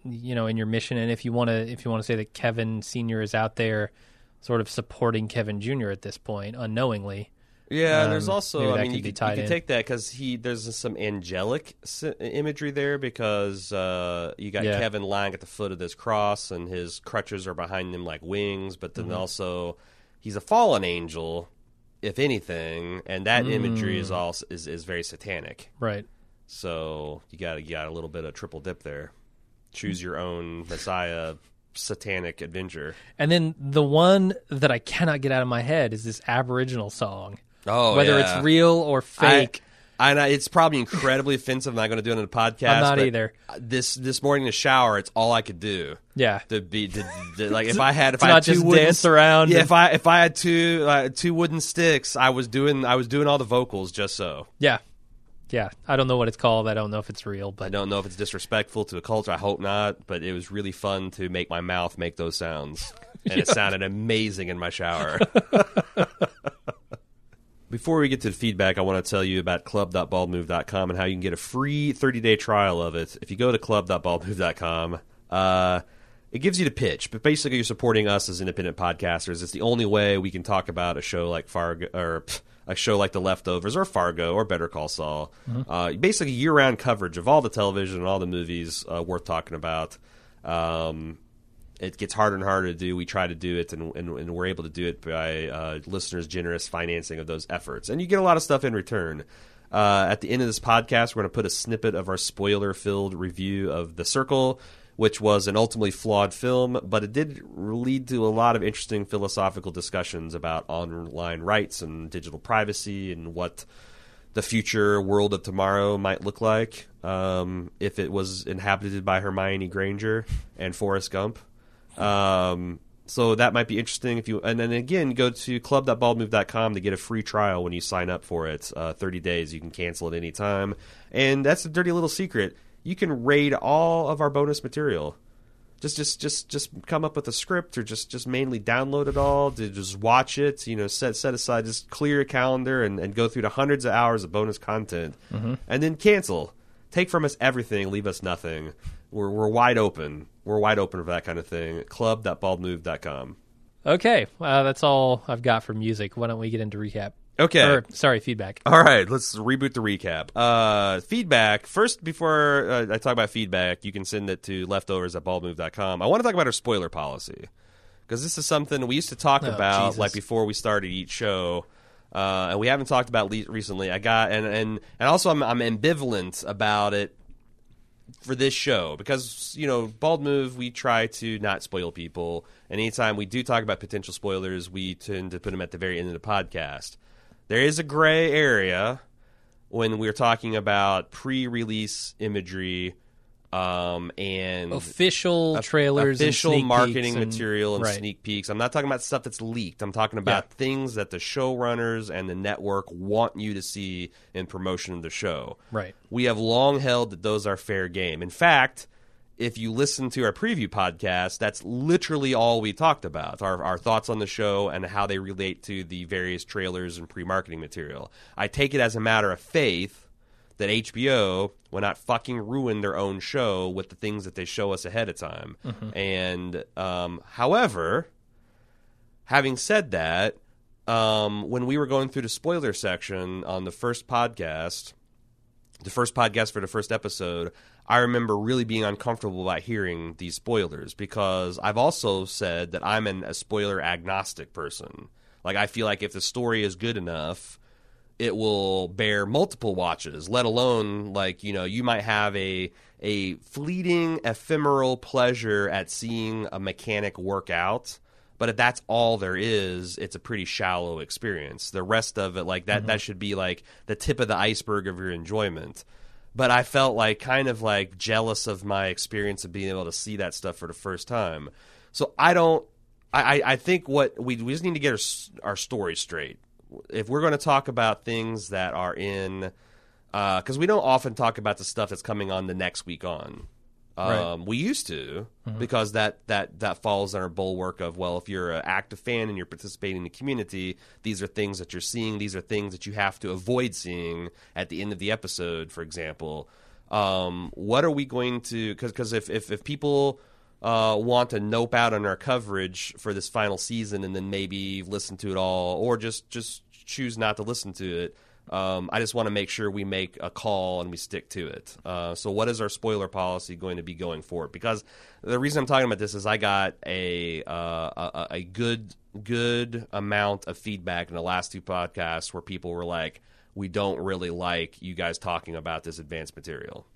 S1: you know, in your mission, and if you want to, if you want to say that Kevin Senior is out there, sort of supporting Kevin Junior at this point, unknowingly.
S2: Yeah, and there's
S1: Um,
S2: also I mean you can, you
S1: in.
S2: take that because he there's some angelic imagery there because uh, you got
S1: Yeah.
S2: Kevin lying at the foot of this cross and his crutches are behind him like wings, but
S1: Mm-hmm.
S2: then also he's a fallen angel, if anything, and that imagery
S1: Mm.
S2: is also is, is very satanic.
S1: Right.
S2: So you got you got a little bit of triple dip there. Choose your own Messiah satanic adventure.
S1: And then the one that I cannot get out of my head is this Aboriginal song.
S2: Oh,
S1: Whether
S2: yeah.
S1: it's real or fake,
S2: I, and I, it's probably incredibly offensive. I'm not going to do it on a podcast.
S1: I'm not either.
S2: This this morning in the shower, it's all I could do.
S1: yeah.
S2: To be to, to- like if I had if I had two
S1: just
S2: wooden,
S1: dance around
S2: Yeah,
S1: and-
S2: if I if I had two uh, two wooden sticks, I was doing I was doing all the vocals just so.
S1: Yeah. Yeah. I don't know what it's called. I don't know if it's real, but I
S2: don't know if it's disrespectful to a culture. I hope not, but it was really fun to make my mouth make those sounds, and it sounded amazing in my shower. Before we get to the feedback, I want to tell you about club.baldmove.com and how you can get a free 30-day trial of it. If you go to club.baldmove.com, uh, it gives you the pitch, but basically you're supporting us as independent podcasters. It's the only way we can talk about a show like Fargo or pff, a show like The Leftovers or Fargo or Better Call Saul. Uh, basically year-round coverage of all the television and all the movies uh, worth talking about. Um, it gets harder and harder to do. We try to do it, and, and, and we're able to do it by uh, listeners' generous financing of those efforts. And you get a lot of stuff in return. Uh, at the end of this podcast, we're going to put a snippet of our spoiler filled review of The Circle, which was an ultimately flawed film, but it did lead to a lot of interesting philosophical discussions about online rights and digital privacy and what the future world of tomorrow might look like um, if it was inhabited by Hermione Granger and Forrest Gump. Um, so that might be interesting if you. And then again, go to club.baldmove.com to get a free trial when you sign up for it. Uh, Thirty days, you can cancel at any time. And that's a dirty little secret. You can raid all of our bonus material. Just, just, just, just come up with a script, or just, just mainly download it all. To just watch it. You know, set set aside, just clear your calendar and, and go through the hundreds of hours of bonus content, and then cancel. Take from us everything, leave us nothing. We're we're wide open. We're wide open for that kind of thing. Club.baldmove.com.
S1: okay. Uh, that's all I've got for music. Why don't we get into recap?
S2: Okay.
S1: Or, sorry, feedback.
S2: All right, let's reboot the recap. Uh, feedback. First, before uh, I talk about feedback, you can send it to leftovers at baldmove.com. I want to talk about our spoiler policy because this is something we used to talk
S1: Oh,
S2: about
S1: Jesus.
S2: like before we started each show. Uh, and we haven't talked about le- recently. I got and and and also I'm I'm ambivalent about it for this show because you know bald move we try to not spoil people. And anytime we do talk about potential spoilers we tend to put them at the very end of the podcast. There is a gray area when we're talking about pre-release imagery um, and
S1: Official trailers,
S2: official marketing
S1: and-
S2: material and
S1: right.
S2: sneak peeks. I'm not talking about stuff that's leaked. I'm talking about
S1: Yeah.
S2: things that the showrunners and the network want you to see in promotion of the show.
S1: Right.
S2: We have long held that those are fair game. In fact, if you listen to our preview podcast, that's literally all we talked about our, our thoughts on the show and how they relate to the various trailers and pre marketing material. I take it as a matter of faith that HBO will not fucking ruin their own show with the things that they show us ahead of time. And um, however, having said that, um, when we were going through the spoiler section on the first podcast, the first podcast for the first episode, I remember really being uncomfortable about hearing these spoilers because I've also said that I'm an, a spoiler agnostic person. Like, I feel like if the story is good enough, it will bear multiple watches let alone like you know you might have a a fleeting ephemeral pleasure at seeing a mechanic work out but if that's all there is it's a pretty shallow experience. The rest of it like that mm-hmm. that should be like the tip of the iceberg of your enjoyment. But i felt like kind of like jealous of my experience of being able to see that stuff for the first time. So i don't i i I think what we, we just need to get our, our story straight if we're going to talk about things that are in because we don't often talk about the stuff that's coming on the next week on Um, We used to because that that that falls our bulwark of well, if you're an active fan and you're participating in the community, these are things that you're seeing. These are things that you have to avoid seeing at the end of the episode, for example. Um, what are we going to? Because if, if if people uh, want to nope out on our coverage for this final season and then maybe listen to it all, or just just choose not to listen to it. Um, I just want to make sure we make a call and we stick to it. Uh, so, what is our spoiler policy going to be going forward? Because the reason I'm talking about this is I got a uh, a, a good good amount of feedback in the last two podcasts where people were like, "We don't really like you guys talking about this advanced material."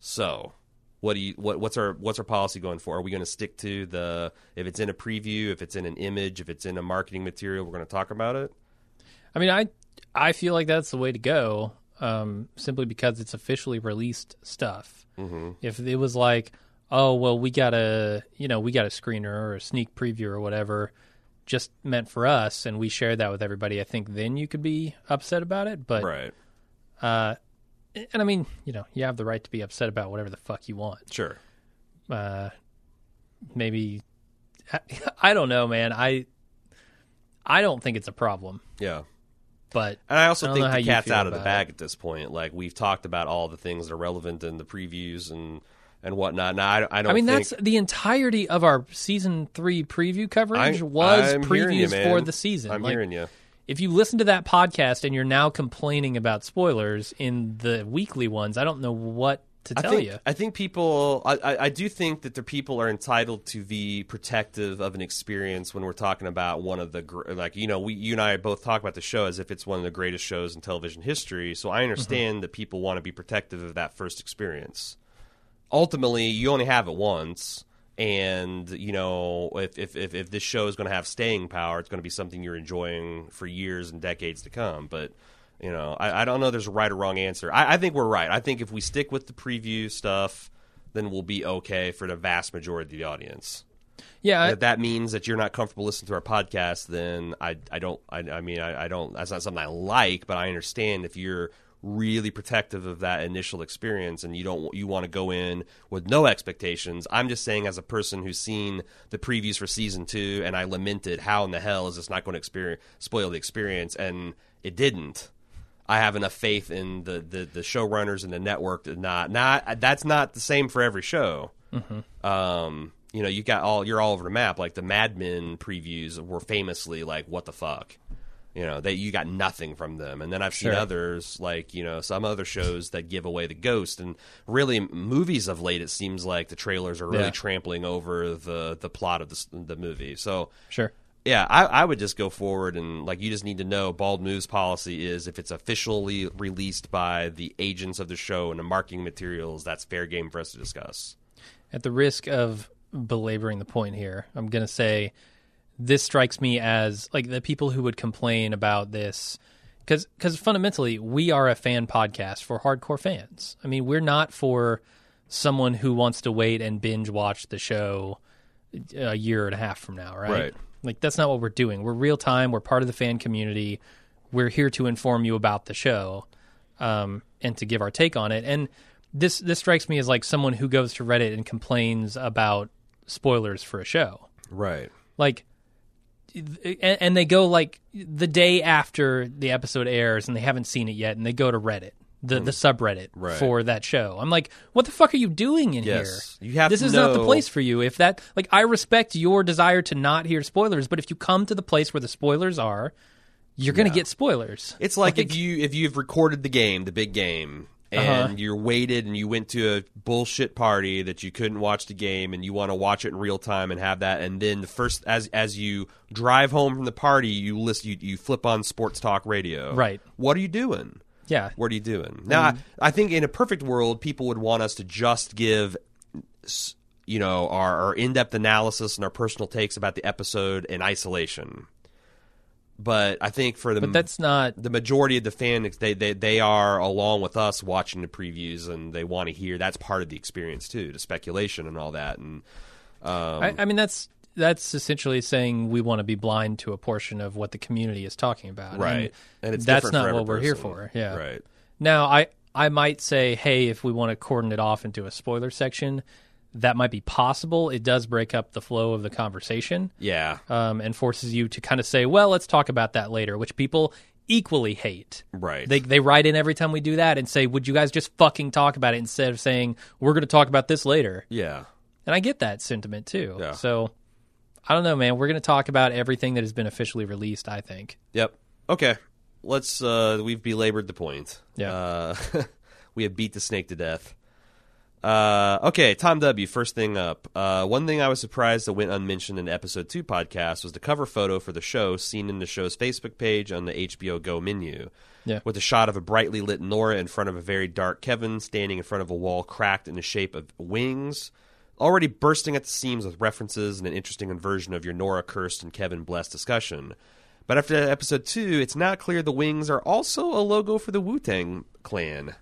S2: So, what do you what what's our what's our policy going for? Are we going to stick to the if it's in a preview, if it's in an image, if it's in a marketing material, we're going to talk about it?
S1: I mean, I I feel like that's the way to go, um, simply because it's officially released stuff. Mm-hmm. If it was like, oh well, we got a you know we got a screener or a sneak preview or whatever, just meant for us, and we share that with everybody, I think then you could be upset about it. But
S2: Right.
S1: uh, and I mean, you know, you have the right to be upset about whatever the fuck you want.
S2: Sure.
S1: uh, maybe I, I don't know, man. I I don't think it's a problem,
S2: Yeah.
S1: but
S2: And I also
S1: I
S2: think the cat's out of the bag at this point. Like we've talked about all the things that are relevant in the previews and and whatnot. Now I, I don't.
S1: I mean
S2: think,
S1: that's the entirety of our season three preview coverage
S2: I-
S1: was
S2: I'm hearing you,
S1: previews for the season.
S2: I'm
S1: Like,
S2: hearing you.
S1: If you listen to that podcast and you're now complaining about spoilers in the weekly ones, I don't know what to
S2: I
S1: tell
S2: think,
S1: you.
S2: I think people. I, I, I do think that the people are entitled to be protective of an experience when we're talking about one of the gr- like you know we you and I both talk about the show as if it's one of the greatest shows in television history. So I understand
S1: Mm-hmm.
S2: that people want to be protective of that first experience. Ultimately, you only have it once. And you know, if if if, if this show is going to have staying power, it's going to be something you're enjoying for years and decades to come. But you know, I, I don't know. There's a right or wrong answer. I, I think we're right. I think if we stick with the preview stuff, then we'll be okay for the vast majority of the audience.
S1: yeah, I,
S2: if that means that you're not comfortable listening to our podcast, then I I don't. I, I mean, I, I don't. That's not something I like, but I understand if you're really protective of that initial experience and you don't you want to go in with no expectations i'm just saying as a person who's seen the previews for season two and i lamented how in the hell is this not going to experience spoil the experience and it didn't I have enough faith in the, the, the showrunners and the network to not not that's not the same for every show. Um, you know, you got all you're all over the map. Like the Mad Men previews were famously like, "What the fuck." You know, that you got nothing from them. And then I've seen
S1: Sure.
S2: others like you know some other shows that give away the ghost. And really, movies of late, it seems like the trailers are really
S1: Yeah.
S2: trampling over the the plot of the the movie. So
S1: sure.
S2: yeah, I, I would just go forward and like you just need to know Bald Move's policy is if it's officially released by the agents of the show and the marketing materials, that's fair game for us to discuss.
S1: At the risk of belaboring the point here, I'm going to say this strikes me as like the people who would complain about this because because fundamentally we are a fan podcast for hardcore fans. I mean, we're not for someone who wants to wait and binge watch the show a year and a half from now, right?
S2: Right.
S1: Like that's not what we're doing. We're real time. We're part of the fan community. We're here to inform you about the show um, and to give our take on it. And this this strikes me as like someone who goes to Reddit and complains about spoilers for a show.
S2: Right.
S1: Like, and, and they go like the day after the episode airs and they haven't seen it yet, and they go to Reddit. The, the mm. subreddit
S2: Right.
S1: for that show. I'm like, what the fuck are you doing in
S2: Yes.
S1: here?
S2: You have
S1: this is not the place for you. If that, like, I respect your desire to not hear spoilers, but if you come to the place where the spoilers are, you're gonna get spoilers.
S2: It's like, if you if you've recorded the game, the big game, and
S1: Uh-huh.
S2: you're waited and you went to a bullshit party that you couldn't watch the game and you want to watch it in real time and have that and then the first as as you drive home from the party you list you, you flip on sports talk radio.
S1: Right.
S2: What are you doing?
S1: yeah,
S2: What are you doing? Now, I, I think in a perfect world, people would want us to just give, you know, our, our in-depth analysis and our personal takes about the episode in isolation. But I think for the
S1: but that's not.
S2: the majority of the fans, they, they they are along with us watching the previews, and they want to hear. That's part of the experience too, the speculation and all that. And um,
S1: I, I mean, that's that's essentially saying we want to be blind to a portion of what the community is talking about.
S2: right,
S1: and,
S2: and it's
S1: that's not what we're here for. Yeah.
S2: right.
S1: Now, I I might say, hey, if we want to cordon it off into a spoiler section, that might be possible. It does break up the flow of the conversation
S2: Yeah,
S1: um, and forces you to kind of say, well, let's talk about that later, which people equally hate.
S2: right.
S1: They, they write in every time we do that and say, would you guys just fucking talk about it instead of saying, we're going to talk about this later?
S2: yeah,
S1: And I get that sentiment too.
S2: Yeah.
S1: So I don't know, man. We're going to talk about everything that has been officially released, I think.
S2: yep. Okay, let's. uh We've belabored the point.
S1: Yeah.
S2: uh, we have beat the snake to death. Uh, okay, Tom W. First thing up. Uh, one thing I was surprised that went unmentioned in the episode two podcast was the cover photo for the show, seen in the show's Facebook page on the HBO Go menu.
S1: Yeah.
S2: with a shot of a brightly lit Nora in front of a very dark Kevin standing in front of a wall cracked in the shape of wings, already bursting at the seams with references and an interesting inversion of your Nora cursed and Kevin blessed discussion. But after episode two, it's not clear the wings are also a logo for the Wu Tang Clan.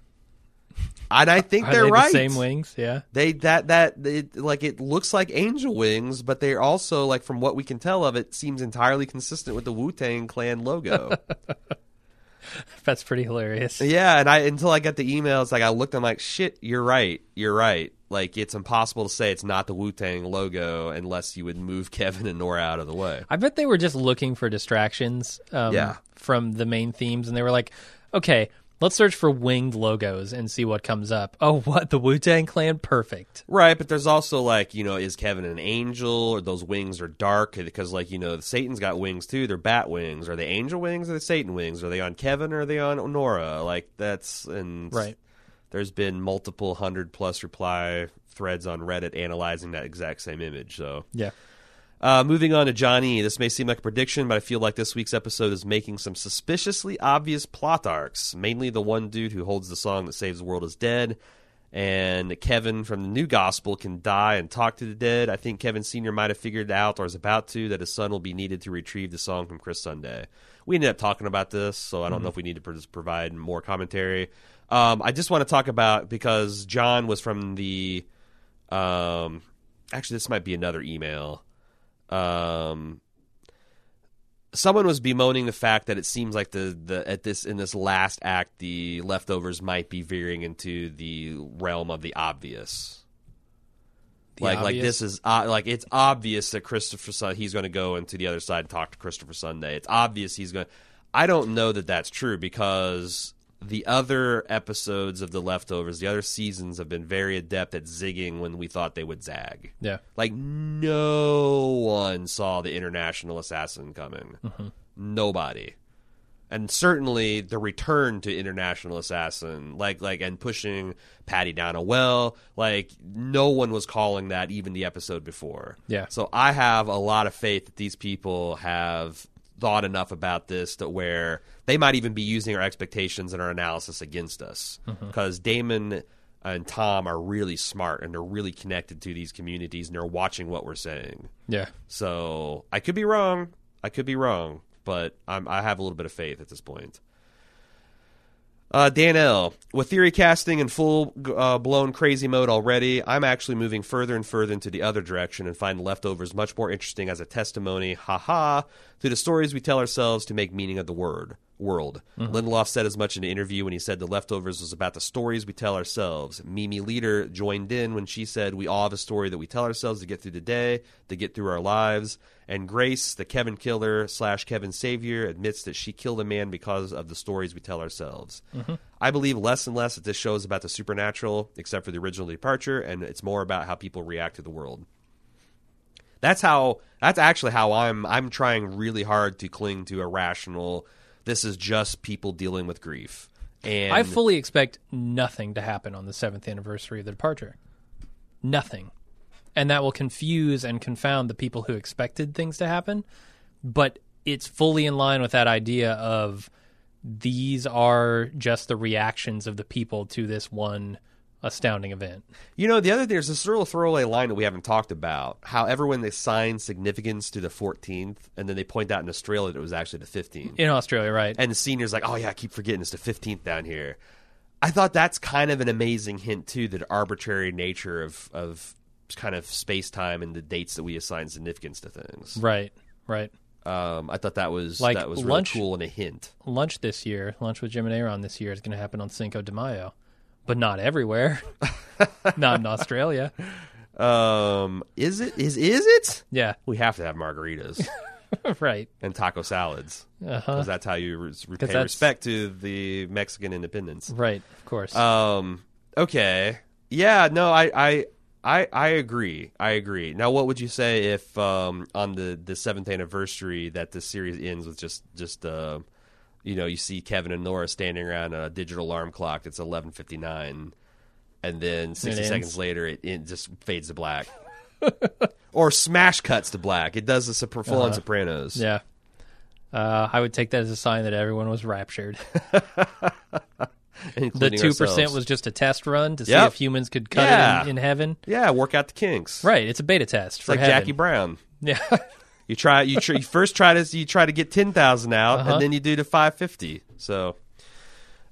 S2: And I think they're
S1: they
S2: right.
S1: the same wings? Yeah.
S2: They that that it, like it looks like angel wings, but they're also like from what we can tell of it seems entirely consistent with the Wu Tang Clan logo.
S1: That's pretty hilarious.
S2: Yeah, and I until I got the emails, like I looked, I'm like, shit, you're right, you're right. Like it's impossible to say it's not the Wu Tang logo unless you would move Kevin and Nora out of the way.
S1: I bet they were just looking for distractions um,
S2: Yeah.
S1: from the main themes, and they were like, okay, let's search for winged logos and see what comes up. Oh, what? The Wu Tang Clan? Perfect.
S2: Right, but there's also like you know, is Kevin an angel or those wings are dark because like you know, Satan's got wings too. They're bat wings. Are they angel wings or the Satan wings? Are they on Kevin or are they on Nora? Like that's and
S1: Right.
S2: There's been multiple hundred plus reply threads on Reddit analyzing that exact same image. So
S1: Yeah.
S2: Uh, moving on to Johnny. This may seem like a prediction, but I feel like this week's episode is making some suspiciously obvious plot arcs. Mainly the one dude who holds the song that saves the world is dead, and Kevin from the New Gospel can die and talk to the dead. I think Kevin Sr. might have figured out or is about to that his son will be needed to retrieve the song from Chris Sunday. We ended up talking about this, so I don't know if we need to pro- provide more commentary. Um, I just want to talk about because John was from the. Um, actually, this might be another email um, someone was bemoaning the fact that it seems like the, the at this in this last act the leftovers might be veering into the realm of the obvious.
S1: The
S2: like like this is uh, like it's obvious that Christopher Sun he's going to go into the other side and talk to Christopher Sunday. It's obvious he's going. I don't know that that's true because the other episodes of the leftovers, the other seasons have been very adept at zigging when we thought they would zag.
S1: Yeah.
S2: Like no one saw the international assassin coming. Mm-hmm. Nobody. And certainly the return to international assassin, like like and pushing Patty down a well, like no one was calling that even the episode before.
S1: Yeah.
S2: So I have a lot of faith that these people have thought enough about this to where they might even be using our expectations and our analysis against us mm-hmm. because Damon and Tom are really smart and they're really connected to these communities and they're watching what we're saying.
S1: Yeah.
S2: So I could be wrong. I could be wrong, but I'm, I have a little bit of faith at this point. Uh, Dan L. With theory casting in full uh, blown crazy mode already, I'm actually moving further and further into the other direction and find leftovers much more interesting as a testimony, haha, to the stories we tell ourselves to make meaning of the word world. Lindelof said as much in an interview when he said the leftovers was about the stories we tell ourselves. Mimi Leder joined in when she said we all have a story that we tell ourselves to get through the day, to get through our lives. And Grace, the Kevin killer slash Kevin savior, admits that she killed a man because of the stories we tell ourselves. Mm-hmm. I believe less and less that this show is about the supernatural, except for the original departure, and it's more about how people react to the world. That's how. That's actually how I'm. I'm trying really hard to cling to a rational. This is just people dealing with grief. And
S1: I fully expect nothing to happen on the seventh anniversary of the departure. Nothing. And that will confuse and confound the people who expected things to happen. But it's fully in line with that idea of these are just the reactions of the people to this one astounding event.
S2: You know, the other thing there's this little throwaway line that we haven't talked about. However, when they assign significance to the 14th, and then they point out in Australia that it was actually the 15th,
S1: In Australia, right?
S2: and the senior's like, "Oh yeah, I keep forgetting it's the 15th down here." I thought that's kind of an amazing hint too, the arbitrary nature of of kind of space time and the dates that we assign significance to things.
S1: right, right.
S2: Um, I thought that was
S1: Like
S2: that was really
S1: lunch-
S2: cool and a hint.
S1: Lunch this year, lunch with Jim and Aaron this year is going to happen on Cinco de Mayo, but not everywhere. not in Australia.
S2: Um, is it is is it?
S1: Yeah,
S2: We have to have margaritas
S1: right.
S2: and taco salads because that's how you re-
S1: that's-
S2: respect to the Mexican independence.
S1: Right, of course.
S2: Um. Okay. Yeah. No. I. I. I. I agree. I agree. Now, what would you say if um on the the seventh anniversary that the series ends with just just uh you know you see Kevin and Nora standing around a digital alarm clock that's eleven fifty nine, and then sixty seconds later it, it just fades to black. or smash cuts to black. It does for full on Sopranos.
S1: yeah. Uh, I would take that as a sign that everyone was raptured. The two percent was just a test run to see if humans could cut
S2: Yeah.
S1: it in, in heaven.
S2: yeah, work out the kinks.
S1: Right, it's a beta test
S2: It's
S1: for
S2: like
S1: heaven.
S2: Jackie Brown.
S1: Yeah,
S2: You try you, tr- you first try to you try to get ten thousand out,
S1: Uh-huh.
S2: and then you do the five fifty. So,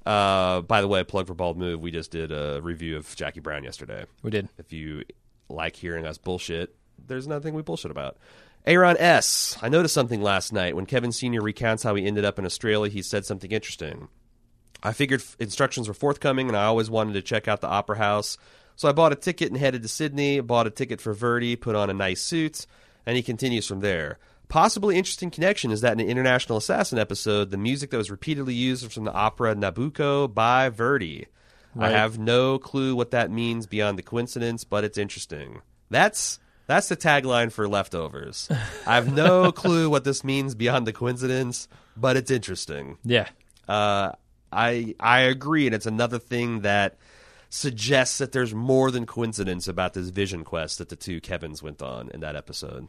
S2: uh, by the way, plug for Bald Move. We just did a review of Jackie Brown yesterday.
S1: we did.
S2: If you like hearing us bullshit, there's nothing we bullshit about. Aaron S. I noticed something last night when Kevin Senior recounts how he ended up in Australia. He said something interesting. I figured instructions were forthcoming, and I always wanted to check out the Opera House. So I bought a ticket and headed to Sydney. Bought a ticket for Verdi, put on a nice suit, and he continues from there. Possibly interesting connection is that in an International Assassin episode, the music that was repeatedly used was from the opera Nabucco by Verdi. I have no clue what that means beyond the coincidence, but it's interesting. That's that's the tagline for leftovers. I have no clue what this means beyond the coincidence, but it's interesting.
S1: Yeah,
S2: Uh, I I agree, and it's another thing that suggests that there's more than coincidence about this vision quest that the two Kevins went on in that episode.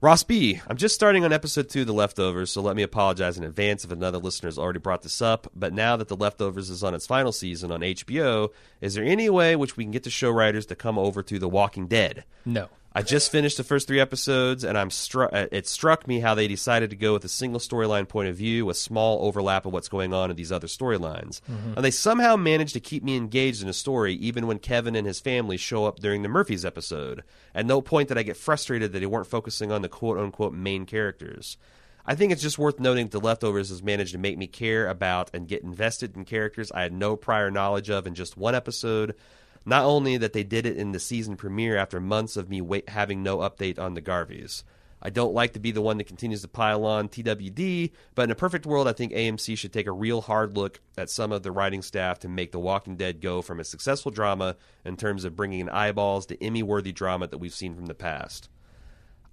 S2: Ross B, I'm just starting on episode two of The Leftovers, so let me apologize in advance if another listener has already brought this up. But now that The Leftovers is on its final season on HBO, is there any way which we can get the show writers to come over to The Walking Dead?
S1: no.
S2: I just finished the first three episodes, and I'm struck. uh, It struck me how they decided to go with a single storyline point of view, with small overlap of what's going on in these other storylines, and they somehow managed to keep me engaged in a story, even when Kevin and his family show up during the Murphys episode. At no point did I get frustrated that they weren't focusing on the quote unquote main characters. I think it's just worth noting that The Leftovers has managed to make me care about and get invested in characters I had no prior knowledge of in just one episode. Not only that they did it in the season premiere after months of me wait, having no update on the Garveys. I don't like to be the one that continues to pile on TWD, but in a perfect world, I think AMC should take a real hard look at some of the writing staff to make The Walking Dead go from a successful drama in terms of bringing in eyeballs to Emmy worthy drama that we've seen from the past.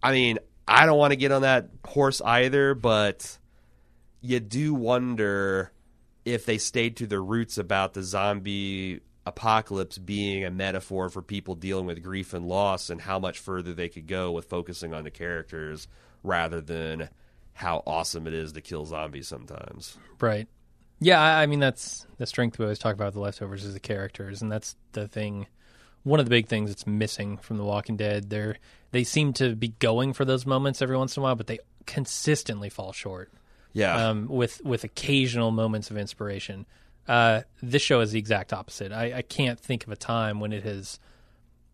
S2: I mean, I don't want to get on that horse either, but you do wonder if they stayed to their roots about the zombie apocalypse being a metaphor for people dealing with grief and loss and how much further they could go with focusing on the characters rather than how awesome it is to kill zombies sometimes.
S1: Right. Yeah, I, I mean that's the strength we always talk about with the leftovers is the characters, and that's the thing. One of the big things that's missing from The Walking Dead. They're they seem to be going for those moments every once in a while, but they consistently fall short.
S2: Yeah.
S1: Um, with with occasional moments of inspiration. Uh, this show is the exact opposite. I, I can't think of a time when it has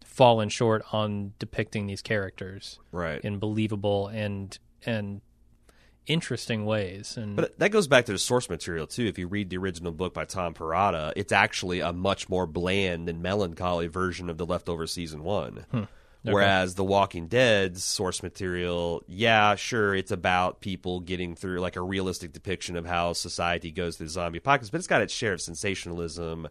S1: fallen short on depicting these characters
S2: right.
S1: in believable and and interesting ways. And
S2: But that goes back to the source material too. If you read the original book by Tom Perrotta, it's actually a much more bland and melancholy version of the leftover season one. Whereas The Walking Dead's source material, yeah, sure, it's about people getting through like a realistic depiction of how society goes through the zombie apocalypse, but it's got its share of sensationalism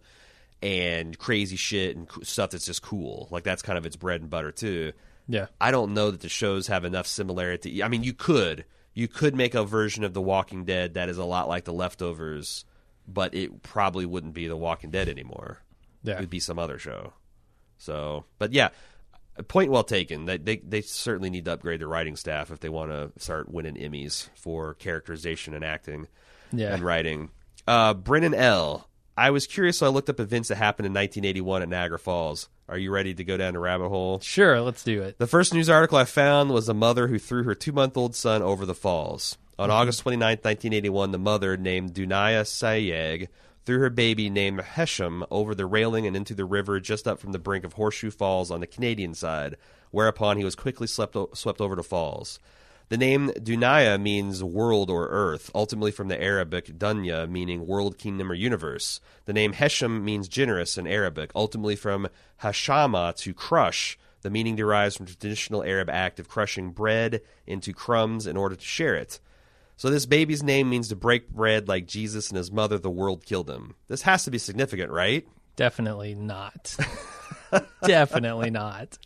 S2: and crazy shit and stuff that's just cool. Like that's kind of its bread and butter too.
S1: yeah,
S2: I don't know that the shows have enough similarity. I mean, you could you could make a version of The Walking Dead that is a lot like The Leftovers, but it probably wouldn't be The Walking Dead anymore.
S1: yeah.
S2: It would be some other show. So, but yeah, point well taken. They they, they certainly need to upgrade their writing staff if they want to start winning Emmys for characterization and acting
S1: Yeah.
S2: and writing. Uh, Brennan L. I was curious, so I looked up events that happened in 1981 at Niagara Falls. Are you ready to go down the rabbit hole?
S1: Sure, let's do it.
S2: The first news article I found was a mother who threw her two month old son over the falls. On August 29, 1981, the mother, named Dunaya Sayeg, threw her baby named Hesham over the railing and into the river just up from the brink of Horseshoe Falls on the Canadian side, whereupon he was quickly swept, o- swept over the falls. The name Dunya means world or earth, ultimately from the Arabic dunya, meaning world, kingdom, or universe. The name Hesham means generous in Arabic, ultimately from hashama, to crush. The meaning derives from traditional Arab act of crushing bread into crumbs in order to share it. So this baby's name means to break bread like Jesus and his mother, the world killed him. This has to be significant, right?
S1: Definitely not. Definitely not.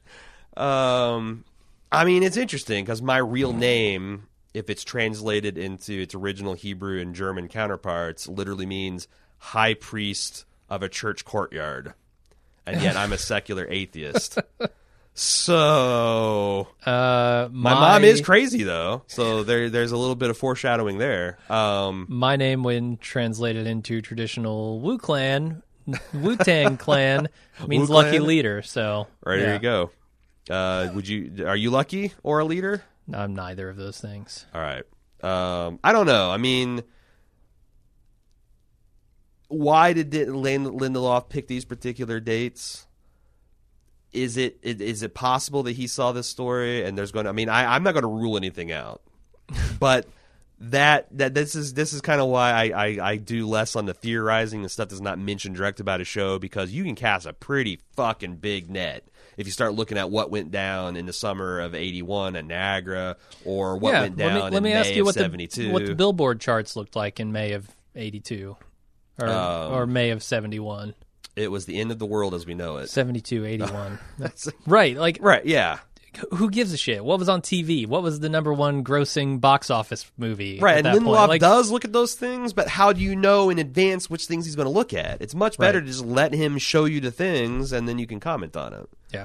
S2: Um, I mean, it's interesting because my real name, if it's translated into its original Hebrew and German counterparts, literally means high priest of a church courtyard. And yet I'm a secular atheist. So
S1: Uh,
S2: my, mom is crazy though, so there there's a little bit of foreshadowing there. Um,
S1: my name, when translated into traditional Wu Clan, Wu Tang Clan, means
S2: Wu
S1: lucky leader. So
S2: right
S1: yeah.
S2: there you go. Uh, would you are you lucky or a leader?
S1: I'm neither of those things.
S2: All right. Um, I don't know. I mean, why did Di- Lindelof pick these particular dates? Is it is it possible that he saw this story and there's going to? I mean, I, I'm not going to rule anything out, but that that this is this is kind of why I, I I do less on the theorizing and stuff that's not mentioned direct about a show because you can cast a pretty fucking big net if you start looking at what went down in the summer of '81 at Niagara or what
S1: yeah,
S2: went down
S1: let me, let
S2: in
S1: me ask you what
S2: '72.
S1: the what the Billboard charts looked like in May of '82, or
S2: Um,
S1: or May of '71,
S2: it was the end of the world as we know it.
S1: 72, 81.
S2: That's
S1: right, like
S2: right. Yeah.
S1: who gives a shit? What was on TV? What was the number one grossing box office movie?
S2: Right,
S1: at
S2: and Lindelof?
S1: Like,
S2: does look at those things, but how do you know in advance which things he's going to look at? It's much better
S1: Right.
S2: to just let him show you the things, and then you can comment on it.
S1: yeah,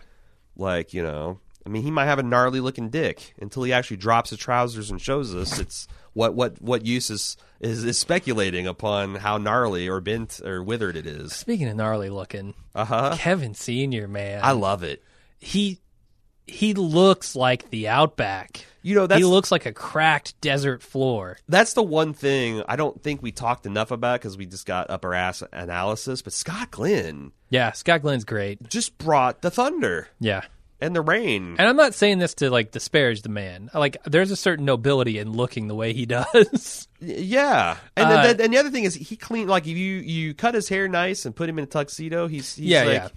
S2: Like you know, I mean, he might have a gnarly looking dick until he actually drops his trousers and shows us. It's what what what use is is, is speculating upon how gnarly or bent or withered it is.
S1: Speaking of gnarly looking,
S2: Uh huh.
S1: Kevin Senior, man,
S2: I love it.
S1: he he looks like the outback.
S2: You know, that's
S1: he looks like a cracked desert floor.
S2: that's the one thing I don't think we talked enough about because we just got upper ass analysis. But Scott Glenn
S1: Yeah, Scott Glenn's great.
S2: just brought the thunder
S1: Yeah.
S2: And the rain.
S1: And I'm not saying this to like disparage the man. Like there's a certain nobility in looking the way he does.
S2: Yeah, and
S1: Uh,
S2: the, and the other thing is he cleaned like if you you cut his hair nice and put him in a tuxedo. He's, he's
S1: Yeah,
S2: like,
S1: yeah.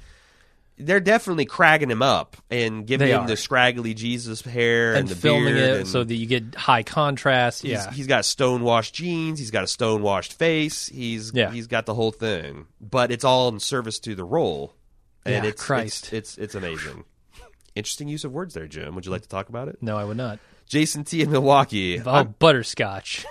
S2: They're definitely cragging him up and giving
S1: They
S2: him
S1: are.
S2: the scraggly Jesus hair and,
S1: and
S2: the
S1: filming
S2: beard
S1: it
S2: and
S1: so that you get high contrast.
S2: he's,
S1: Yeah.
S2: he's got stonewashed jeans. He's got a stonewashed face. He's
S1: Yeah.
S2: he's got the whole thing, but it's all in service to the role. And
S1: Yeah,
S2: it's,
S1: Christ.
S2: it's it's it's amazing. Interesting use of words there, Jim. Would you like to talk about it?
S1: no, I would not.
S2: Jason T in Milwaukee.
S1: Oh, butterscotch.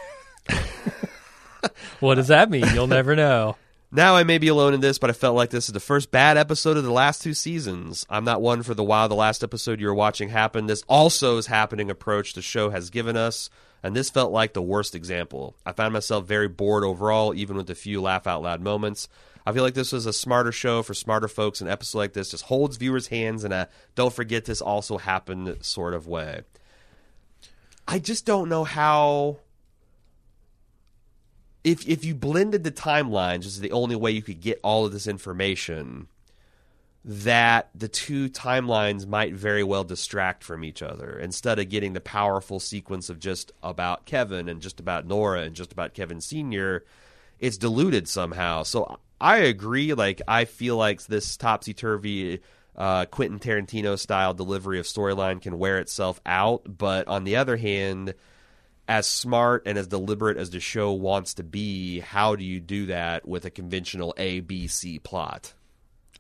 S1: what does that mean? You'll never know.
S2: Now I may be alone in this, but I felt like this is the first bad episode of the last two seasons. I'm not one for the wow, the last episode you're watching happened. This also is happening approach the show has given us, and this felt like the worst example. I found myself very bored overall, even with a few laugh out loud moments. I feel like this was a smarter show for smarter folks. An episode like this just holds viewers' hands in a don't forget this also happened sort of way. I just don't know how if if you blended the timelines, is the only way you could get all of this information, that the two timelines might very well distract from each other instead of getting the powerful sequence of just about Kevin and just about Nora and just about Kevin Senior. It's diluted somehow. So I agree. Like I feel like this topsy turvy. Uh, Quentin Tarantino style delivery of storyline can wear itself out, but on the other hand, as smart and as deliberate as the show wants to be, how do you do that with a conventional A B C plot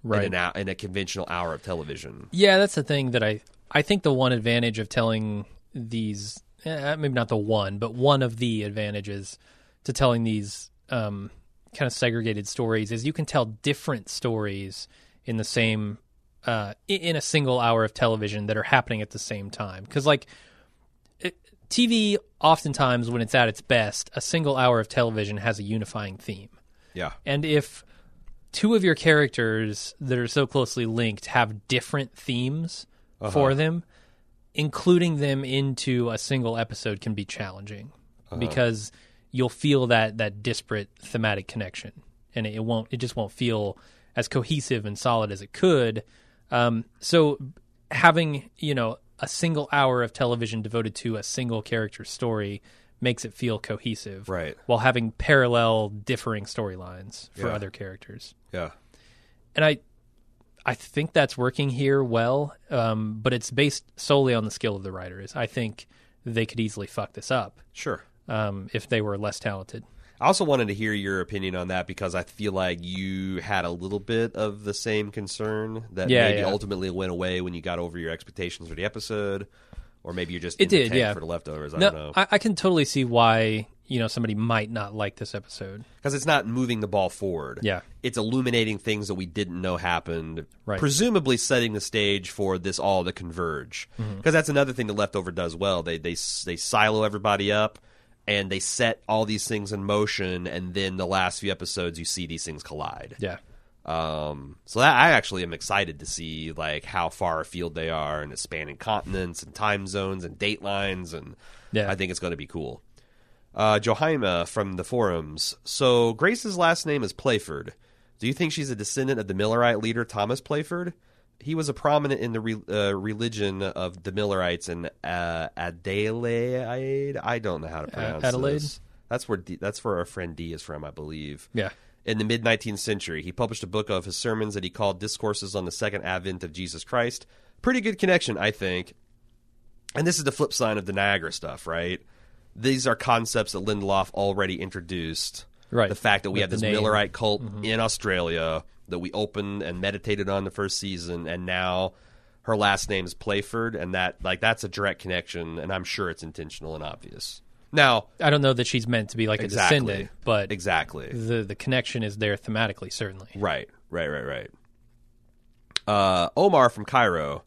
S1: Right.
S2: in, an, in a conventional hour of television?
S1: Yeah, that's the thing that I I think the one advantage of telling these eh, maybe not the one, but one of the advantages to telling these um, kind of segregated stories is you can tell different stories in the same uh, in a single hour of television that are happening at the same time. Because like it, TV, oftentimes when it's at its best, a single hour of television has a unifying theme.
S2: Yeah,
S1: And if two of your characters that are so closely linked have different themes for them, including them into a single episode can be challenging because you'll feel that that disparate thematic connection, and it, won't. It just won't feel as cohesive and solid as it could. Um, so having you know a single hour of television devoted to a single character story makes it feel cohesive,
S2: Right.
S1: While having parallel, differing storylines for
S2: Yeah.
S1: other characters,
S2: Yeah.
S1: and I, I think that's working here well. Um, but it's based solely on the skill of the writers. I think they could easily fuck this up
S2: Sure.
S1: Um, if they were less talented.
S2: I also wanted to hear your opinion on that because I feel like you had a little bit of the same concern that
S1: Yeah,
S2: maybe
S1: yeah.
S2: ultimately went away when you got over your expectations for the episode, or maybe you're just
S1: It did, yeah.
S2: for the leftovers. I
S1: no,
S2: don't know
S1: I, I can totally see why you know somebody might not like this episode.
S2: because it's not moving the ball forward.
S1: Yeah.
S2: it's illuminating things that we didn't know happened,
S1: Right.
S2: presumably setting the stage for this all to converge. Because
S1: Mm-hmm.
S2: that's another thing the leftover does well. They they they silo everybody up. And they set all these things in motion, and then the last few episodes, you see these things collide.
S1: Yeah.
S2: Um, so that, I actually am excited to see like how far afield they are and spanning continents and time zones and date lines, and
S1: Yeah.
S2: I think it's going to be cool. Uh, Johaima from the forums. So Grace's last name is Playford. Do you think she's a descendant of the Millerite leader Thomas Playford? He was a prominent in the re- uh, religion of the Millerites in uh, Adelaide. I don't know how to pronounce
S1: Adelaide?
S2: this. That's where D- that's where our friend D is from, I believe
S1: Yeah.
S2: in the mid 19th century. He published a book of his sermons that he called Discourses on the Second Advent of Jesus Christ. Pretty good connection, I think. And this is the flip side of the Niagara stuff, right? These are concepts that Lindelof already introduced.
S1: Right.
S2: The fact that we
S1: With
S2: have this
S1: name.
S2: Millerite cult in Australia that we opened and meditated on the first season, and now her last name is Playford, and that like that's a direct connection, and I'm sure it's intentional and obvious. Now,
S1: I don't know that she's meant to be like a
S2: Exactly.
S1: descendant, but
S2: exactly.
S1: the the connection is there thematically, certainly.
S2: Right, right, right, right. Uh, Omar from Cairo.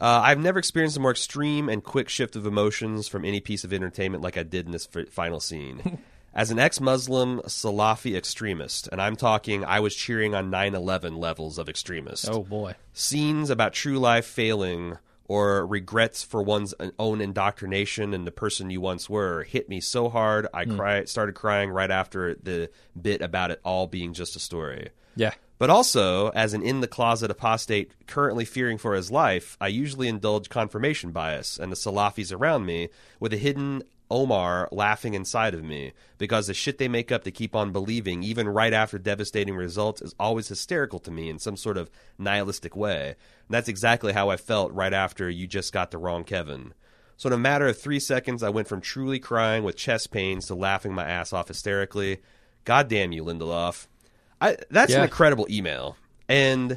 S2: Uh, I've never experienced a more extreme and quick shift of emotions from any piece of entertainment like I did in this f- final scene. As an ex Muslim Salafi extremist, and I'm talking, I was cheering on 9 11 levels of extremist
S1: Oh boy.
S2: scenes about true life failing or regrets for one's own indoctrination and the person you once were hit me so hard I hmm. cry, started crying right after the bit about it all being just a story.
S1: Yeah.
S2: But also, as an in the closet apostate currently fearing for his life, I usually indulge confirmation bias and the Salafis around me with a hidden Omar laughing inside of me because the shit they make up to keep on believing, even right after devastating results, is always hysterical to me in some sort of nihilistic way. And that's exactly how I felt right after you just got the wrong Kevin. So, in a matter of three seconds, I went from truly crying with chest pains to laughing my ass off hysterically. God damn you, Lindelof. I, that's an incredible email. And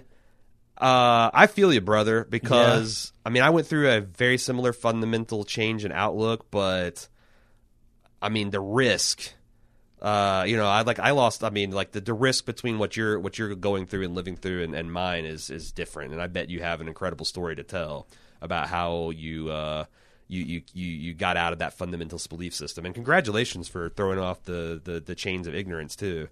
S2: uh, I feel you, brother, because I mean, I went through a very similar fundamental change in outlook, but I mean, the risk. Uh, you know, I like I lost. I mean, like the, the risk between what you're what you're going through and living through and, and mine is is different. And I bet you have an incredible story to tell about how you uh you you you, you got out of that fundamentalist belief system. And congratulations for throwing off the the, the chains of ignorance too.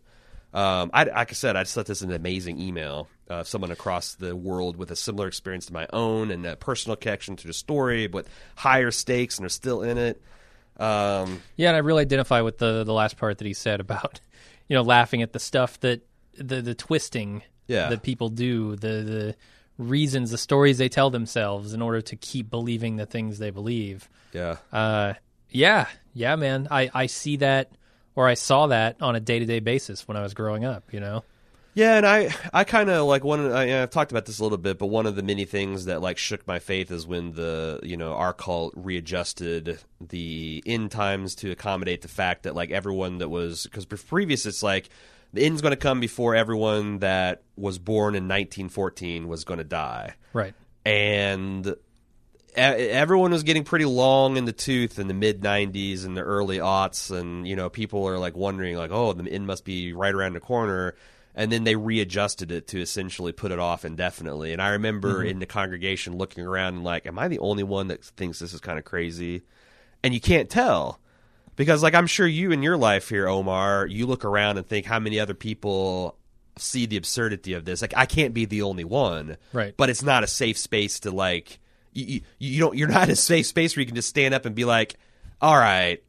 S2: Um, I, like I said, I just thought this an amazing email. Uh, someone across the world with a similar experience to my own and a personal connection to the story, but higher stakes and are still in it. Um,
S1: Yeah, and I really identify with the the last part that he said about, you know, laughing at the stuff that the the twisting
S2: Yeah.
S1: that people do, the the reasons, the stories they tell themselves in order to keep believing the things they believe.
S2: yeah,
S1: Uh, yeah, yeah, man. I I see that or I saw that on a day to day basis when I was growing up. You know.
S2: Yeah, and I, I kind of like one. I, I've talked about this a little bit, but one of the many things that like shook my faith is when the you know our cult readjusted the end times to accommodate the fact that like everyone that was because previous it's like the end's going to come before everyone that was born in 1914 was going to die,
S1: Right.
S2: and everyone was getting pretty long in the tooth in the mid 90s and the early aughts and you know people are like wondering like oh the end must be right around the corner and then they readjusted it to essentially put it off indefinitely. And i remember mm-hmm. in the congregation looking around and like am i the only one that thinks this is kind of crazy? And you can't tell because like i'm sure you in your life here omar you look around and think how many other people see the absurdity of this. Like i can't be the only one
S1: Right.
S2: but it's not a safe space to like you, you, you don't you're not in a safe space where you can just stand up and be like all right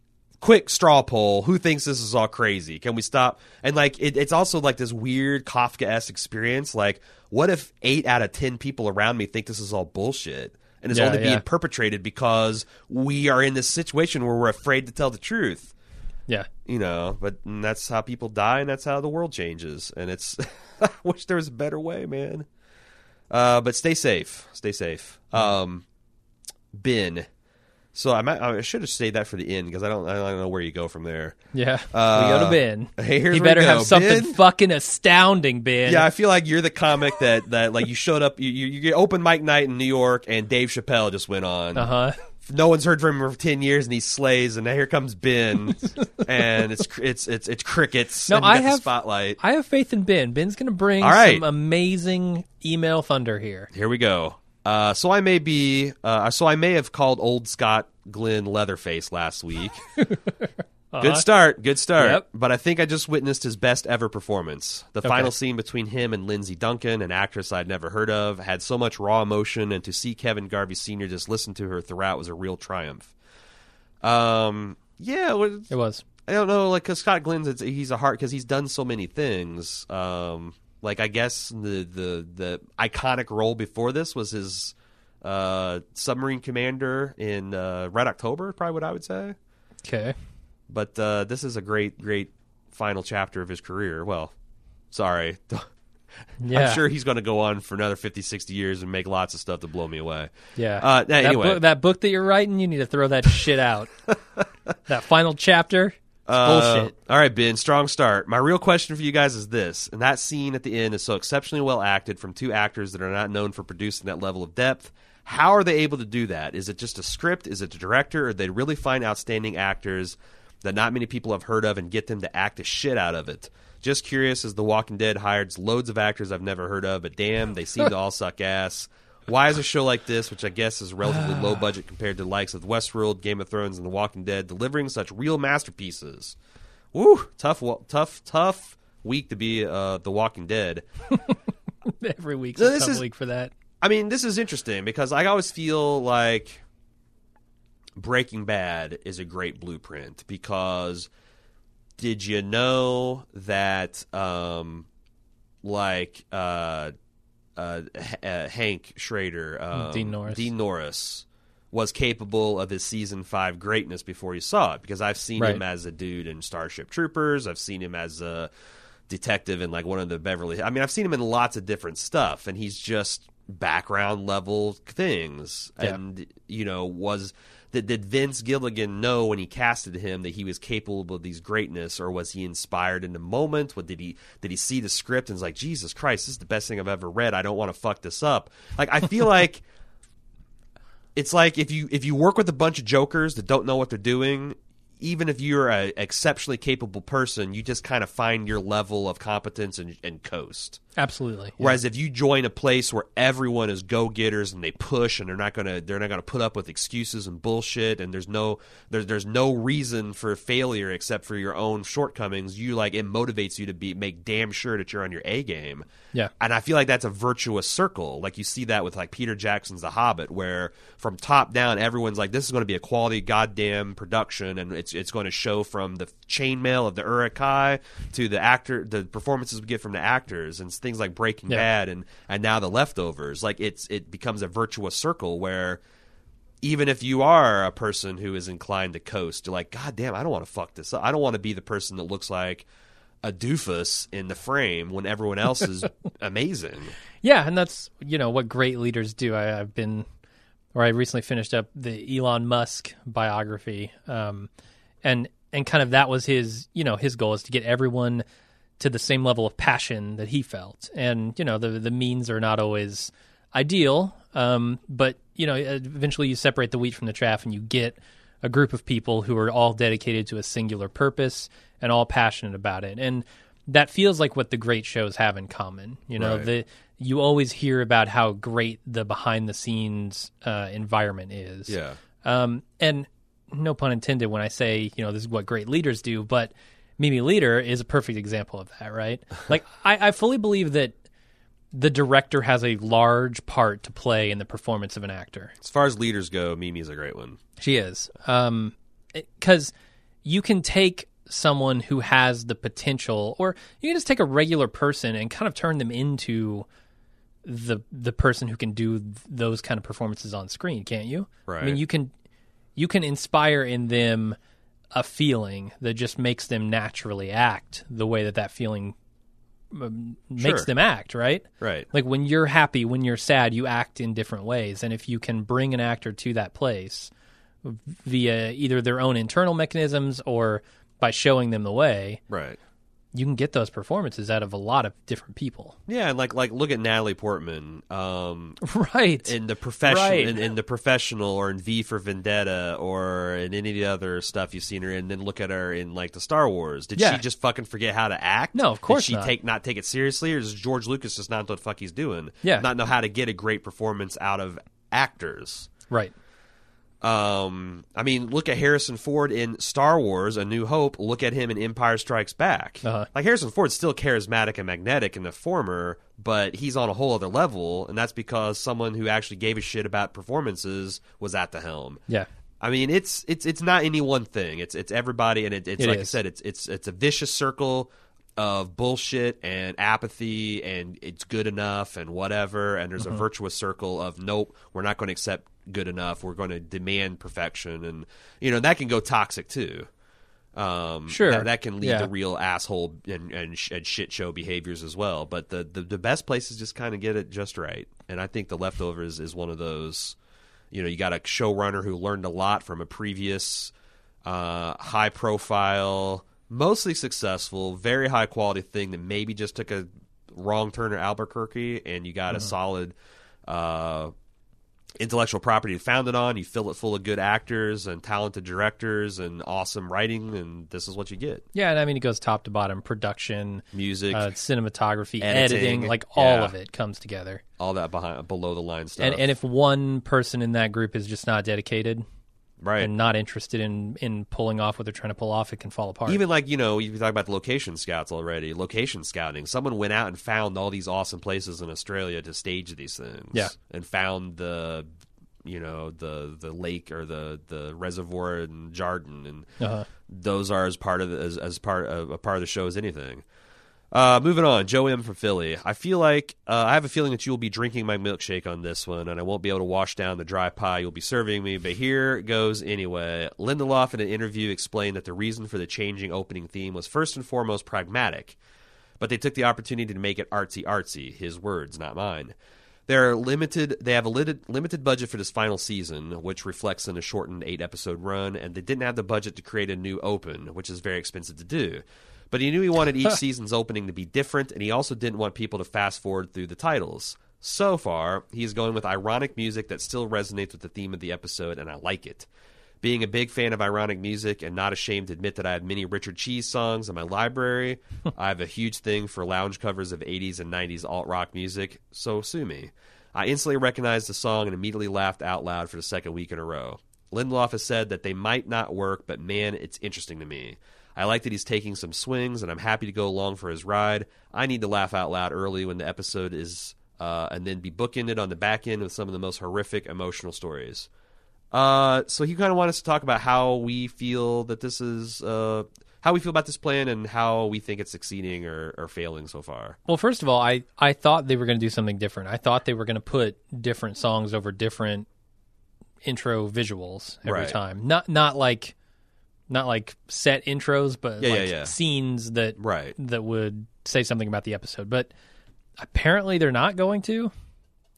S2: quick straw poll who thinks this is all crazy can we stop and like it, it's also like this weird kafka-esque experience like what if eight out of ten people around me think this is all bullshit and it's
S1: Yeah,
S2: only being
S1: yeah.
S2: perpetrated because we are in this situation where we're afraid to tell the truth.
S1: Yeah.
S2: You know, but that's how people die, and that's how the world changes. And it's, I wish there was a better way, man. Uh, but stay safe, stay safe. Um, Ben. So I might, I should have stayed that for the end because I don't, I don't know where you go from there.
S1: Yeah.
S2: Uh,
S1: we go to Ben.
S2: hey, here's
S1: he better have something
S2: Ben?
S1: fucking astounding, Ben.
S2: Yeah, I feel like you're the comic that that like you showed up. You you, you get open mic night in New York, and Dave Chappelle just went on.
S1: Uh huh.
S2: No one's heard from him for ten years, and he slays. And now here comes Ben, and it's it's it's it's crickets.
S1: No,
S2: and
S1: I have-
S2: spotlight.
S1: I have faith in Ben. Ben's going to bring
S2: right.
S1: some amazing email thunder here.
S2: Here we go. Uh, so I may be. Uh, so I may have called old Scott Glenn Leatherface last week. Good start, good start.
S1: Yep.
S2: But I think I just witnessed his best ever performance. The
S1: Okay.
S2: final scene between him and Lindsay Duncan, an actress I'd never heard of, had so much raw emotion, and to see Kevin Garvey Sr. just listen to her throughout was a real triumph. Um, yeah, well,
S1: It was.
S2: I don't know, like because Scott Glenn's, he's a heart because he's done so many things. Um, like I guess the the the iconic role before this was his uh, submarine commander in uh, Red October, probably what I would say.
S1: Okay.
S2: But uh, this is a great, great final chapter of his career. Well, sorry.
S1: Yeah.
S2: I'm sure he's going to go on for another 50, 60 years and make lots of stuff to blow me away.
S1: Yeah.
S2: Uh,
S1: that,
S2: anyway.
S1: book, that book that you're writing, you need to throw that shit out. that final chapter,
S2: Uh,
S1: bullshit.
S2: All right, Ben, strong start. My real question for you guys is this, and that scene at the end is so exceptionally well acted from two actors that are not known for producing that level of depth. How are they able to do that? Is it just a script? Is it the director? Or they really find outstanding actors that not many people have heard of and get them to act the shit out of it? Just curious, as The Walking Dead hired loads of actors I've never heard of, but damn, they seem to all suck ass. Why is a show like this, which I guess is relatively low budget compared to the likes of Westworld, Game of Thrones, and The Walking Dead, delivering such real masterpieces? Woo, tough, tough, tough week to be uh, The Walking Dead.
S1: Every week's
S2: So
S1: a tough
S2: is-
S1: week for that.
S2: I mean, this is interesting because I always feel like Breaking Bad is a great blueprint because did you know that um like uh uh, H- uh Hank Schrader um,
S1: Dean Norris.
S2: Dean Norris was capable of his season 5 greatness before you saw it because I've seen
S1: Right.
S2: him as a dude in Starship Troopers, I've seen him as a detective in like one of the Beverly. I mean, I've seen him in lots of different stuff, and he's just background level things.
S1: Yeah.
S2: And you know, was did, did Vince Gilligan know when he casted him that he was capable of these greatness, or was he inspired in the moment? What did he did he see the script and was like, Jesus Christ, this is the best thing I've ever read. I don't want to fuck this up. Like, I feel like. It's like if you if you work with a bunch of jokers that don't know what they're doing, even if you're an exceptionally capable person, you just kind of find your level of competence and, and coast.
S1: Absolutely. Yeah.
S2: Whereas if you join a place where everyone is go getters and they push and they're not gonna they're not gonna put up with excuses and bullshit and there's no there's there's no reason for failure except for your own shortcomings, you like it motivates you to be make damn sure that you're on your A game.
S1: Yeah.
S2: And I feel like that's a virtuous circle. Like you see that with like Peter Jackson's The Hobbit, where from top down everyone's like, this is going to be a quality goddamn production, and it's it's going to show from the chainmail of the Uruk-hai to the actor, the performances we get from the actors, and things like Breaking
S1: Yeah.
S2: Bad, and and now the leftovers. Like it's it becomes a virtuous circle where. Even if you are a person who is inclined to coast, you're like, God damn, I don't want to fuck this up. I don't want to be the person that looks like a doofus in the frame when everyone else is amazing.
S1: Yeah, and that's you know what great leaders do. I, I've been, or I recently finished up the Elon Musk biography, um, and and kind of that was his you know his goal is to get everyone to the same level of passion that he felt, and you know the the means are not always ideal, um, but you know eventually you separate the wheat from the chaff, and you get a group of people who are all dedicated to a singular purpose and all passionate about it, and that feels like what the great shows have in common. You know,
S2: Right.
S1: the you always hear about how great the behind the scenes uh, environment is.
S2: Yeah.
S1: Um, and no pun intended when I say, you know, this is what great leaders do, but Mimi Leder is a perfect example of that, right? like, I, I fully believe that the director has a large part to play in the performance of an actor.
S2: As far as leaders go, Mimi's a great one.
S1: She is. Um, because you can take someone who has the potential, or you can just take a regular person and kind of turn them into the the person who can do th- those kind of performances on screen, can't you? Right. I mean, you can you can inspire in them a feeling that just makes them naturally act the way that that feeling um, makes
S2: Sure.
S1: them act, right?
S2: Right.
S1: Like when you're happy, when you're sad, you act in different ways. And if you can bring an actor to that place via either their own internal mechanisms or by showing them the way,
S2: Right.
S1: You can get those performances out of a lot of different people.
S2: Yeah, and like like look at Natalie Portman. Um,
S1: Right.
S2: in the profession
S1: Right.
S2: in, in the professional or in V for Vendetta or in any of the other stuff you've seen her in, then look at her in like the Star Wars. Did
S1: Yeah.
S2: she just fucking forget how to act?
S1: No, of course
S2: Did she
S1: not.
S2: take not take it seriously, or does George Lucas just not know what the fuck he's doing?
S1: Yeah.
S2: not know how to get a great performance out of actors.
S1: right.
S2: Um, I mean, look at Harrison Ford in Star Wars: A New Hope. Look at him in Empire Strikes Back.
S1: Uh-huh.
S2: Like Harrison Ford's still charismatic and magnetic in the former, but he's on a whole other level, and that's because someone who actually gave a shit about performances was at the helm.
S1: Yeah.
S2: I mean, it's it's it's not any one thing. It's it's everybody, and it, it's
S1: It
S2: like I said, it's it's it's a vicious circle of bullshit and apathy, and it's good enough and whatever. And
S1: Mm-hmm.
S2: there's a virtuous circle of nope, we're not going to accept good enough. We're going to demand perfection, and you know that can go toxic too. Um,
S1: Sure.
S2: that, that can lead
S1: Yeah.
S2: to real asshole and, and, sh- and shit show behaviors as well. But the, the, the best place is just kind of get it just right. And I think the leftovers is one of those. You know, you got a showrunner who learned a lot from a previous uh, high profile, mostly successful, very high quality thing that maybe just took a wrong turn at Albuquerque, and you got a solid uh, intellectual property to found it on. You fill it full of good actors and talented directors and awesome writing, and this is what you get:
S1: Yeah, and I mean it goes top to bottom, production,
S2: music,
S1: uh, cinematography,
S2: Editing,
S1: editing, like all
S2: yeah.
S1: of it comes together.
S2: all that behind below the line stuff.
S1: And and if one person in that group is just not dedicated
S2: right,
S1: and not interested in in pulling off what they're trying to pull off, it can fall apart.
S2: Even like you know, you talk about the location scouts already. Location scouting. Someone went out and found all these awesome places in Australia to stage these things.
S1: Yeah.
S2: and found the, you know, the the lake or the the reservoir and Jarden, and
S1: Uh-huh.
S2: those are as part of the, as as part of a part of the show as anything. Uh, moving on, Joe M from Philly. I feel like uh, I have a feeling that you will be drinking my milkshake on this one, and I won't be able to wash down the dry pie you'll be serving me. But here goes anyway. Lindelof in an interview explained that the reason for the changing opening theme was first and foremost pragmatic, but they took the opportunity to make it artsy artsy. His words, not mine. They're limited. They have a limited, limited budget for this final season, which reflects in a shortened eight episode run, and they didn't have the budget to create a new open, which is very expensive to do. But he knew he wanted each season's opening to be different, and he also didn't want people to fast forward through the titles. So far, he is going with ironic music that still resonates with the theme of the episode, and I like it. Being a big fan of ironic music and not ashamed to admit that I have many Richard Cheese songs in my library, I have a huge thing for lounge covers of 80s and 90s alt rock music, so sue me. I instantly recognized the song and immediately laughed out loud for the second week in a row. Lindelof has said that they might not work, but man, it's interesting to me. I like that he's taking some swings, and I'm happy to go along for his ride. I need to laugh out loud early when the episode is, uh, and then be bookended on the back end with some of the most horrific emotional stories. Uh, so he kind of wants us to talk about how we feel that this is, uh, how we feel about this plan, and how we think it's succeeding or, or failing so far.
S1: Well, first of all, I, I thought they were going to do something different. I thought they were going to put different songs over different intro visuals every
S2: Right.
S1: time. Not not like not like set intros, but
S2: Yeah,
S1: like
S2: yeah, yeah.
S1: scenes that
S2: Right.
S1: that would say something about the episode. But apparently, they're not going to.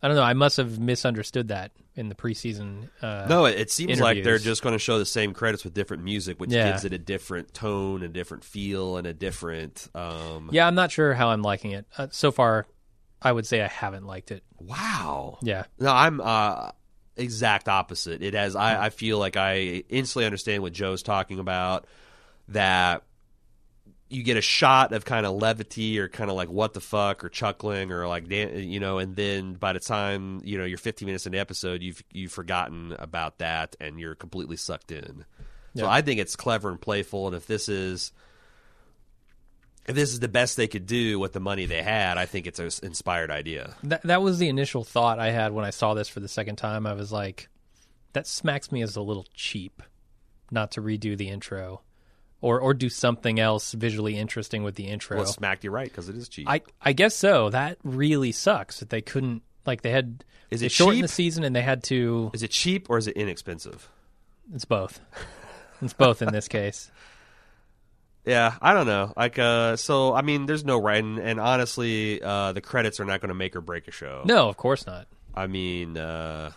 S1: I don't know. I must have misunderstood that in the preseason. Uh,
S2: No, it, it seems like they're just going to show the same credits with different music, which
S1: Yeah.
S2: gives it a different tone, a different feel, and a different. Um,
S1: Yeah, I'm not sure how I'm liking it. Uh, so far, I would say I haven't liked it.
S2: Wow.
S1: Yeah.
S2: No, I'm uh, exact opposite. It has. I, I feel like I instantly understand what Joe's talking about. That you get a shot of kind of levity or kind of like what the fuck or chuckling or like dan- you know, and then by the time you know you're 15 minutes into the episode, you've you've forgotten about that and you're completely sucked in. So I think it's clever and playful, and if this is if this is the best they could do with the money they had, I think it's an inspired idea.
S1: That that was the initial thought I had when I saw this for the second time. I was like, that smacks me as a little cheap, not to redo the intro. or or do something else visually interesting with the intro.
S2: Well, smacked you right because it is cheap.
S1: I I guess so. That really sucks that they couldn't like they had
S2: Is it
S1: shortened the season and they had to.
S2: is it cheap or is it inexpensive?
S1: It's both. It's both in this case.
S2: Yeah, I don't know. Like, uh, so I mean, there's no right, and, and honestly, uh, the credits are not going to make or break a show.
S1: No, of course not.
S2: I mean, uh,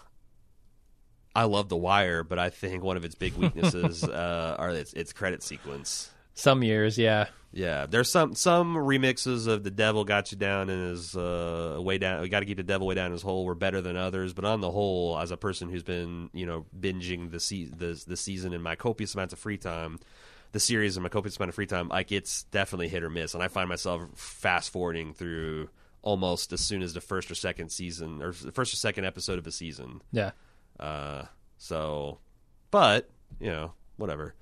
S2: I love The Wire, but I think one of its big weaknesses uh, are its its credit sequence.
S1: Some years, yeah.
S2: Yeah, there's some some remixes of "The Devil Got You Down" and his uh, way down. We got to keep the devil way down in his hole. Were better than others, but on the whole, as a person who's been you know binging the se- the the season in my copious amounts of free time, the series in my copious amount of free time, like it's definitely hit or miss, and I find myself fast forwarding through almost as soon as the first or second season or the first or second episode of a season.
S1: Yeah.
S2: Uh, so, but you know, whatever.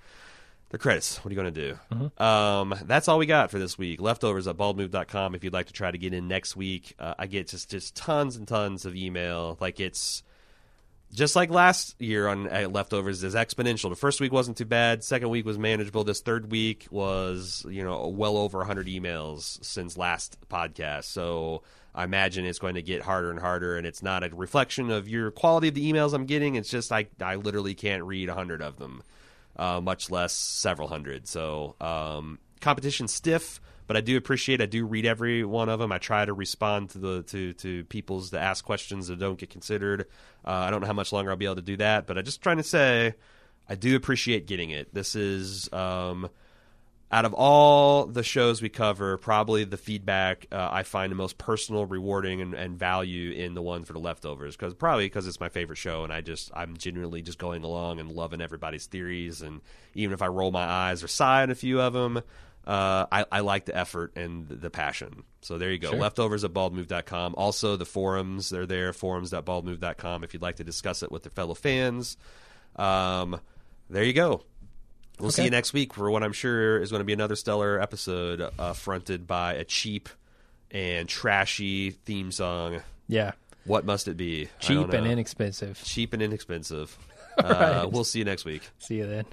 S2: The credits. What are you going to do? Um, that's all we got for this week. Leftovers at baldmove.com. If you'd like to try to get in next week, uh, I get just just tons and tons of email. Like it's just like last year on leftovers is exponential. The first week wasn't too bad. Second week was manageable. This third week was you know well over 100 emails since last podcast. So I imagine it's going to get harder and harder. And it's not a reflection of your quality of the emails I'm getting. It's just I I literally can't read 100 of them, uh, much less several hundred. So um, competition stiff. But I do appreciate. I do read every one of them. I try to respond to the to to people's to ask questions that don't get considered. Uh, I don't know how much longer I'll be able to do that, but I'm just trying to say I do appreciate getting it. This is um, out of all the shows we cover, probably the feedback uh, I find the most personal, rewarding, and, and value in the one for the leftovers. Because probably because it's my favorite show, and I just I'm genuinely just going along and loving everybody's theories. And even if I roll my eyes or sigh at a few of them, uh, I, I like the effort and the, passion. So there you go.
S1: Sure.
S2: Leftovers at baldmove.com. Also, the forums, they're there, forums.baldmove.com if you'd like to discuss it with your fellow fans. Um, there you go. We'll see you next week for what I'm sure is going to be another stellar episode uh, fronted by a cheap and trashy theme song.
S1: Yeah.
S2: What must it be?
S1: Cheap and inexpensive.
S2: cheap and inexpensive. Uh, We'll see you next week.
S1: See you then.